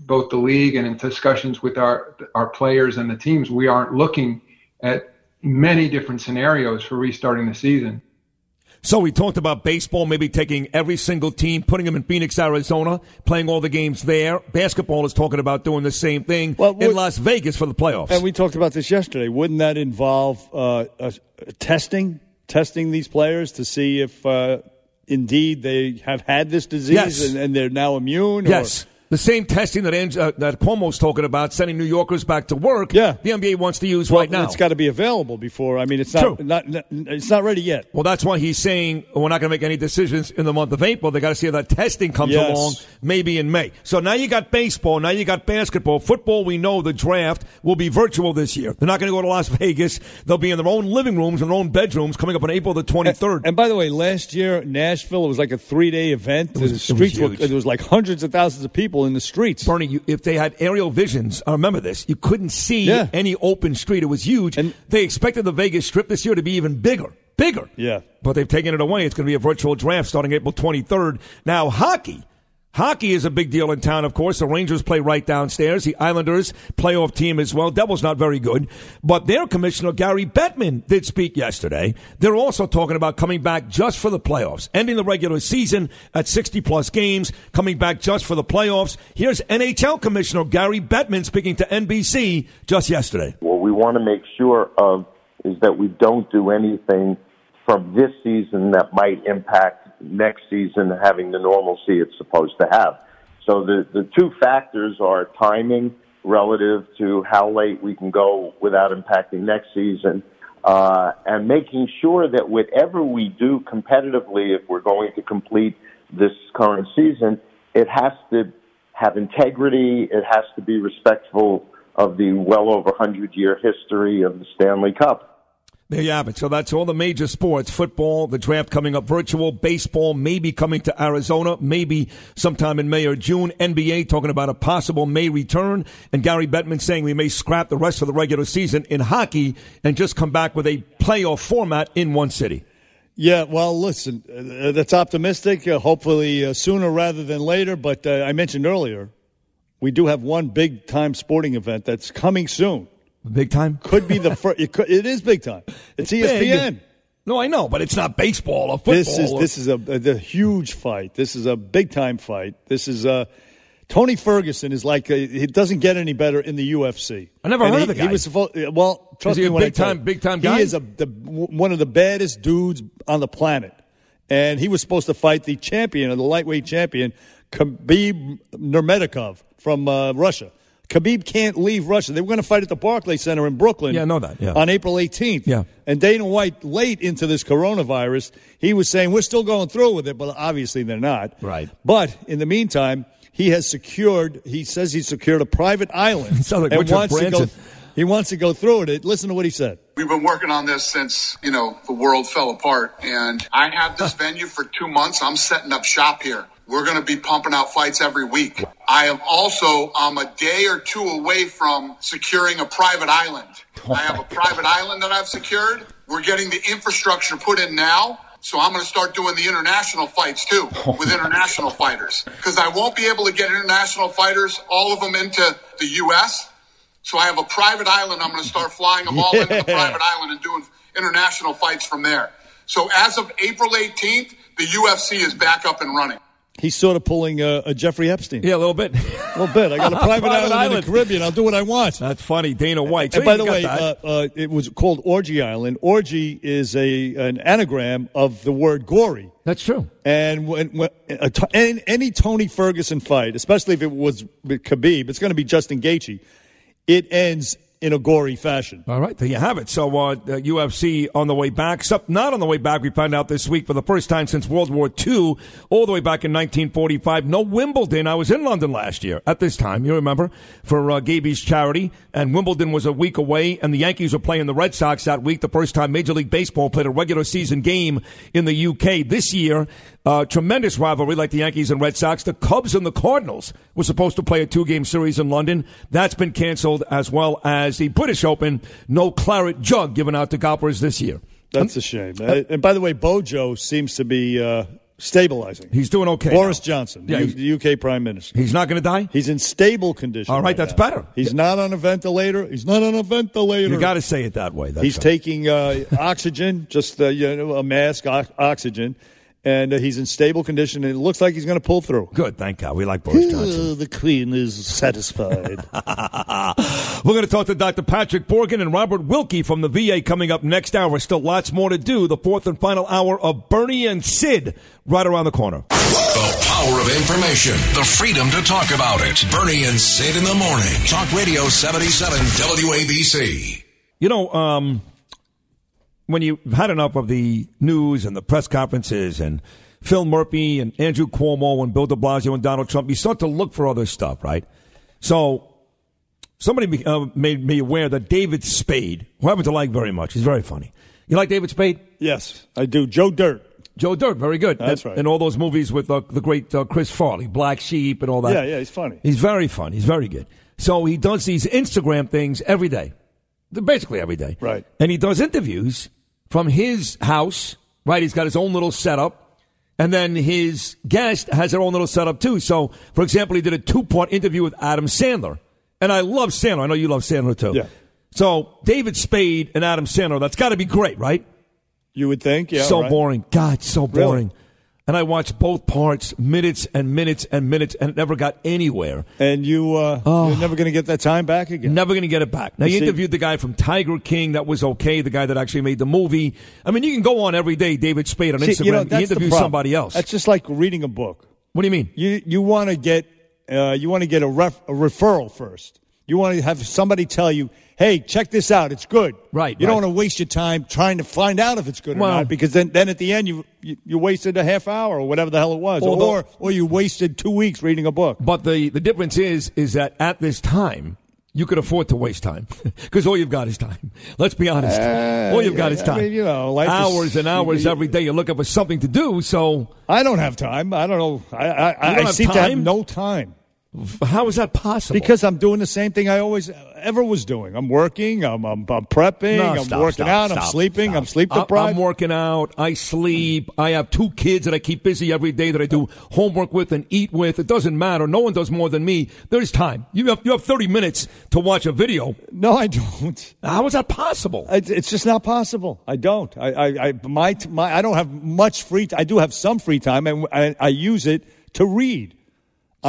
both the league and in discussions with our, our players and the teams, we aren't looking at many different scenarios for restarting the season. So we talked about baseball, maybe taking every single team, putting them in Phoenix, Arizona, playing all the games there. Basketball is talking about doing the same thing in Las Vegas for the playoffs. And we talked about this yesterday. Wouldn't that involve uh, uh, testing, testing these players to see if uh, indeed they have had this disease Yes. and, and they're now immune? Or, Yes. The same testing that Ang- uh, that Cuomo's talking about, sending New Yorkers back to work. Yeah. The NBA wants to use Well, right now. It's got to be available before. I mean, it's not, not, not it's not ready yet. Well, that's why he's saying we're not going to make any decisions in the month of April. They got to see how that testing comes Yes. along, maybe in May. So now you got baseball, now you got basketball, football. We know the draft will be virtual this year. They're not going to go to Las Vegas. They'll be in their own living rooms and their own bedrooms coming up on April the twenty third. And by the way, last year Nashville it was like a three day event. was- the it streets was were was like hundreds of thousands of people in the streets. Bernie, you, if they had aerial visions, I remember this. You couldn't see Yeah. any open street. It was huge. And they expected the Vegas Strip this year to be even bigger, bigger. Yeah. But they've taken it away. It's going to be a virtual draft starting April 23rd. Now, hockey. Hockey is a big deal in town, of course. The Rangers play right downstairs. The Islanders, playoff team as well. Devils not very good. But their commissioner, Gary Bettman, did speak yesterday. They're also talking about coming back just for the playoffs, ending the regular season at 60 plus games, coming back just for the playoffs. Here's NHL Commissioner Gary Bettman speaking to NBC just yesterday. What we want to make sure of is that we don't do anything from this season that might impact next season having the normalcy it's supposed to have. So the, the two factors are timing relative to how late we can go without impacting next season, uh, and making sure that whatever we do competitively, if we're going to complete this current season, it has to have integrity. It has to be respectful of the well over 100 year history of the Stanley Cup. There you have it. So that's all the major sports. Football, the draft coming up virtual, baseball maybe coming to Arizona, maybe sometime in May or June. NBA talking about a possible May return. And Gary Bettman saying we may scrap the rest of the regular season in hockey and just come back with a playoff format in one city. Yeah, well, listen, uh, that's optimistic. Uh, hopefully uh, sooner rather than later. But uh, I mentioned earlier, we do have one big time sporting event that's coming soon. Big time? Could be the first. It, could, it is big time. It's, E ESPN. big. No, I know, but it's not baseball or football. This is or- this is a, a, a huge fight. This is a big time fight. This is a. Tony Ferguson is like it doesn't get any better in the UFC. I never And heard he, of the He guy. was well, trust he me a big time- big time guy? He is a the, one of the baddest dudes on the planet, and he was supposed to fight the champion, the lightweight champion, Khabib Nurmagomedov from uh, Russia. Khabib can't leave Russia. They were going to fight at the Barclays Center in Brooklyn. Yeah, I know that, yeah. On April 18th. Yeah. And Dana White, late into this coronavirus, he was saying, We're still going through with it, but obviously they're not. Right. But in the meantime, he has secured, he says he secured a private island. Sounds like and Richard wants to go, Branson. he wants to go through it. Listen to what he said. We've been working on this since, you know, the world fell apart. And I have this venue for two months. I'm setting up shop here. We're going to be pumping out fights every week. I am also, I'm a day or two away from securing a private island. I have a private island that I've secured. We're getting the infrastructure put in now. So I'm going to start doing the international fights too with international fighters because I won't be able to get international fighters, all of them into the U.S. So I have a private island. I'm going to start flying them all into the private island and doing international fights from there. So as of April 18th, the UFC is back up and running. He's sort of pulling a, a Jeffrey Epstein. Yeah, a little bit. A little bit. I got a private, Private island, in the Caribbean. I'll do what I want. That's funny. Dana White. And by the way, uh, uh, it was called Orgy Island. Orgy is a an anagram of the word gory. That's true. And when, when any, any Tony Ferguson fight, especially if it was with Khabib, it's going to be Justin Gaethje. It ends in a gory fashion. All right, there you have it. So uh, UFC on the way back. Except not on the way back. We found out this week for the first time since World War II, all the way back in 1945. No Wimbledon. I was in London last year at this time. You remember for uh, Gaby's charity, and Wimbledon was a week away, and the Yankees were playing the Red Sox that week. The first time Major League Baseball played a regular season game in the UK this year. Uh, tremendous rivalry like the Yankees and Red Sox. The Cubs and the Cardinals were supposed to play a two game series in London. That's been canceled as well as the British Open. No claret jug given out to golfers this year. That's a shame. Uh, and by the way, Bojo seems to be uh, stabilizing. He's doing okay. Boris now. Johnson, Yeah, the, he's- U- the UK Prime Minister. He's not going to die? He's in stable condition. All right, that's now. better. He's not on a ventilator. He's not on a ventilator. You got to say it that way. That's He's right. taking uh, oxygen, just uh, you know, a mask, o- oxygen, and uh, he's in stable condition, and it looks like he's going to pull through. Good, thank God. We like Boris Johnson. the Queen is satisfied. We're going to talk to Dr. Patrick Borgen and Robert Wilkie from the VA coming up next hour. Still lots more to do. The fourth and final hour of Bernie and Sid right around the corner. The power of information, the freedom to talk about it. Bernie and Sid in the morning. Talk Radio 77 WABC. You know, um, when you've had enough of the news and the press conferences and Phil Murphy and Andrew Cuomo and Bill de Blasio and Donald Trump, you start to look for other stuff, right? So somebody uh, made me aware that David Spade, who I happen to like very much, he's very funny. You like David Spade? yes, I do. Joe Dirt. Joe Dirt, very good. That's and, right. And all those movies with uh, the great uh, Chris Farley, Black Sheep, and all that. Yeah, yeah, he's funny. He's very fun. He's very good. So he does these Instagram things every day, basically every day. Right. And he does interviews from his house. Right. He's got his own little setup, and then his guest has their own little setup too. So, for example, he did a two-part interview with Adam Sandler, and I love Sandler. I know you love Sandler too. Yeah. So David Spade and Adam Sandler. That's got to be great, right? You would think, yeah. so right. boring. God, so Really? And I watched both parts, minutes and minutes and minutes, and it never got anywhere. And you, uh, Oh. you're never going to get that time back again. Never going to get it back. Now, You you interviewed the guy from Tiger King. That was okay. The guy that actually made the movie. I mean, you can go on every day, David Spade on See, Instagram. you know, that's problem. somebody else. That's just like reading a book. What do you mean? You you want to get uh, you want to get a, ref, a referral first. You want to have somebody tell you, "Hey, check this out. It's good." Right, You don't want to waste your time trying to find out if it's good or not, because then then at the end you, you you wasted a half hour or whatever the hell it was, Although- or or you wasted two weeks reading a book. But the, the difference is, is that at this time, you could afford to waste time because all you've got is time. Let's be honest. Uh, all you've got is I time. mean, you know, life is- hours and hours you- every day. You're looking for something to do. So I don't have time. I don't know. I I, I, don't I seem to have time? no time. How is that possible? Because I'm doing the same thing I always ever was doing. I'm working. I'm I'm, I'm prepping. No, I'm stop, working stop, out. I'm sleeping. stop. I'm sleep deprived. I'm working out. I sleep. I have two kids that I keep busy every day that I do homework with and eat with. It doesn't matter. No one does more than me. There's time. You have you have 30 minutes to watch a video. No, I don't. How is that possible? It's, it's just not possible. I don't. I, I, I my, my, I don't have much free. T- I do have some free time, and I, I use it to read.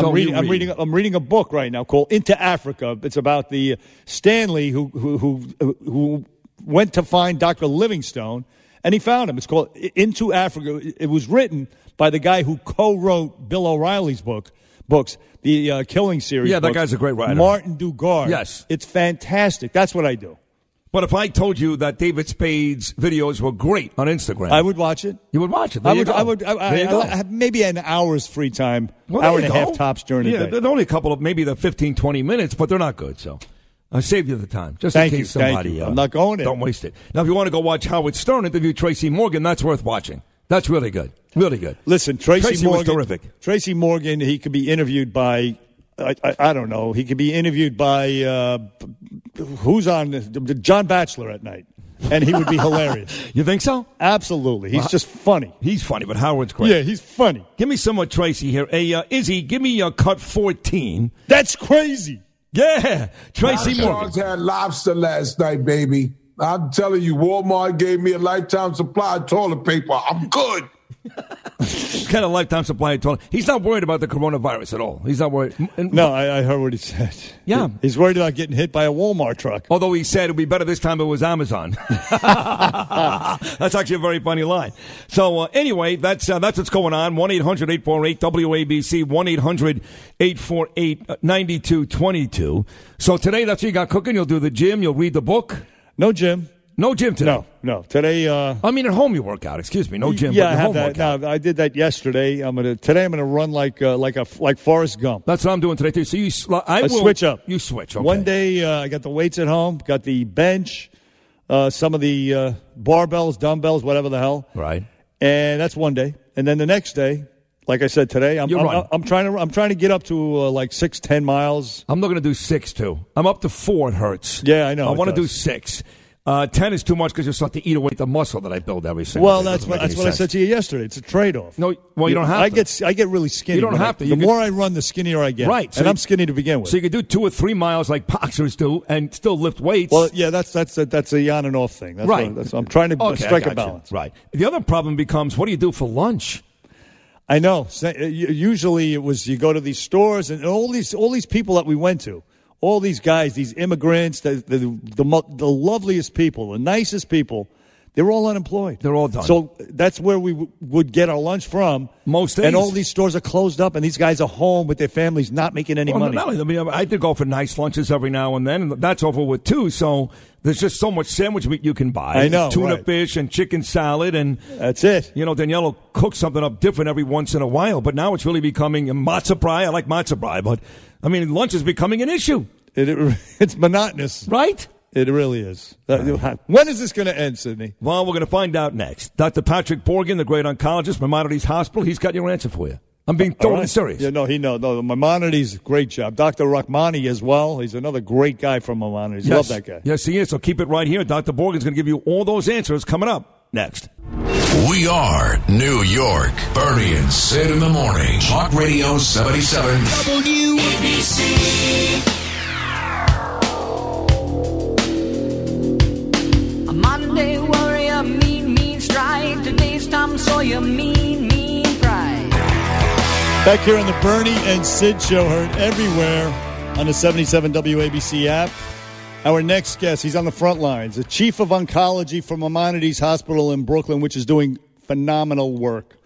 I'm reading. I'm reading. I'm reading a book right now called Into Africa. It's about the Stanley who who who, who went to find Dr. Livingstone, and he found him. It's called Into Africa. It was written by the guy who co-wrote Bill O'Reilly's book. Books, the uh, Killing series. Yeah, that books. guy's a great writer. Martin Dugard. Yes. it's fantastic. That's what I do. But if I told you that David Spade's videos were great on Instagram, I would watch it. You would watch it. There I would. I would. I, I. I have maybe an hour's free time, Well, hour and you a half tops during yeah, the day. There's only a couple of maybe the 15, 20 minutes, but they're not good. So I saved you the time just Thank in you, case thank somebody. you. Uh, I'm not going. Don't waste it. Now, if you want to go watch Howard Stern interview Tracy Morgan, that's worth watching. That's really good. Really good. Listen, Tracy, Tracy was Morgan. terrific. Tracy Morgan. He could be interviewed by. I, I, I don't know. He could be interviewed by uh, who's on the- John Batchelor at night, and he would be hilarious. You think so? Absolutely. He's Well, just funny. He's funny, but Howard's great. Yeah, he's funny. Give me some more Tracy here. Hey, uh, Izzy, give me your cut 14. That's crazy. Yeah, Tracy My Morgan. had lobster last night, baby. I'm telling you, Walmart gave me a lifetime supply of toilet paper. I'm good. kind of lifetime supply of toilet. He's not worried about the coronavirus at all. He's not worried. And- No, I, I heard what he said. Yeah. he's worried about getting hit by a Walmart truck. Although he said it would be better this time if it was Amazon. that's actually a very funny line. So uh, anyway, that's uh, that's what's going on. One 848 WABC. One 848 9222 So today, that's what you got cooking. You'll do the gym. You'll read the book. No gym. No gym today. No, no. Today, uh, I mean, at home you work out. Excuse me. No gym. Yeah, but I have home that. workout. No, I did that yesterday. I'm gonna today. I'm gonna run like uh, like a like Forrest Gump. That's what I'm doing today too. So you, I, I will switch up. You switch. Okay. One day uh, I got the weights at home, got the bench, uh, some of the uh, barbells, dumbbells, whatever the hell. Right. And that's one day. And then the next day, like I said today, I'm You I'm. I'm trying to I'm trying to get up to uh, like six ten miles. I'm not going to do six too. I'm up to four. It hurts. Yeah, I know, I want to do six. Uh, Ten is too much because you start to eat away the muscle that I build every single Well, day. that's what, that's what I said to you yesterday. It's a trade-off. No, well, you don't have I to. get I get really skinny. You don't when I- have to. The You can- more I run, the skinnier I get. Right, so and you- I'm skinny to begin with. So you could do two or three miles like boxers do and still lift weights. well, yeah, that's that's a, that's a on and off thing. That's right. What, that's, I'm trying to Okay, strike a balance. Right. The other problem becomes what do you do for lunch? I know. Uh, Usually it was you go to these stores and all these all these people that we went to, all these guys, these immigrants, the the the, the loveliest people, the nicest people. They're all unemployed. They're all done. So that's where we w- would get our lunch from. Most days. and all these stores are closed up, and these guys are home with their families, not making any Well, money. not only- I mean, I did go for nice lunches every now and then, and that's over with too. So there's just so much sandwich meat you can buy. I know, tuna right. fish and chicken salad, and that's it. You know, Danielle will cook something up different every once in a while, but now it's really becoming a matzo brei. I like matzo brei, but I mean, lunch is becoming an issue. It, it- it's monotonous, right? It really is. Uh, When is this going to end, Sydney? Well, we're going to find out next. Dr. Patrick Borgen, the great oncologist, Maimonides Hospital, he's got your answer for you. I'm being totally right. serious. Yeah, no, he knows. No, Maimonides, great job. Dr. Rahmani as well. He's another great guy from Maimonides. Yes. Love that guy. Yes, he is. So keep it right here. Dr. Borgen's going to give you all those answers coming up next. We are New York. Bernie and Sid in the morning. Talk Radio 77. WABC. Today's Tom Sawyer, mean, mean pride. Back here on the Bernie and Sid show, heard everywhere on the 77 WABC app. Our next guest, he's on the front lines, the chief of oncology from Maimonides Hospital in Brooklyn, which is doing phenomenal work.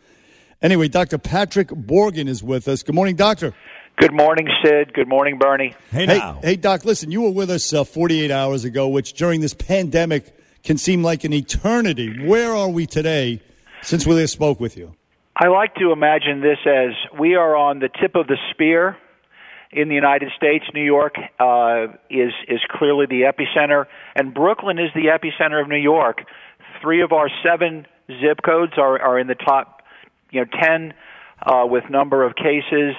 Anyway, Dr. Patrick Borgen is with us. Good morning, doctor. Good morning, Sid. Good morning, Bernie. Hey, hey, Doc, listen, you were with us uh, 48 hours ago, which during this pandemic can seem like an eternity. Where are we today since we last spoke with you? I like to imagine this as we are on the tip of the spear in the United States. New York uh, is is clearly the epicenter, and Brooklyn is the epicenter of New York. Three of our seven zip codes are are in the top, you know, ten uh, with number of cases.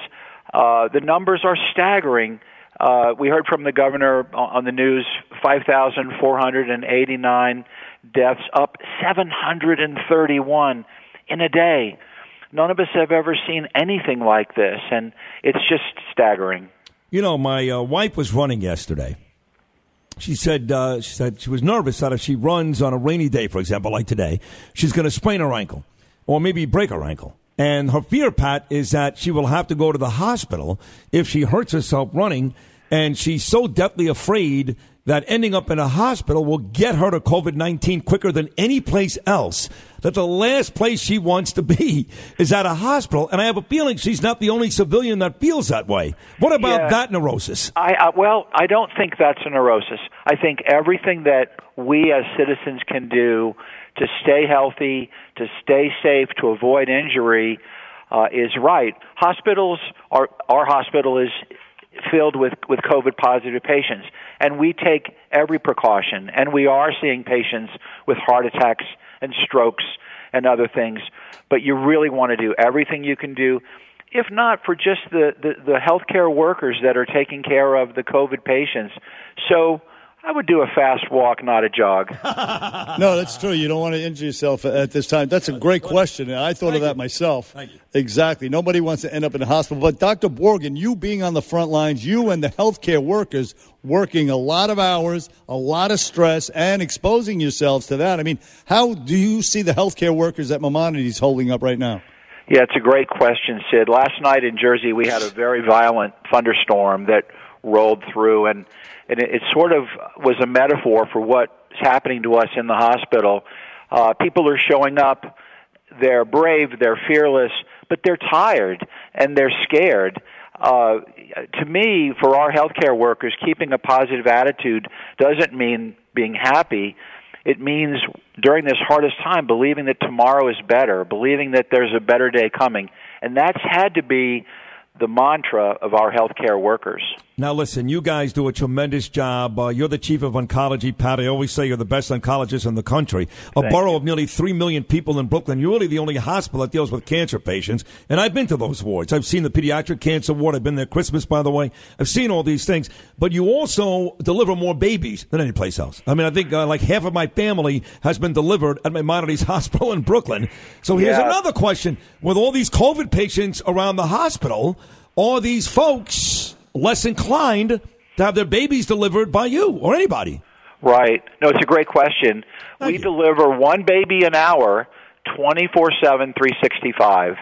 Uh, the numbers are staggering. Uh, we heard from the governor on on the news: 5,489 deaths, up 731 in a day. None of us have ever seen anything like this, and it's just staggering. You know, my uh, wife was running yesterday. She said uh, she said she was nervous that if she runs on a rainy day, for example, like today, she's going to sprain her ankle or maybe break her ankle. And her fear, Pat, is that she will have to go to the hospital if she hurts herself running. And she's so deathly afraid that ending up in a hospital will get her to COVID 19 quicker than any place else. That the last place she wants to be is at a hospital. And I have a feeling she's not the only civilian that feels that way. What about Yeah. that neurosis? I, I well, I don't think that's a neurosis. I think everything that we as citizens can do to stay healthy, to stay safe, to avoid injury, uh, is right. Hospitals are our hospital is filled with with COVID positive patients, and we take every precaution, and we are seeing patients with heart attacks and strokes and other things. But you really want to do everything you can do if not for just the, the, the healthcare workers that are taking care of the COVID patients. So I would do a fast walk, not a jog. No, that's true. You don't want to injure yourself at this time. That's a great question. and I thought of that myself. Exactly. Nobody wants to end up in the hospital. But Dr. Borgen, you being on the front lines, you and the healthcare workers working a lot of hours, a lot of stress, and exposing yourselves to that. I mean, how do you see the healthcare workers at Maimonides holding up right now? Yeah, it's a great question, Sid. Last night in Jersey, we had a very violent thunderstorm that rolled through, and, and it, it sort of was a metaphor for what's happening to us in the hospital. Uh, people are showing up, they're brave, they're fearless, but they're tired and they're scared. Uh, to me, for our healthcare workers, keeping a positive attitude doesn't mean being happy it means during this hardest time believing that tomorrow is better, believing that there's a better day coming. And that's had to be the mantra of our healthcare workers. Now, listen, you guys do a tremendous job. Uh, you're the chief of oncology, Pat. I always say you're the best oncologist in the country. A Thank borough of nearly 3 million people in Brooklyn. You're really the only hospital that deals with cancer patients. And I've been to those wards. I've seen the pediatric cancer ward. I've been there Christmas, by the way. I've seen all these things. But you also deliver more babies than any place else. I mean, I think uh, like half of my family has been delivered at Maimonides Hospital in Brooklyn. So here's Yeah. another question. With all these COVID patients around the hospital, are these folks less inclined to have their babies delivered by you or anybody? Right. No, it's a great question. we deliver one baby an hour, 24 7, 365,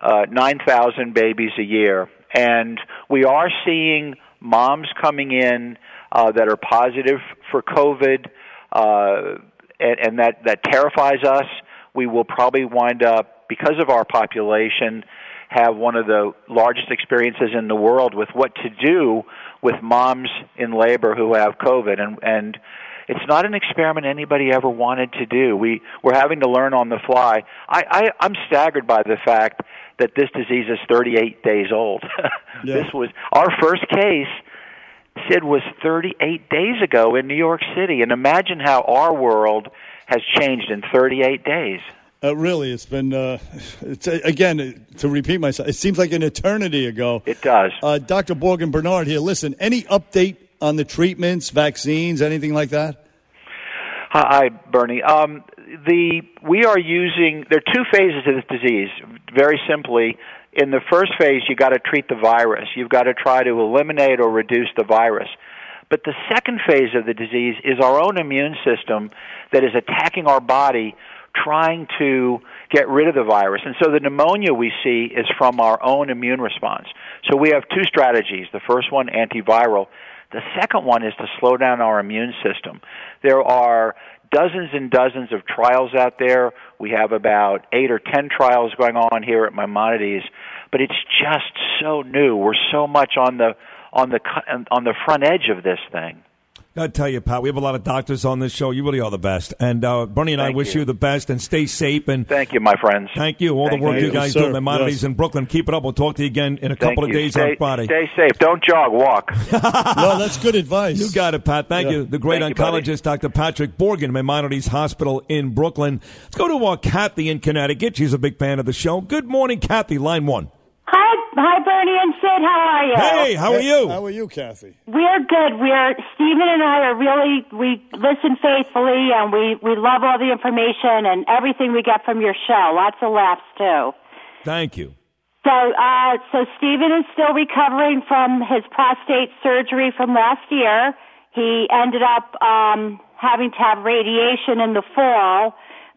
uh, 9,000 babies a year. And we are seeing moms coming in uh, that are positive for COVID, uh, and, and that, that terrifies us. We will probably wind up, because of our population, have one of the largest experiences in the world with what to do with moms in labor who have COVID, and and it's not an experiment anybody ever wanted to do. We we're having to learn on the fly. I, I I'm staggered by the fact that this disease is 38 days old. this was our first case. Sid was 38 days ago in New York City, and imagine how our world has changed in 38 days. Uh, really, it's been, uh, it's, uh, again, to repeat myself, it seems like an eternity ago. It does. Uh, Dr. Borgen Bernard here. Listen, any update on the treatments, vaccines, anything like that? Hi, Bernie. Um, the we are using there are two phases of this disease. Very simply, in the first phase, you got to treat the virus. You've got to try to eliminate or reduce the virus. But the second phase of the disease is our own immune system that is attacking our body, trying to get rid of the virus. And so the pneumonia we see is from our own immune response. So we have two strategies. The first one, antiviral. The second one is to slow down our immune system. There are dozens and dozens of trials out there. We have about eight or ten trials going on here at Maimonides, but it's just so new. We're so much on the on the on the front edge of this thing. I tell you, Pat, we have a lot of doctors on this show. You really are the best. And uh, Bernie and I wish you. you. the best and stay safe. And Thank you, my friends. Thank you. All Thank the work you. you, guys Yes, do sir. at Maimonides Yes. in Brooklyn. Keep it up. We'll talk to you again in a Thank couple of days stay, on Friday. Stay safe. Don't jog. Walk. no, that's good advice. You got it, Pat. Thank Yeah. you. The great Thank you, oncologist, Dr. Patrick Borgen, Maimonides Hospital in Brooklyn. Let's go to uh, Kathy in Connecticut. She's a big fan of the show. Good morning, Kathy. Line one. Hi, hi, Bernie and Sid. How are you? Hey, how are you? How are you, Kathy? We're good. We're Stephen and I are really we listen faithfully and we we love all the information and everything we get from your show. Lots of laughs too. Thank you. So, uh, so Stephen is still recovering from his prostate surgery from last year. He ended up um, having to have radiation in the fall,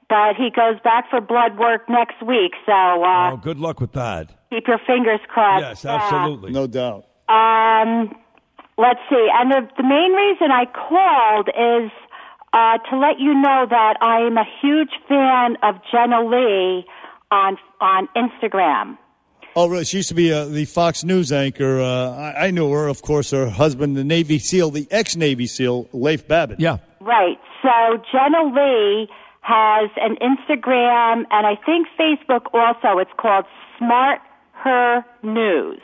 but he goes back for blood work next week. So uh, Oh, good luck with that. Keep your fingers crossed. Yes, Uh, absolutely. No doubt. um, let's see. And the, the main reason I called is uh, to let you know that I am a huge fan of Jenna Lee on on Instagram. Oh, really? She used to be uh, the Fox News anchor. Uh, I, I knew her, of course, her husband, the Navy SEAL, the ex Navy SEAL, Leif Babin. Yeah. Right. So Jenna Lee has an Instagram and I think Facebook also. It's called Smart Her News.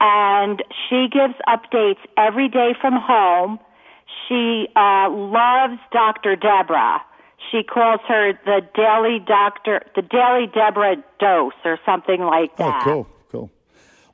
And she gives updates every day from home. She uh, loves Dr. Deborah. She calls her the Daily Doctor, the Daily Deborah Dose or something like that. Oh, cool, cool.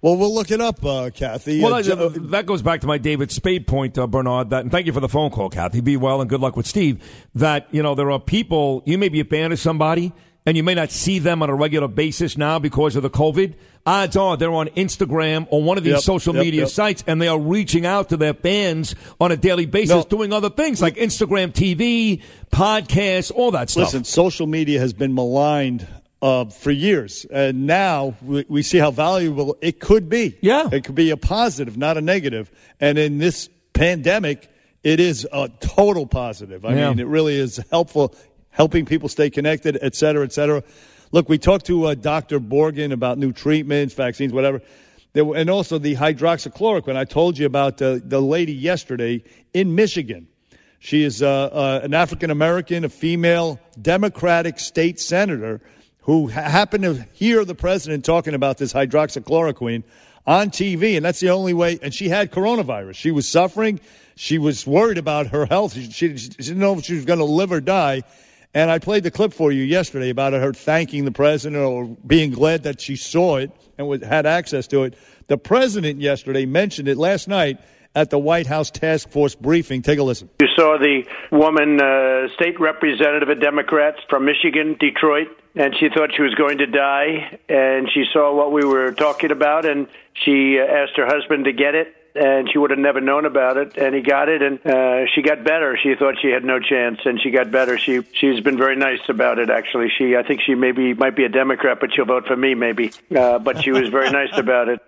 Well, we'll look it up, uh, Kathy. Well, Uh, that, that goes back to my David Spade point, uh, Bernard. That, and thank you for the phone call, Kathy. Be well and good luck with Steve. That you know there are people you may be a fan of somebody, and you may not see them on a regular basis now because of the COVID. Odds are they're on Instagram or one of these Yep, social yep, media yep. sites, and they are reaching out to their fans on a daily basis, No. doing other things like Instagram TV, podcasts, all that stuff. Listen, social media has been maligned uh, for years, and now we, we see how valuable it could be. Yeah, it could be a positive, not a negative. And in this pandemic, it is a total positive. I Yeah. mean, it really is helpful, helping people stay connected, et cetera, et cetera. Look, we talked to uh, Dr. Borgen about new treatments, vaccines, whatever. Were- and also the hydroxychloroquine. I told you about uh, the lady yesterday in Michigan. She is uh, uh, an African American, a female Democratic state senator who ha- happened to hear the president talking about this hydroxychloroquine on TV, and that's the only way. And she had coronavirus. She was suffering. She was worried about her health. She, she, she didn't know if she was going to live or die. And I played the clip for you yesterday about her thanking the president or being glad that she saw it and had access to it. The president yesterday mentioned it last night at the White House task force briefing. Take a listen. You saw the woman, uh, state representative of Democrats from Michigan, Detroit, and she thought she was going to die. And she saw what we were talking about, and she uh, asked her husband to get it. And she would have never known about it, and he got it, and uh, she got better. She thought she had no chance, and she got better. She she's been very nice about it. Actually, she I think she maybe might be a Democrat, but she'll vote for me maybe. Uh, but she was very nice about it.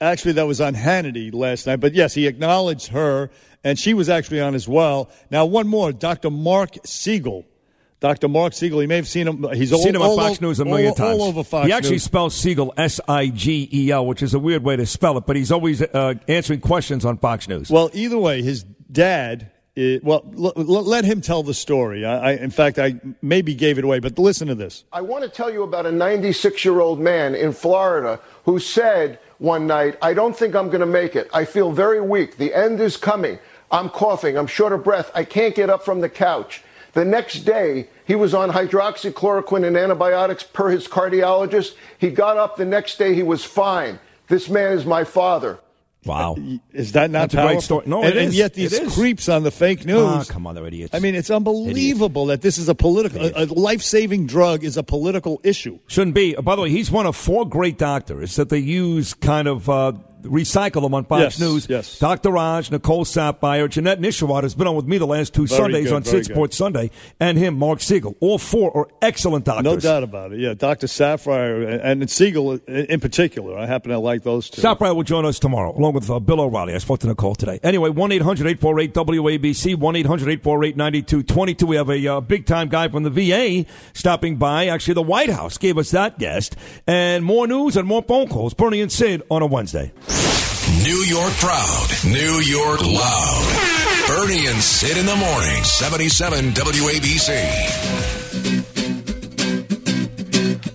Actually, that was on Hannity last night. But yes, he acknowledged her, and she was actually on as well. Now, one more Dr. Mark Siegel. Dr. Mark Siegel, you may have seen him. He's all, seen him on all Fox o- News a million all, times. All over Fox He actually News. spells Siegel S I G E L, which is a weird way to spell it, but he's always uh, answering questions on Fox News. Well, either way, his dad. well, l- l- let him tell the story. I, I, in fact, I maybe gave it away, but listen to this. I want to tell you about a 96 year old man in Florida who said one night, I don't think I'm going to make it. I feel very weak. The end is coming. I'm coughing. I'm short of breath. I can't get up from the couch. The next day, he was on hydroxychloroquine and antibiotics per his cardiologist. He got up the next day. He was fine. This man is my father. Wow. Is that not That's a great powerful? story. No, and, it and yet these It is. creeps on the fake news. Ah, come on, they're idiots. I mean, it's unbelievable that this is a political, a, a life-saving drug is a political issue. Shouldn't be. By the way, he's one of four great doctors that they use kind of uh, recycle them on Fox Yes, News. yes. Dr. Raj, Nicole Saphier, Janette Nesheiwat has been on with me the last two Very Sundays good, on Sid Sports Sunday, and him, Mark Siegel. All four are excellent doctors. No doubt about it. Yeah, Dr. Saphier and, and Siegel in, in particular. I happen to like those two. Saphier will join us tomorrow, along with uh, Bill O'Reilly. I spoke to Nicole today. Anyway, 1 800 848 WABC, 1 800 848 9222. We have a uh, big time guy from the VA stopping by. Actually, the White House gave us that guest. And more news and more phone calls. Bernie and Sid on a Wednesday. New York proud, New York loud. Bernie and Sid in the morning, 77 WABC.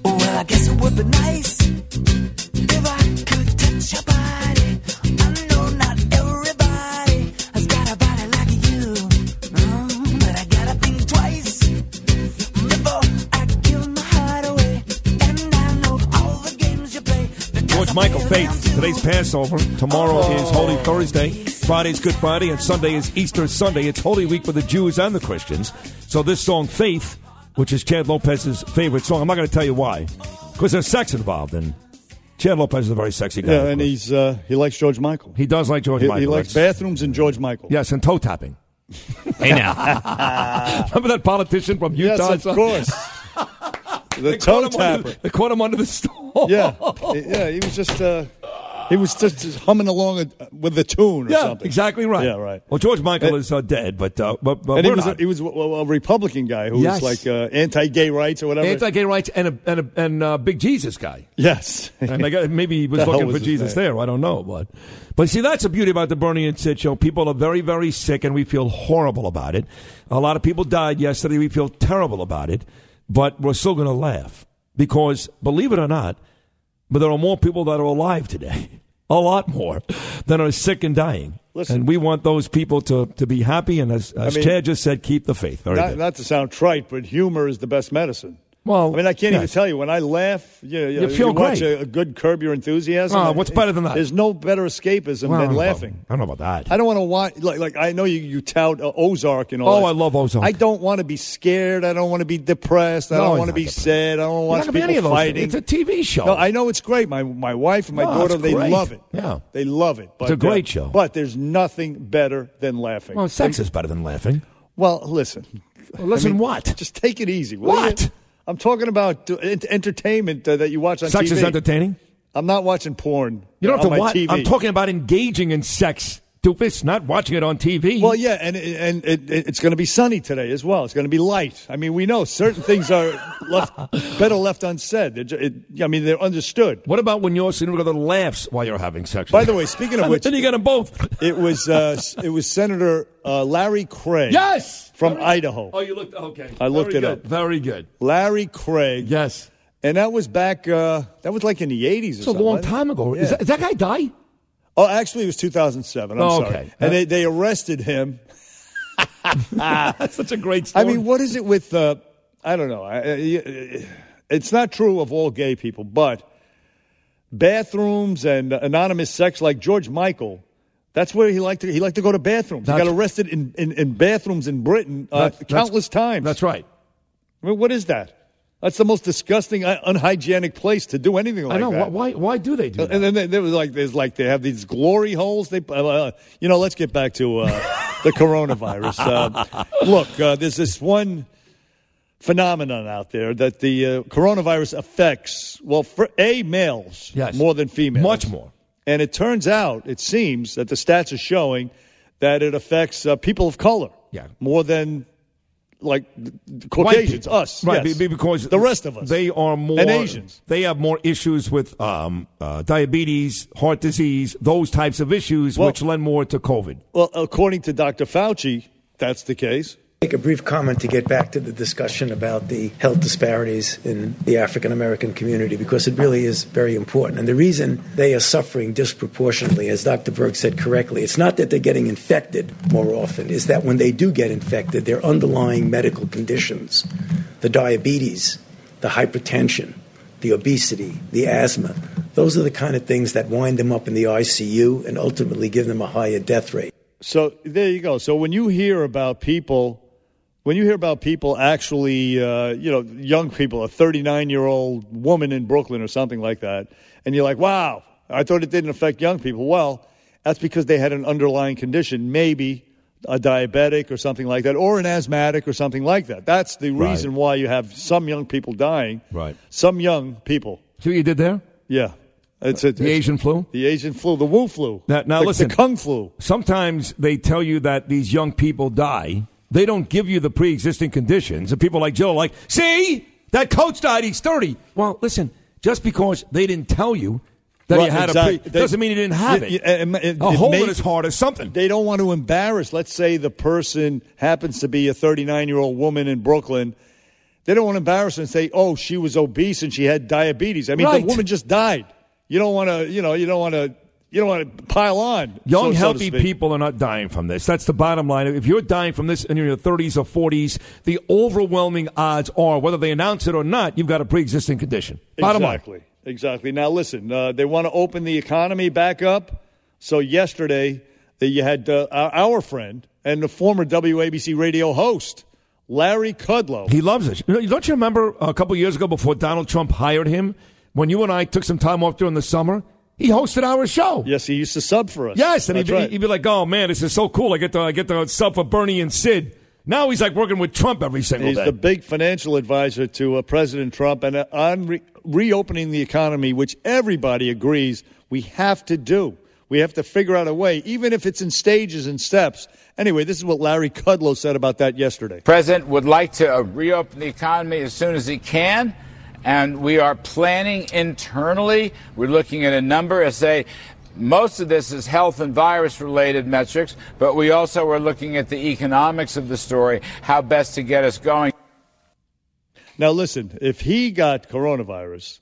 Well, I guess it would be nice if I could touch your body. George Michael Faith. Today's Passover. Tomorrow is Holy Thursday. Friday's Good Friday, and Sunday is Easter Sunday. It's Holy Week for the Jews and the Christians. So this song, Faith, which is Chad Lopez's favorite song, I'm not going to tell you why, because there's sex involved, and Chad Lopez is a very sexy guy. Yeah, and he's uh, he likes George Michael. He does like George He, Michael. he likes That's- bathrooms and George Michael. Yes, and toe tapping. Hey now. Remember that politician from Utah? Yes, Utah? of course. The They toe caught him under tapper. the- They caught him under the stall. Yeah, yeah. He was just uh, he was just, just humming along a, with the tune or Yeah, something. exactly right. Yeah, right. Well, George Michael And- is uh, dead, but uh, but, but and he was a, he was a, a Republican guy who Yes. was like uh, anti-gay rights or whatever. anti-gay rights and a and a and a big Jesus guy. yes, and maybe he was The looking was for Jesus name? there. I don't know, but but see, that's the beauty about the Bernie and Sid show. People are very very sick, and we feel horrible about it. A lot of people died yesterday. We feel terrible about it, but we're still going to laugh because, believe it or not, but there are more people that are alive today. A lot more than are sick and dying. Listen. and we want those people to, to be happy. And as, as I mean- Chad just said, keep the faith. Not, not to sound trite, but humor is the best medicine. Well, I mean, I can't even tell you when I laugh. You, you, You feel watch great. a, a good Curb Your Enthusiasm. Oh, what's better than that? There's no better escapism Well, than don't laughing. about- I don't know about that. I don't want to watch like like I know you you tout uh, Ozark and all. Oh, that. I love Ozark. I don't want to be scared. I don't want to be depressed. I No, don't want to be depressed. sad. I don't want to be people fighting. things. It's a TV show. No, I know it's great. My my wife and my No, daughter they love it. Yeah. they love it. But, a great uh, show. But there's nothing better than laughing. well, sex is better than laughing. Well, listen. Well, listen, I mean, what? Just take it easy. What? I'm talking about ent- entertainment uh, that you watch on TV. Sex TV. is entertaining. I'm not watching porn. You don't on have to watch. TV. I'm talking about engaging in sex, doofus, not watching it on TV. Well, yeah, and and it, it, it's going to be sunny today as well. It's going to be light. I mean, we know certain things are left better left unsaid. It, I mean, they're understood. what about when with other laughs while you're having sex? By the way, speaking of which, then you got them both. it was uh, it was Senator uh, Larry Craig. Yes, from Idaho. Oh, you looked okay. I looked Very it good. up. Very good. Larry Craig. Yes. And that was back. Uh, that was like in the eighties. It's a long time ago. Is, that, is that guy die? Oh, actually, it was 2007. I'm Oh, sorry. okay. And they, they arrested him. That's such a great I mean, what is it with? Uh, I don't know. It's not true of all gay people, but bathrooms and anonymous sex, like George Michael. That's where he liked to. He liked to go to bathrooms. he got arrested in, in, in bathrooms in Britain uh, That's- that's- countless times. That's right. I mean, what is that? That's the most disgusting, unhygienic place to do anything like I know. that. Why, why? Do they do that? And then they- there was like there's like they have these glory holes. They, uh, you know, let's get back to uh, the coronavirus. Uh, look, uh, there's this one phenomenon out there that the uh, coronavirus affects. Well, for a males Yes. more than females, Much more. And it turns out, it seems that the stats are showing that it affects uh, people of color. Yeah. more than like Caucasians, us, right? yes. be- Because the rest of us, they are more and Asians. They have more issues with um, uh, diabetes, heart disease, those types of issues, Well- which lend more to COVID. Well, according to Dr. Fauci, that's the case. Make a brief comment to get back to the discussion about the health disparities in the African American community because it really is very important. And the reason they are suffering disproportionately, as Dr. Berg said correctly, it's not that they're getting infected more often, is that when they do get infected, their underlying medical conditions, the diabetes, the hypertension, the obesity, the asthma, those are the kind of things that wind them up in the ICU and ultimately give them a higher death rate. So there you go. So when you hear about people, when you hear about people actually, uh, you know, young people, a 39 year old woman in Brooklyn or something like that, and you're like, wow, I thought it didn't affect young people. Well, that's because they had an underlying condition, maybe a diabetic or something like that, or an asthmatic or something like that. That's the Right. reason why you have some young people dying. Right. Some young people. See what you did there? Yeah. It's a, The Asian flu? The Asian flu, the Wu flu. Now, now the, listen. The Kung flu. Sometimes they tell you that these young people die. They don't give you the pre-existing conditions. And people like Joe, are like, see, that coach died. He's 30. Well, listen, just because they didn't tell you that Well, he had exactly. a pre, doesn't mean he didn't have it. y- uh, it- a it hole in his heart is something. They don't want to embarrass. Let's say the person happens to be a 39 year old woman in Brooklyn. They don't want to embarrass her and say, "Oh, she was obese and she had diabetes." I mean, Right. the woman just died. You don't want to, you know, you don't want to, you don't want to pile on. Young, so- so healthy speak. people are not dying from this. That's the bottom line. If you're dying from this in your 30s or 40s, the overwhelming odds are, whether they announce it or not, you've got a pre-existing condition. Bottom line. exactly, exactly. Now, listen, uh, they want to open the economy back up. So yesterday, uh, you had uh, our our friend and the former WABC radio host, Larry Kudlow. He loves it. Don't you remember a couple years ago before Donald Trump hired him, when you and I took some time off during the summer? He hosted our show. Yes, he used to sub for us. Yes, and he'd be, right. he'd be like, "Oh man, this is so cool! I get to I get to sub for Bernie and Sid." Now he's like working with Trump every single He's day. He's the big financial advisor to uh, President Trump, and uh, on re- reopening the economy, which everybody agrees we have to do. We have to figure out a way, even if it's in stages and steps. Anyway, this is what Larry Kudlow said about that yesterday. President would like to uh, reopen the economy as soon as he can, and we are planning internally. We're looking at a number of say. Most of this is health and virus related metrics, but we also are looking at the economics of the story, how best to get us going. Now, listen, if he got coronavirus,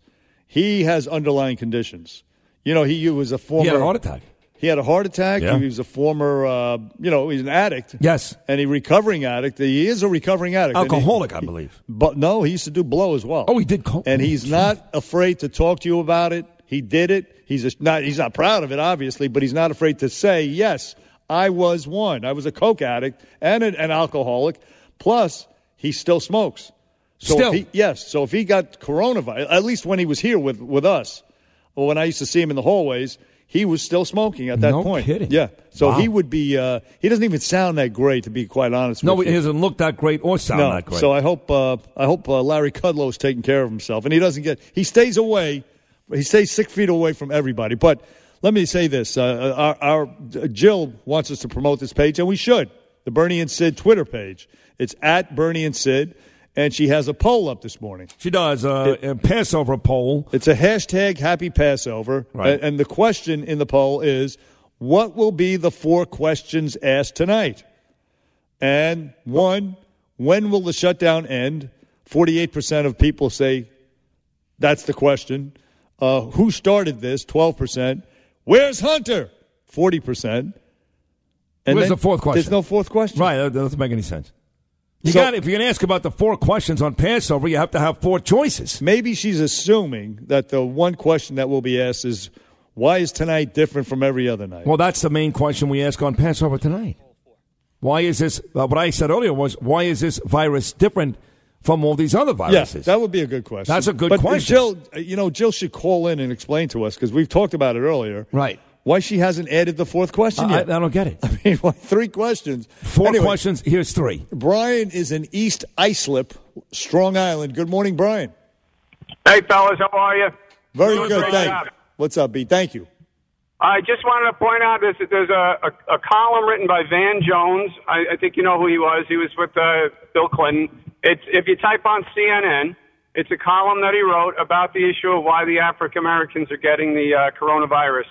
he has underlying conditions. You know, he was a former. He had a heart attack. He had a heart attack. Yeah. He was a former, uh, you know, he's an addict. Yes. And a recovering addict. He is a recovering addict. And he- Alcoholic, I believe. But no, he used to do blow as well. Oh, he did. Co- and he's not afraid to talk to you about it. He did it. He's a, not. He's not proud of it, obviously, but he's not afraid to say, "Yes, I was one. I was a coke addict and an, an alcoholic. Plus, he still smokes. So Still? if he, yes. So if he got coronavirus, at least when he was here with with us, or when I used to see him in the hallways, he was still smoking at that No point. kidding. Yeah. So Wow. he would be. Uh, he doesn't even sound that great, to be quite honest. no, with he you. doesn't look that great or sound No. that great. So I hope uh, I hope uh, Larry Kudlow is taking care of himself, and he doesn't get he stays away, he stays six feet away from everybody. But let me say this: uh, our, our Jill wants us to promote this page, and we should. The Bernie and Sid Twitter page. It's at Bernie and Sid, and she has a poll up this morning. she does uh, a Passover poll. It's a hashtag Happy Passover, Right. and, the question in the poll is, "What will be the four questions asked tonight?" And one, when will the shutdown end? Forty-eight percent of people say That's the question. Uh, who started this? 12%. Where's Hunter? 40%. And Where's the fourth question? There's no fourth question. Right. That doesn't make any sense. You So- got if you're going to ask about the four questions on Passover, you have to have four choices. Maybe she's assuming that the one question that will be asked is why is tonight different from every other night? Well, that's the main question we ask on Passover tonight. Why is this? Uh, what I said earlier was, why is this virus different from all these other Yeah, viruses? that would be a good question. That's a good but question. Jill, uh, you know, Jill should call in and explain to us because we've talked about it earlier. Right. Why she hasn't added the fourth question I, I don't get it. I mean, why three questions. Four Anyway, questions. Here's three. Brian is in East Islip, Strong Island. Good morning, Brian. Hey, fellas, how are you? Very Doing good. Thank job. you. What's up, B? Thank you. I just wanted to point out there's, there's a, a, a column written by Van Jones. I, I think you know who he was. He was with uh, Bill Clinton. It's if you type on CNN, it's a column that he wrote about the issue of why the African Americans are getting the uh, coronavirus,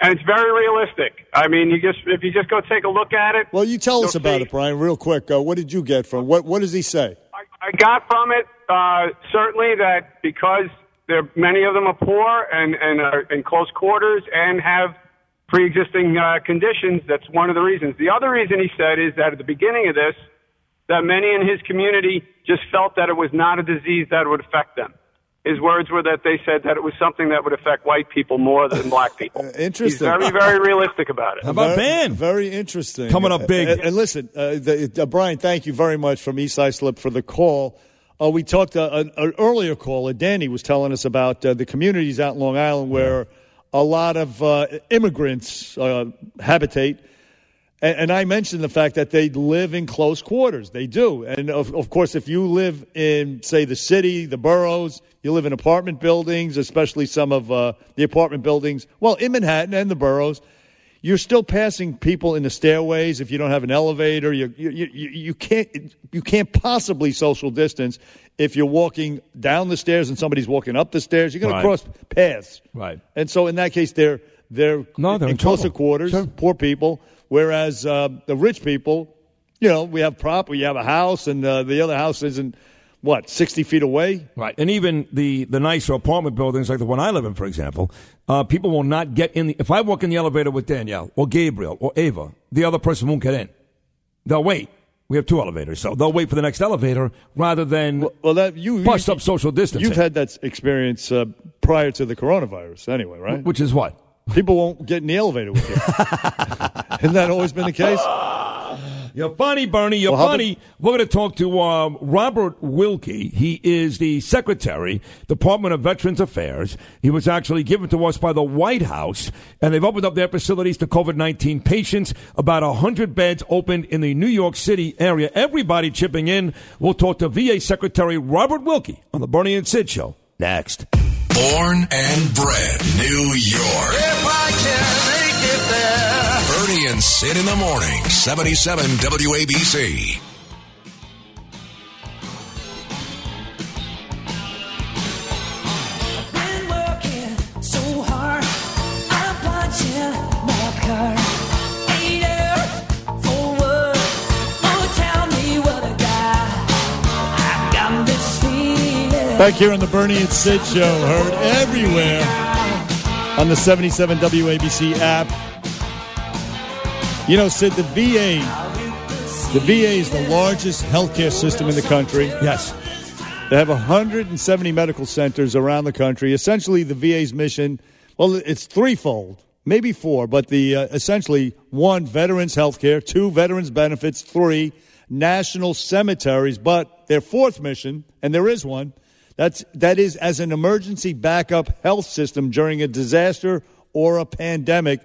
and it's very realistic. I mean, you just if you just go take a look at it. Well, you tell us about see- it, Brian, real quick. Uh, what did you get from? What What does he say? I got from it uh, certainly that because there many of them are poor and and are in close quarters and have pre-existing uh, conditions. That's one of the reasons. The other reason he said is that at the beginning of this, that many in his community just felt that it was not a disease that would affect them. His words were that they said that it was something that would affect white people more than black people. He's Interesting. very, very realistic about it. About very, Very interesting. Coming up big. And, and listen, uh, the, uh, Brian, thank you very much from East Islip for the call. Uh, we talked uh, an, an earlier caller, Danny, was telling us about uh, the communities out in Long Island where a lot of uh, immigrants uh, habitate. And, and I mentioned the fact that they live in close quarters. They do. And of, of course, if you live in, say, the city, the boroughs, you live in apartment buildings, especially some of uh, the apartment buildings, well, in Manhattan and the boroughs, you're still passing people in the stairways. If you don't have an elevator, you, you, you, you, can't, you can't possibly social distance if you're walking down the stairs and somebody's walking up the stairs. You're going Right. to cross paths. Right. And so in that case, they're they're, No, they're in in closer quarters, poor people. Whereas uh, the rich people, you know, we have prop, we have a house, and uh, the other house isn't what sixty feet away. Right. And even the, the nicer apartment buildings, like the one I live in, for example, uh, people will not get in. The, if I walk in the elevator with Danielle or Gabriel or Ava, the other person won't get in. They'll wait. We have two elevators, so they'll wait for the next elevator rather than well, that you bust up social distancing. You've had that experience uh, prior to the coronavirus, anyway, right? Which is what? People won't get in the elevator with you. Hasn't that always been the case? You're funny, Bernie. You're Well, how funny. We're going to talk to um, Robert Wilkie. He is the Secretary, Department of Veterans Affairs. He was actually given to us by the White House, and they've opened up their facilities to COVID 19 patients. About 100 beds opened in the New York City area. Everybody chipping in. We'll talk to VA Secretary Robert Wilkie on the Bernie and Sid Show next. Born and bred New York. If I can make it there. Bernie and Sid in the morning, 77 WABC. Been working so hard. I'm punching my card. Eight hours for work. Oh, tell me what I got. I've got this feeling. Back here on the Bernie and Sid Show, heard everywhere on the 77 WABC app. You know, Sid, the VA, the VA is the largest healthcare system in the country. Yes. They have 170 medical centers around the country. Essentially, the VA's mission, well, it's threefold, maybe four, but the uh, essentially one, veterans healthcare, two, veterans benefits, three, national cemeteries. But their fourth mission, and there is one, that's, that is as an emergency backup health system during a disaster or a pandemic.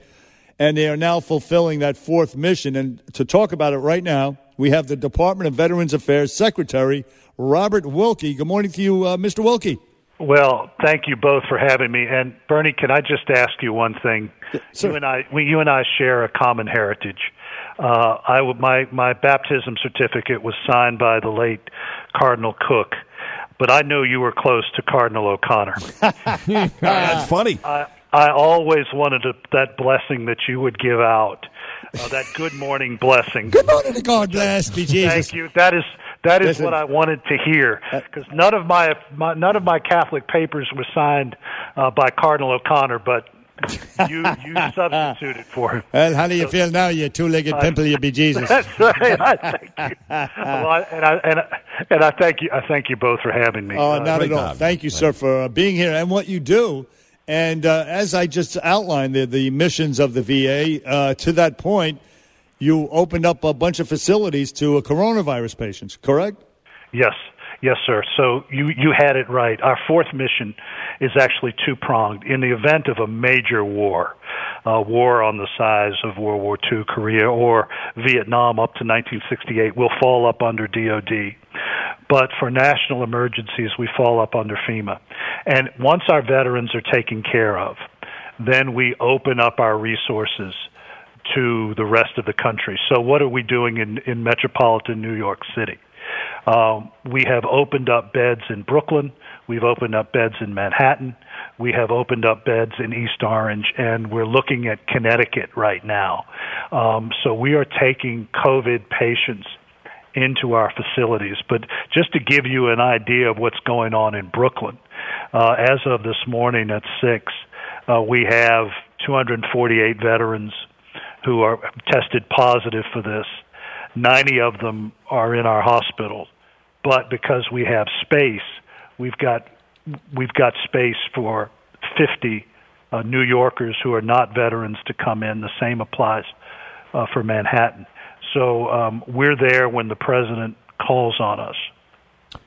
And they are now fulfilling that fourth mission. And to talk about it right now, we have the Department of Veterans Affairs Secretary, Robert Wilkie. Good morning to you, uh, Mr. Wilkie. Well, thank you both for having me. And Bernie, can I just ask you one thing? You and I, we, you and I share a common heritage. Uh, I my my baptism certificate was signed by the late Cardinal Cooke, but I know you were close to Cardinal O'Connor. That's funny. I I always wanted a, that blessing that you would give out, uh, that good morning blessing. Good morning, to God bless me, Jesus. Thank you. That is That is Listen. what I wanted to hear because none of my, my none of my Catholic papers were signed uh, by Cardinal O'Connor, but you you substituted for him. Well, how do you feel now, you two-legged pimple, you be Jesus? That's right. I thank you. Well, I, and I and I, and I thank you. I thank you both for having me. Oh, Uh, not at all. Thank you, sir, for uh, being here and what you do. And uh, as I just outlined, the, the missions of the VA, uh, to that point, you opened up a bunch of facilities to uh, coronavirus patients, correct? Yes, yes, sir. So you you had it right. Our fourth mission is actually two pronged. In the event of a major war, a war on the size of World War II, Korea, or Vietnam up to 1968, we'll fall up under DoD. But for national emergencies, we fall up under FEMA. And once our veterans are taken care of, then we open up our resources to the rest of the country. So, what are we doing in, in metropolitan New York City? Um, we have opened up beds in Brooklyn. We've opened up beds in Manhattan. We have opened up beds in East Orange, and we're looking at Connecticut right now. Um, so we are taking COVID patients into our facilities. But just to give you an idea of what's going on in Brooklyn, uh, as of this morning at 6, uh, we have 248 veterans who are tested positive for this. 90 of them are in our hospital. But because we have space, we've got we've got space for 50 uh, New Yorkers who are not veterans to come in. The same applies uh, for Manhattan. So um, we're there when the president calls on us.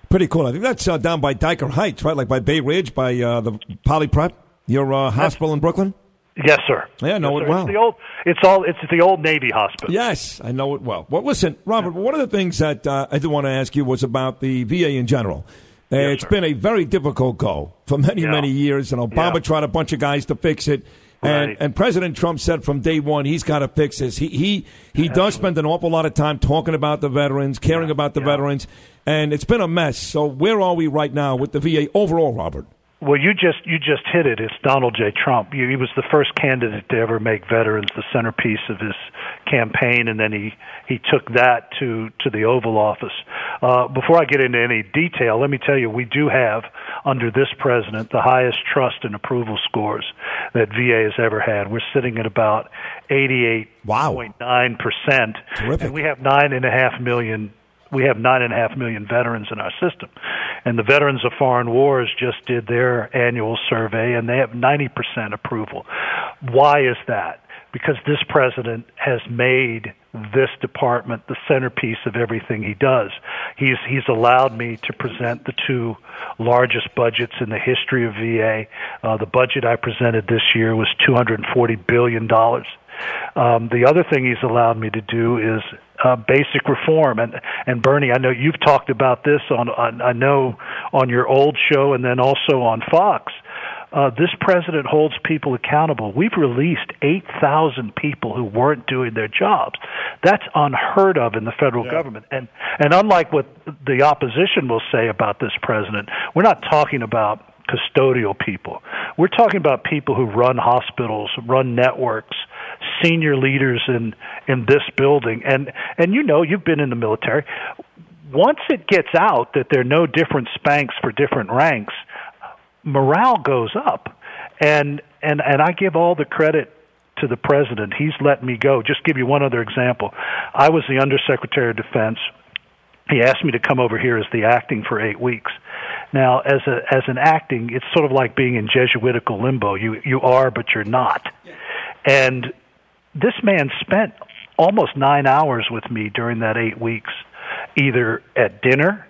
Pretty cool. I think that's uh, down by Dyker Heights, right? Like by Bay Ridge, by uh, the Poly Prep, your uh, hospital in Brooklyn. Yes, sir. Yeah, I know Yes, it sir. well. It's the old. It's all. It's the old Navy hospital. Yes, I know it well. Well, listen, Robert. One of the things that uh, I did want to ask you was about the VA in general. Uh, it's been a very difficult go for many, Yeah. many years, and Obama Yeah. tried a bunch of guys to fix it. And, Right. and President Trump said from day one he's got to fix this. He he he does spend an awful lot of time talking about the veterans, caring about the veterans, and it's been a mess. So where are we right now with the VA overall, Robert? Well, you just you just hit it. It's Donald J. Trump. He was the first candidate to ever make veterans the centerpiece of his campaign, and then he he took that to to the Oval Office. Uh, before I get into any detail, let me tell you, we do have under this president the highest trust and approval scores that VA has ever had. We're sitting at about eighty eight point nine percent, and we have nine and a half million we have nine and a half million veterans in our system. And the Veterans of Foreign Wars just did their annual survey and they have 90% approval. Why is that? Because this president has made this department the centerpiece of everything he does. He's he's allowed me to present the two largest budgets in the history of VA. Uh, the budget I presented this year was 240 billion dollars. Um, the other thing he's allowed me to do is uh, basic reform. And and Bernie, I know you've talked about this on, on I know on your old show and then also on Fox. Uh, this president holds people accountable. We've released 8,000 people who weren't doing their jobs. That's unheard of in the federal government. And and unlike what the opposition will say about this president, we're not talking about custodial people. We're talking about people who run hospitals, run networks, senior leaders in in this building. And and you know, you've been in the military. Once it gets out that there are no different spanks for different ranks, morale goes up. And and and I give all the credit to the president. He's let me go. Just give you one other example. I was the undersecretary of defense. He asked me to come over here as the acting for 8 weeks. Now, as a as an acting, it's sort of like being in Jesuitical limbo. You you are, but you're not. And this man spent almost nine hours with me during that eight weeks, either at dinner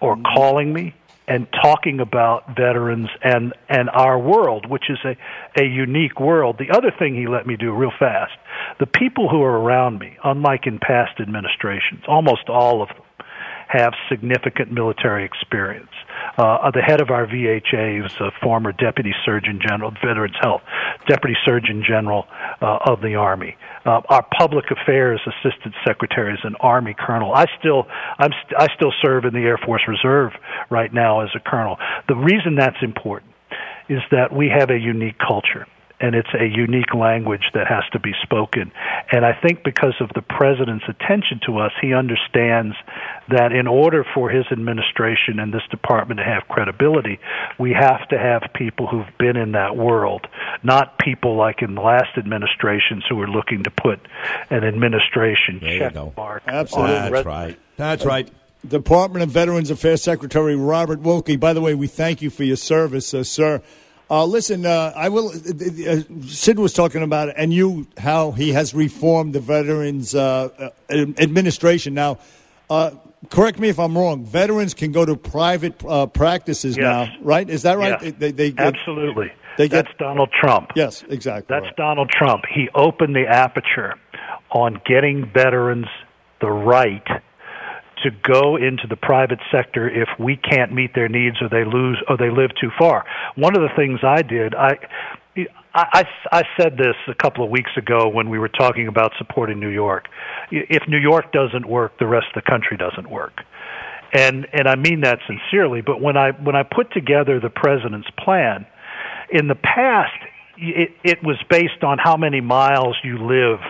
or mm-hmm. calling me and talking about veterans and and our world, which is a a unique world. The other thing he let me do real fast, the people who are around me, unlike in past administrations, almost all of them have significant military experience. Uh, the head of our VHA is a former Deputy Surgeon General, Veterans Health, Deputy Surgeon General uh, of the Army. Uh, our Public Affairs Assistant Secretary is an Army Colonel. I still, I'm, st- I still serve in the Air Force Reserve right now as a Colonel. The reason that's important is that we have a unique culture. And it's a unique language that has to be spoken. And I think because of the president's attention to us, he understands that in order for his administration and this department to have credibility, we have to have people who've been in that world, not people like in the last administrations who are looking to put an administration check mark. Absolutely. on That's right. That's right. Department of Veterans Affairs Secretary Robert Wilkie. By the way, we thank you for your service, uh, sir. Uh, listen, uh, I will. Uh, uh, Sid was talking about it, and you how he has reformed the Veterans uh, uh, Administration. Now, uh, correct me if I'm wrong. Veterans can go to private uh, practices Yes. now, right? Is that right? Yes. They, they, Absolutely. They get- That's Donald Trump. Yes, exactly. That's Donald Trump. He opened the aperture on getting veterans the right to go into the private sector if we can't meet their needs or they lose or they live too far. One of the things I did, I I, I said this a couple of weeks ago when we were talking about supporting New York. If New York doesn't work, the rest of the country doesn't work. And and I mean that sincerely, but when I when I put together the president's plan, in the past it it was based on how many miles you live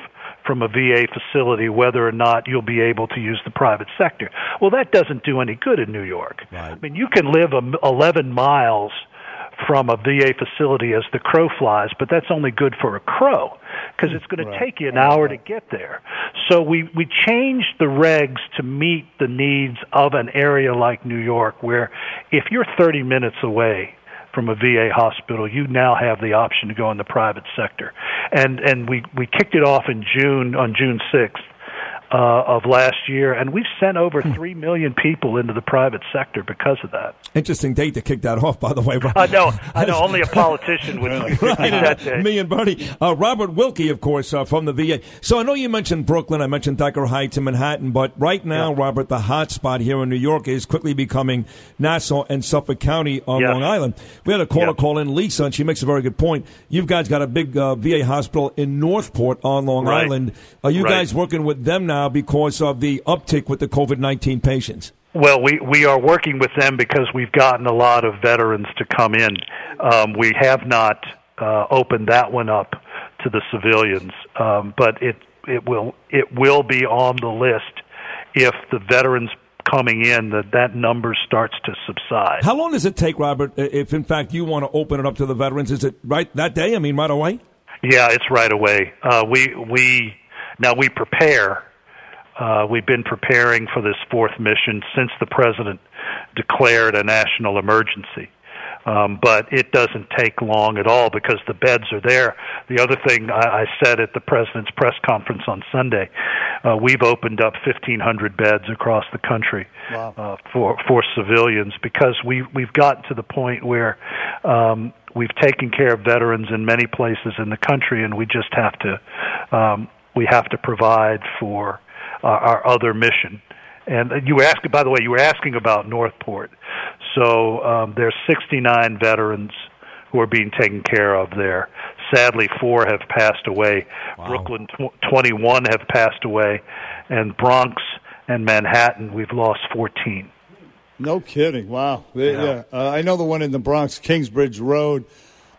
from a VA facility whether or not you'll be able to use the private sector. Well, that doesn't do any good in New York. I mean, you can live a, 11 miles from a VA facility as the crow flies, but that's only good for a crow because it's going to take you an hour to get there. So we we changed the regs to meet the needs of an area like New York where if you're 30 minutes away from a VA hospital, you now have the option to go in the private sector. And and we we kicked it off in June on June 6th. Uh, of last year, and we've sent over three million people into the private sector because of that. Interesting date to kick that off, by the way. I know, I know. Only a politician would do that day. Me and Bernie. Uh, Robert Wilkie, of course, uh, from the VA. So I know you mentioned Brooklyn. I mentioned Dyker Heights and Manhattan. But right now, Robert, the hot spot here in New York is quickly becoming Nassau and Suffolk County on Yes. Long Island. We had a caller Yes. call in, Lisa, and she makes a very good point. You guys got a big uh, VA hospital in Northport on Long Right. Island. Are you Right. guys working with them now because of the uptick with the COVID 19 patients? Well, we we are working with them because we've gotten a lot of veterans to come in. Um, we have not uh, opened that one up to the civilians, um, but it it will it will be on the list if the veterans coming in that that number starts to subside. How long does it take, Robert, if in fact you want to open it up to the veterans? Is it right that day? I mean, right away? Yeah, it's right away. Uh, we we now we prepare. Uh, we've been preparing for this fourth mission since the president declared a national emergency. Um, but it doesn't take long at all because the beds are there. The other thing I, I said at the president's press conference on Sunday, uh, we've opened up 1,500 beds across the country uh, for for civilians because we we've gotten to the point where um, we've taken care of veterans in many places in the country, and we just have to um, we have to provide for our, our other mission. And you were asking, by the way, you were asking about Northport. So um, there's 69 veterans who are being taken care of there. Sadly, four have passed away. Brooklyn, tw- 21 have passed away, and Bronx and Manhattan, we've lost 14. No kidding. Wow. They- yeah. Uh, I know the one in the Bronx, Kingsbridge Road.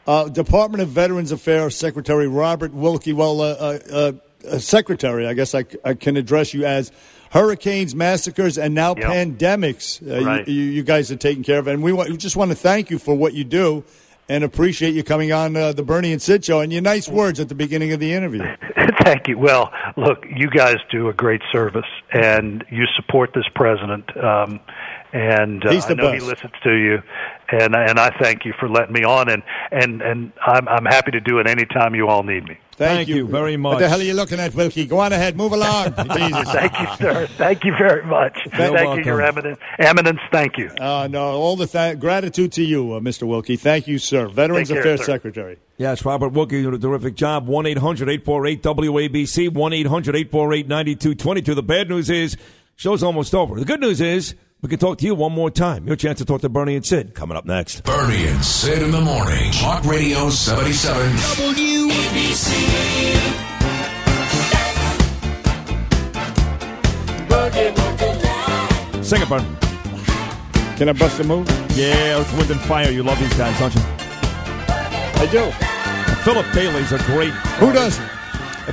Uh, Department of Veterans Affairs Secretary Robert Wilkie. Well, uh, uh, uh, uh, Secretary, I guess I, I, can address you as hurricanes, massacres, and now pandemics. Uh, Right. you, you, you guys are taking care of, and we, want, we just want to thank you for what you do. And appreciate you coming on uh, the Bernie and Sid show and your nice words at the beginning of the interview. Thank you. Well, look, you guys do a great service, and you support this president. Um, and uh, He's the I know best. he listens to you, and and I thank you for letting me on. And and and I'm I'm happy to do it anytime you all need me. Thank, you very much. What the hell are you looking at, Wilkie? Go on ahead, move along. Jesus. Thank you, sir. Thank you very much. thank welcome. you, Your Eminence. Eminence, thank you. Uh, no, all the th- gratitude to you, uh, Mr. Wilkie. Thank you, sir. Veterans care, Affairs sir. Secretary. Yes, Robert Wilkie did a terrific job. 1 800 848 WABC, 1 800 848 9222. The bad news is, show's almost over. The good news is, we can talk to you one more time. Your chance to talk to Bernie and Sid coming up next. Bernie and Sid in the morning. Talk Radio 77. WABC. Sing it, Bernie. Can I bust a move? Yeah, it's Wind and Fire. You love these guys, don't you? I do. Philip Bailey's a great. Who doesn't?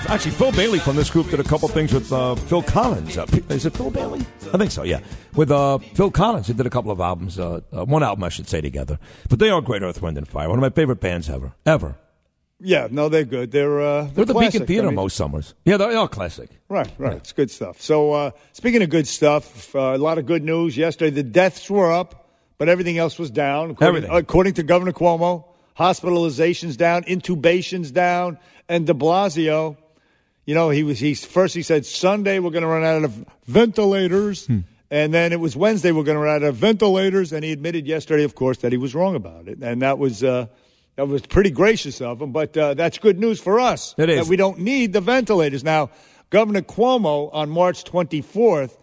Actually, Phil Bailey from this group did a couple things with uh, Phil Collins. Uh, is it Phil Bailey? I think so. Yeah, with uh, Phil Collins, he did a couple of albums. Uh, uh, one album, I should say, together. But they are great. Earth, Wind, and Fire. One of my favorite bands ever, ever. Yeah, no, they're good. They're uh, they're, They're the classic. Beacon Theater I mean, most summers. Yeah, they are all classic. Right, right. It's good stuff. So, uh, speaking of good stuff, uh, a lot of good news yesterday. The deaths were up, but everything else was down. According, Everything. according to Governor Cuomo, hospitalizations down, intubations down, and De Blasio. You know, he was he first he said Sunday we're going to run out of ventilators, and then it was Wednesday we're going to run out of ventilators, and he admitted yesterday, of course, that he was wrong about it, and that was. Uh, that was pretty gracious of him, but uh, that's good news for us. It is. That we don't need the ventilators. Now, Governor Cuomo on March 24th,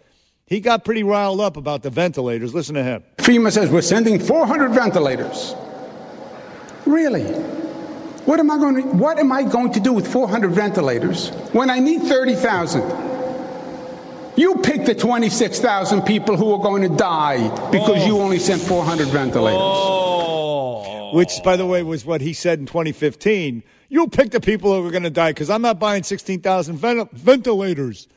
he got pretty riled up about the ventilators. Listen to him. FEMA says we're sending 400 ventilators. Really? What am I going to What am I going to do with 400 ventilators when I need 30,000? You pick the 26,000 people who are going to die because you only sent 400 ventilators. Oh. Which, by the way, was what he said in 2015. You'll pick the people who are going to die because I'm not buying 16,000 ven- ventilators.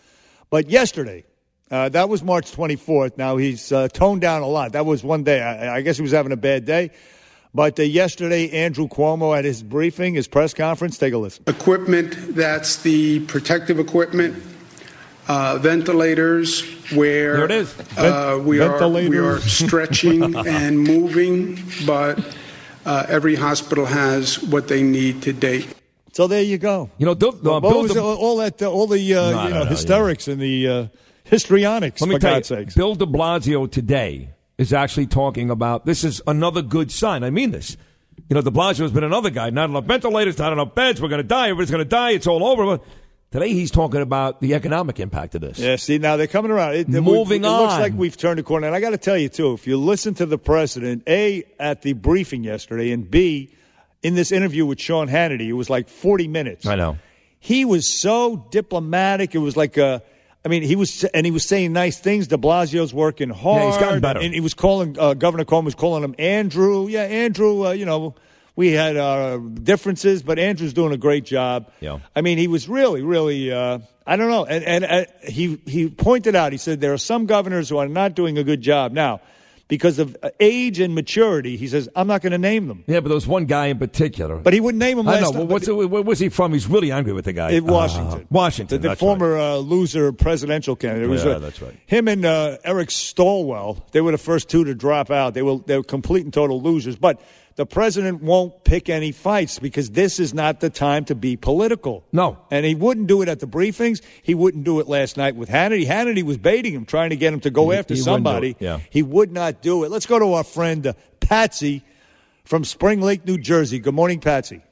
But yesterday, uh, that was March 24th. Now he's uh, toned down a lot. That was one day. I, I guess he was having a bad day. But uh, yesterday, Andrew Cuomo at his briefing, his press conference, take a listen. Equipment that's the protective equipment, uh, ventilators where There it is. Uh, we, are, we are stretching and moving, but uh, every hospital has what they need to date. So there you go. You know, Bill, What Bill was de- all, all that, uh, all the uh, No, you know, no, hysterics and the uh, histrionics, Let me for tell God's you, sakes. Bill de Blasio today is actually talking about this is another good sign. I mean this. You know, de Blasio has been another guy. Not enough ventilators, not enough beds. We're going to die. Everybody's going to die. It's all over. But today he's talking about the economic impact of this. Yeah, see, now they're coming around. It, it- Moving it looks like we've turned a corner. And I got to tell you, too, if you listen to the president, A, at the briefing yesterday, and B, in this interview with Sean Hannity, it was like 40 minutes. I know. He was so diplomatic. It was like a. I mean, he was, and he was saying nice things. De Blasio's working hard. Yeah, he's gotten better. And he was calling, uh, Governor Cuomo was calling him Andrew. Yeah, Andrew, uh, you know, we had uh, differences, but Andrew's doing a great job. Yeah. I mean, he was really, really. Uh, I don't know, and and uh, he he pointed out. He said there are some governors who are not doing a good job now because of uh, age and maturity. He says I'm not going to name them, Yeah, but there was one guy in particular. but he wouldn't name them I know. time. What's, where was he from? He's really angry with the guy. in Washington, Uh, Washington. the, the former uh, loser presidential candidate. Was, Yeah, uh, that's right. Him and uh, Eric Swalwell, they were the first two to drop out. They were they were complete and total losers. But the president won't pick any fights because this is not the time to be political. No. And he wouldn't do it at the briefings. He wouldn't do it last night with Hannity. Hannity was baiting him, trying to get him to go He- after he somebody. yeah. He would not do it. Let's go to our friend uh, Patsy from Spring Lake, New Jersey. Good morning, Patsy.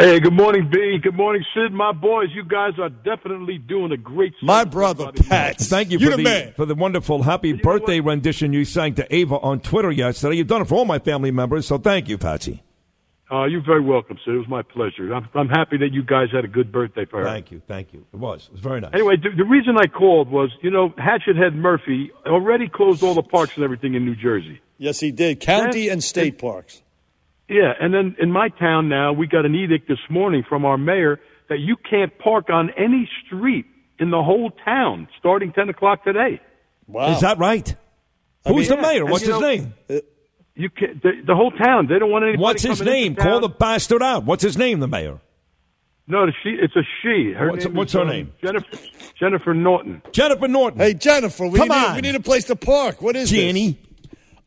Hey, good morning, B. Good morning, Sid. My boys, you guys are definitely doing a great. My brother Pat. Thank you, You for the the, man. for the wonderful happy birthday rendition you sang to Ava on Twitter yesterday. You've done it for all my family members, so thank you, Patsy. Uh, you're very welcome, Sid. It was my pleasure. I'm, I'm happy that you guys had a good birthday for her. Thank you, thank you. It was. It was very nice. Anyway, the, the reason I called was, you know, Hatchet Head Murphy already closed all the parks and everything in New Jersey. Yes, he did. County Yeah. and state parks. Yeah, and then in my town now, we got an edict this morning from our mayor that you can't park on any street in the whole town starting 10 o'clock today. Wow. Is that right? I Who's mean, the mayor? What's you his know, name? You can the, the whole town. They don't want anybody. What's his name? into town. Call the bastard out. What's his name, the mayor? No, she. It's a she. Her What's- name what's her um, name? Jennifer. Jennifer Naughton. Jennifer Naughton. Hey, Jennifer, we, Come need, on. we need a place to park. What is Jenny.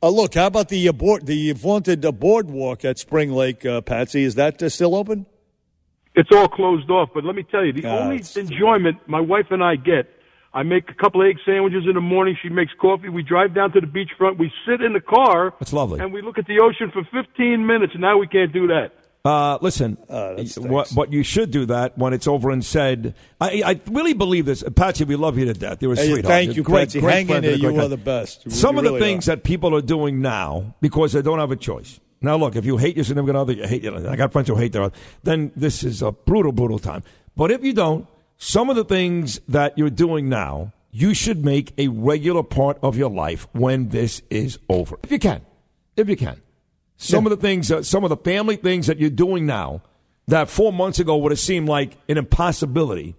Uh, look, how about the uh, board, the vaunted uh, boardwalk at Spring Lake, uh, Patsy? Is that uh, still open? It's all closed off. But let me tell you, the Ah, only it's- enjoyment my wife and I get. I make a couple egg sandwiches in the morning. She makes coffee. We drive down to the beachfront. We sit in the car. That's lovely. And we look at the ocean for 15 minutes. And now we can't do that. Uh, listen, Ah, what, what you should do that when it's over and said. I, I really believe this, Patsy. We love you to death. You're a Hey, sweetheart. thank You're you, great, Patsy. great Hang in there. and a great You are the best. You Some of really the things that people are doing now because they don't have a choice. Now, look, if you hate your significant other, you hate. I got friends who hate their other. Then this is a brutal, brutal time. But if you don't, some of the things that you're doing now, you should make a regular part of your life when this is over, if you can, if you can. Some of the things, uh, some of the family things that you're doing now that four months ago would have seemed like an impossibility,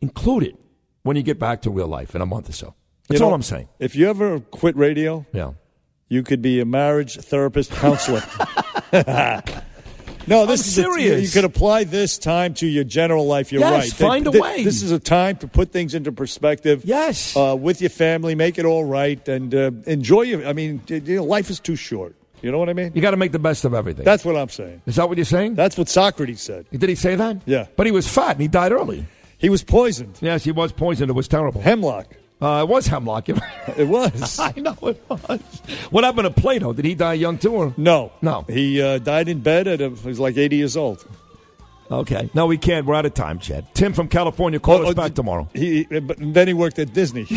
include it when you get back to real life in a month or so. That's You know, all I'm saying. If you ever quit radio, Yeah. you could be a marriage therapist counselor. no, this I'm is a- serious. you could apply this time to your general life. You're Yes, right. find a Th- way. This is a time to put things into perspective. Yes, uh, with your family, make it all right, and uh, enjoy your. I mean, you know, life is too short. You know what I mean? You got to make the best of everything. That's what I'm saying. Is that what you're saying? That's what Socrates said. Did he say that? Yeah. But he was fat and he died early. He was poisoned. Yes, he was poisoned. It was terrible. Hemlock. Uh, it was hemlock. It was. I know it was. What happened to Plato? Did he die young too? Or? No. No. He uh, died in bed at a, he was like 80 years old. Okay. No, we can't. We're out of time, Chad. Tim from California, call Oh, us oh, back tomorrow. He, but then he worked at Disney.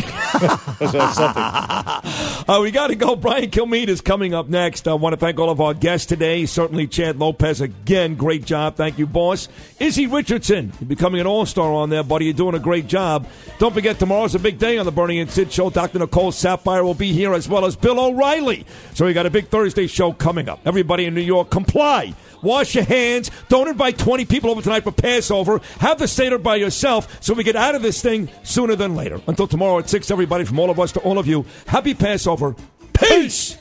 Uh, we got to go. Brian Kilmeade is coming up next. I want to thank all of our guests today. Certainly, Chad Lopez, again, great job. Thank you, boss. Izzy Richardson, you're becoming an all star on there, buddy. You're doing a great job. Don't forget, tomorrow's a big day on the Bernie and Sid show. Dr. Nicole Saphier will be here as well as Bill O'Reilly. So we got a big Thursday show coming up. Everybody in New York, comply. Wash your hands. Don't invite 20 people over tonight for Passover. Have the Seder by yourself so we get out of this thing sooner than later. Until tomorrow at 6, everybody, from all of us to all of you, happy Passover. Peace!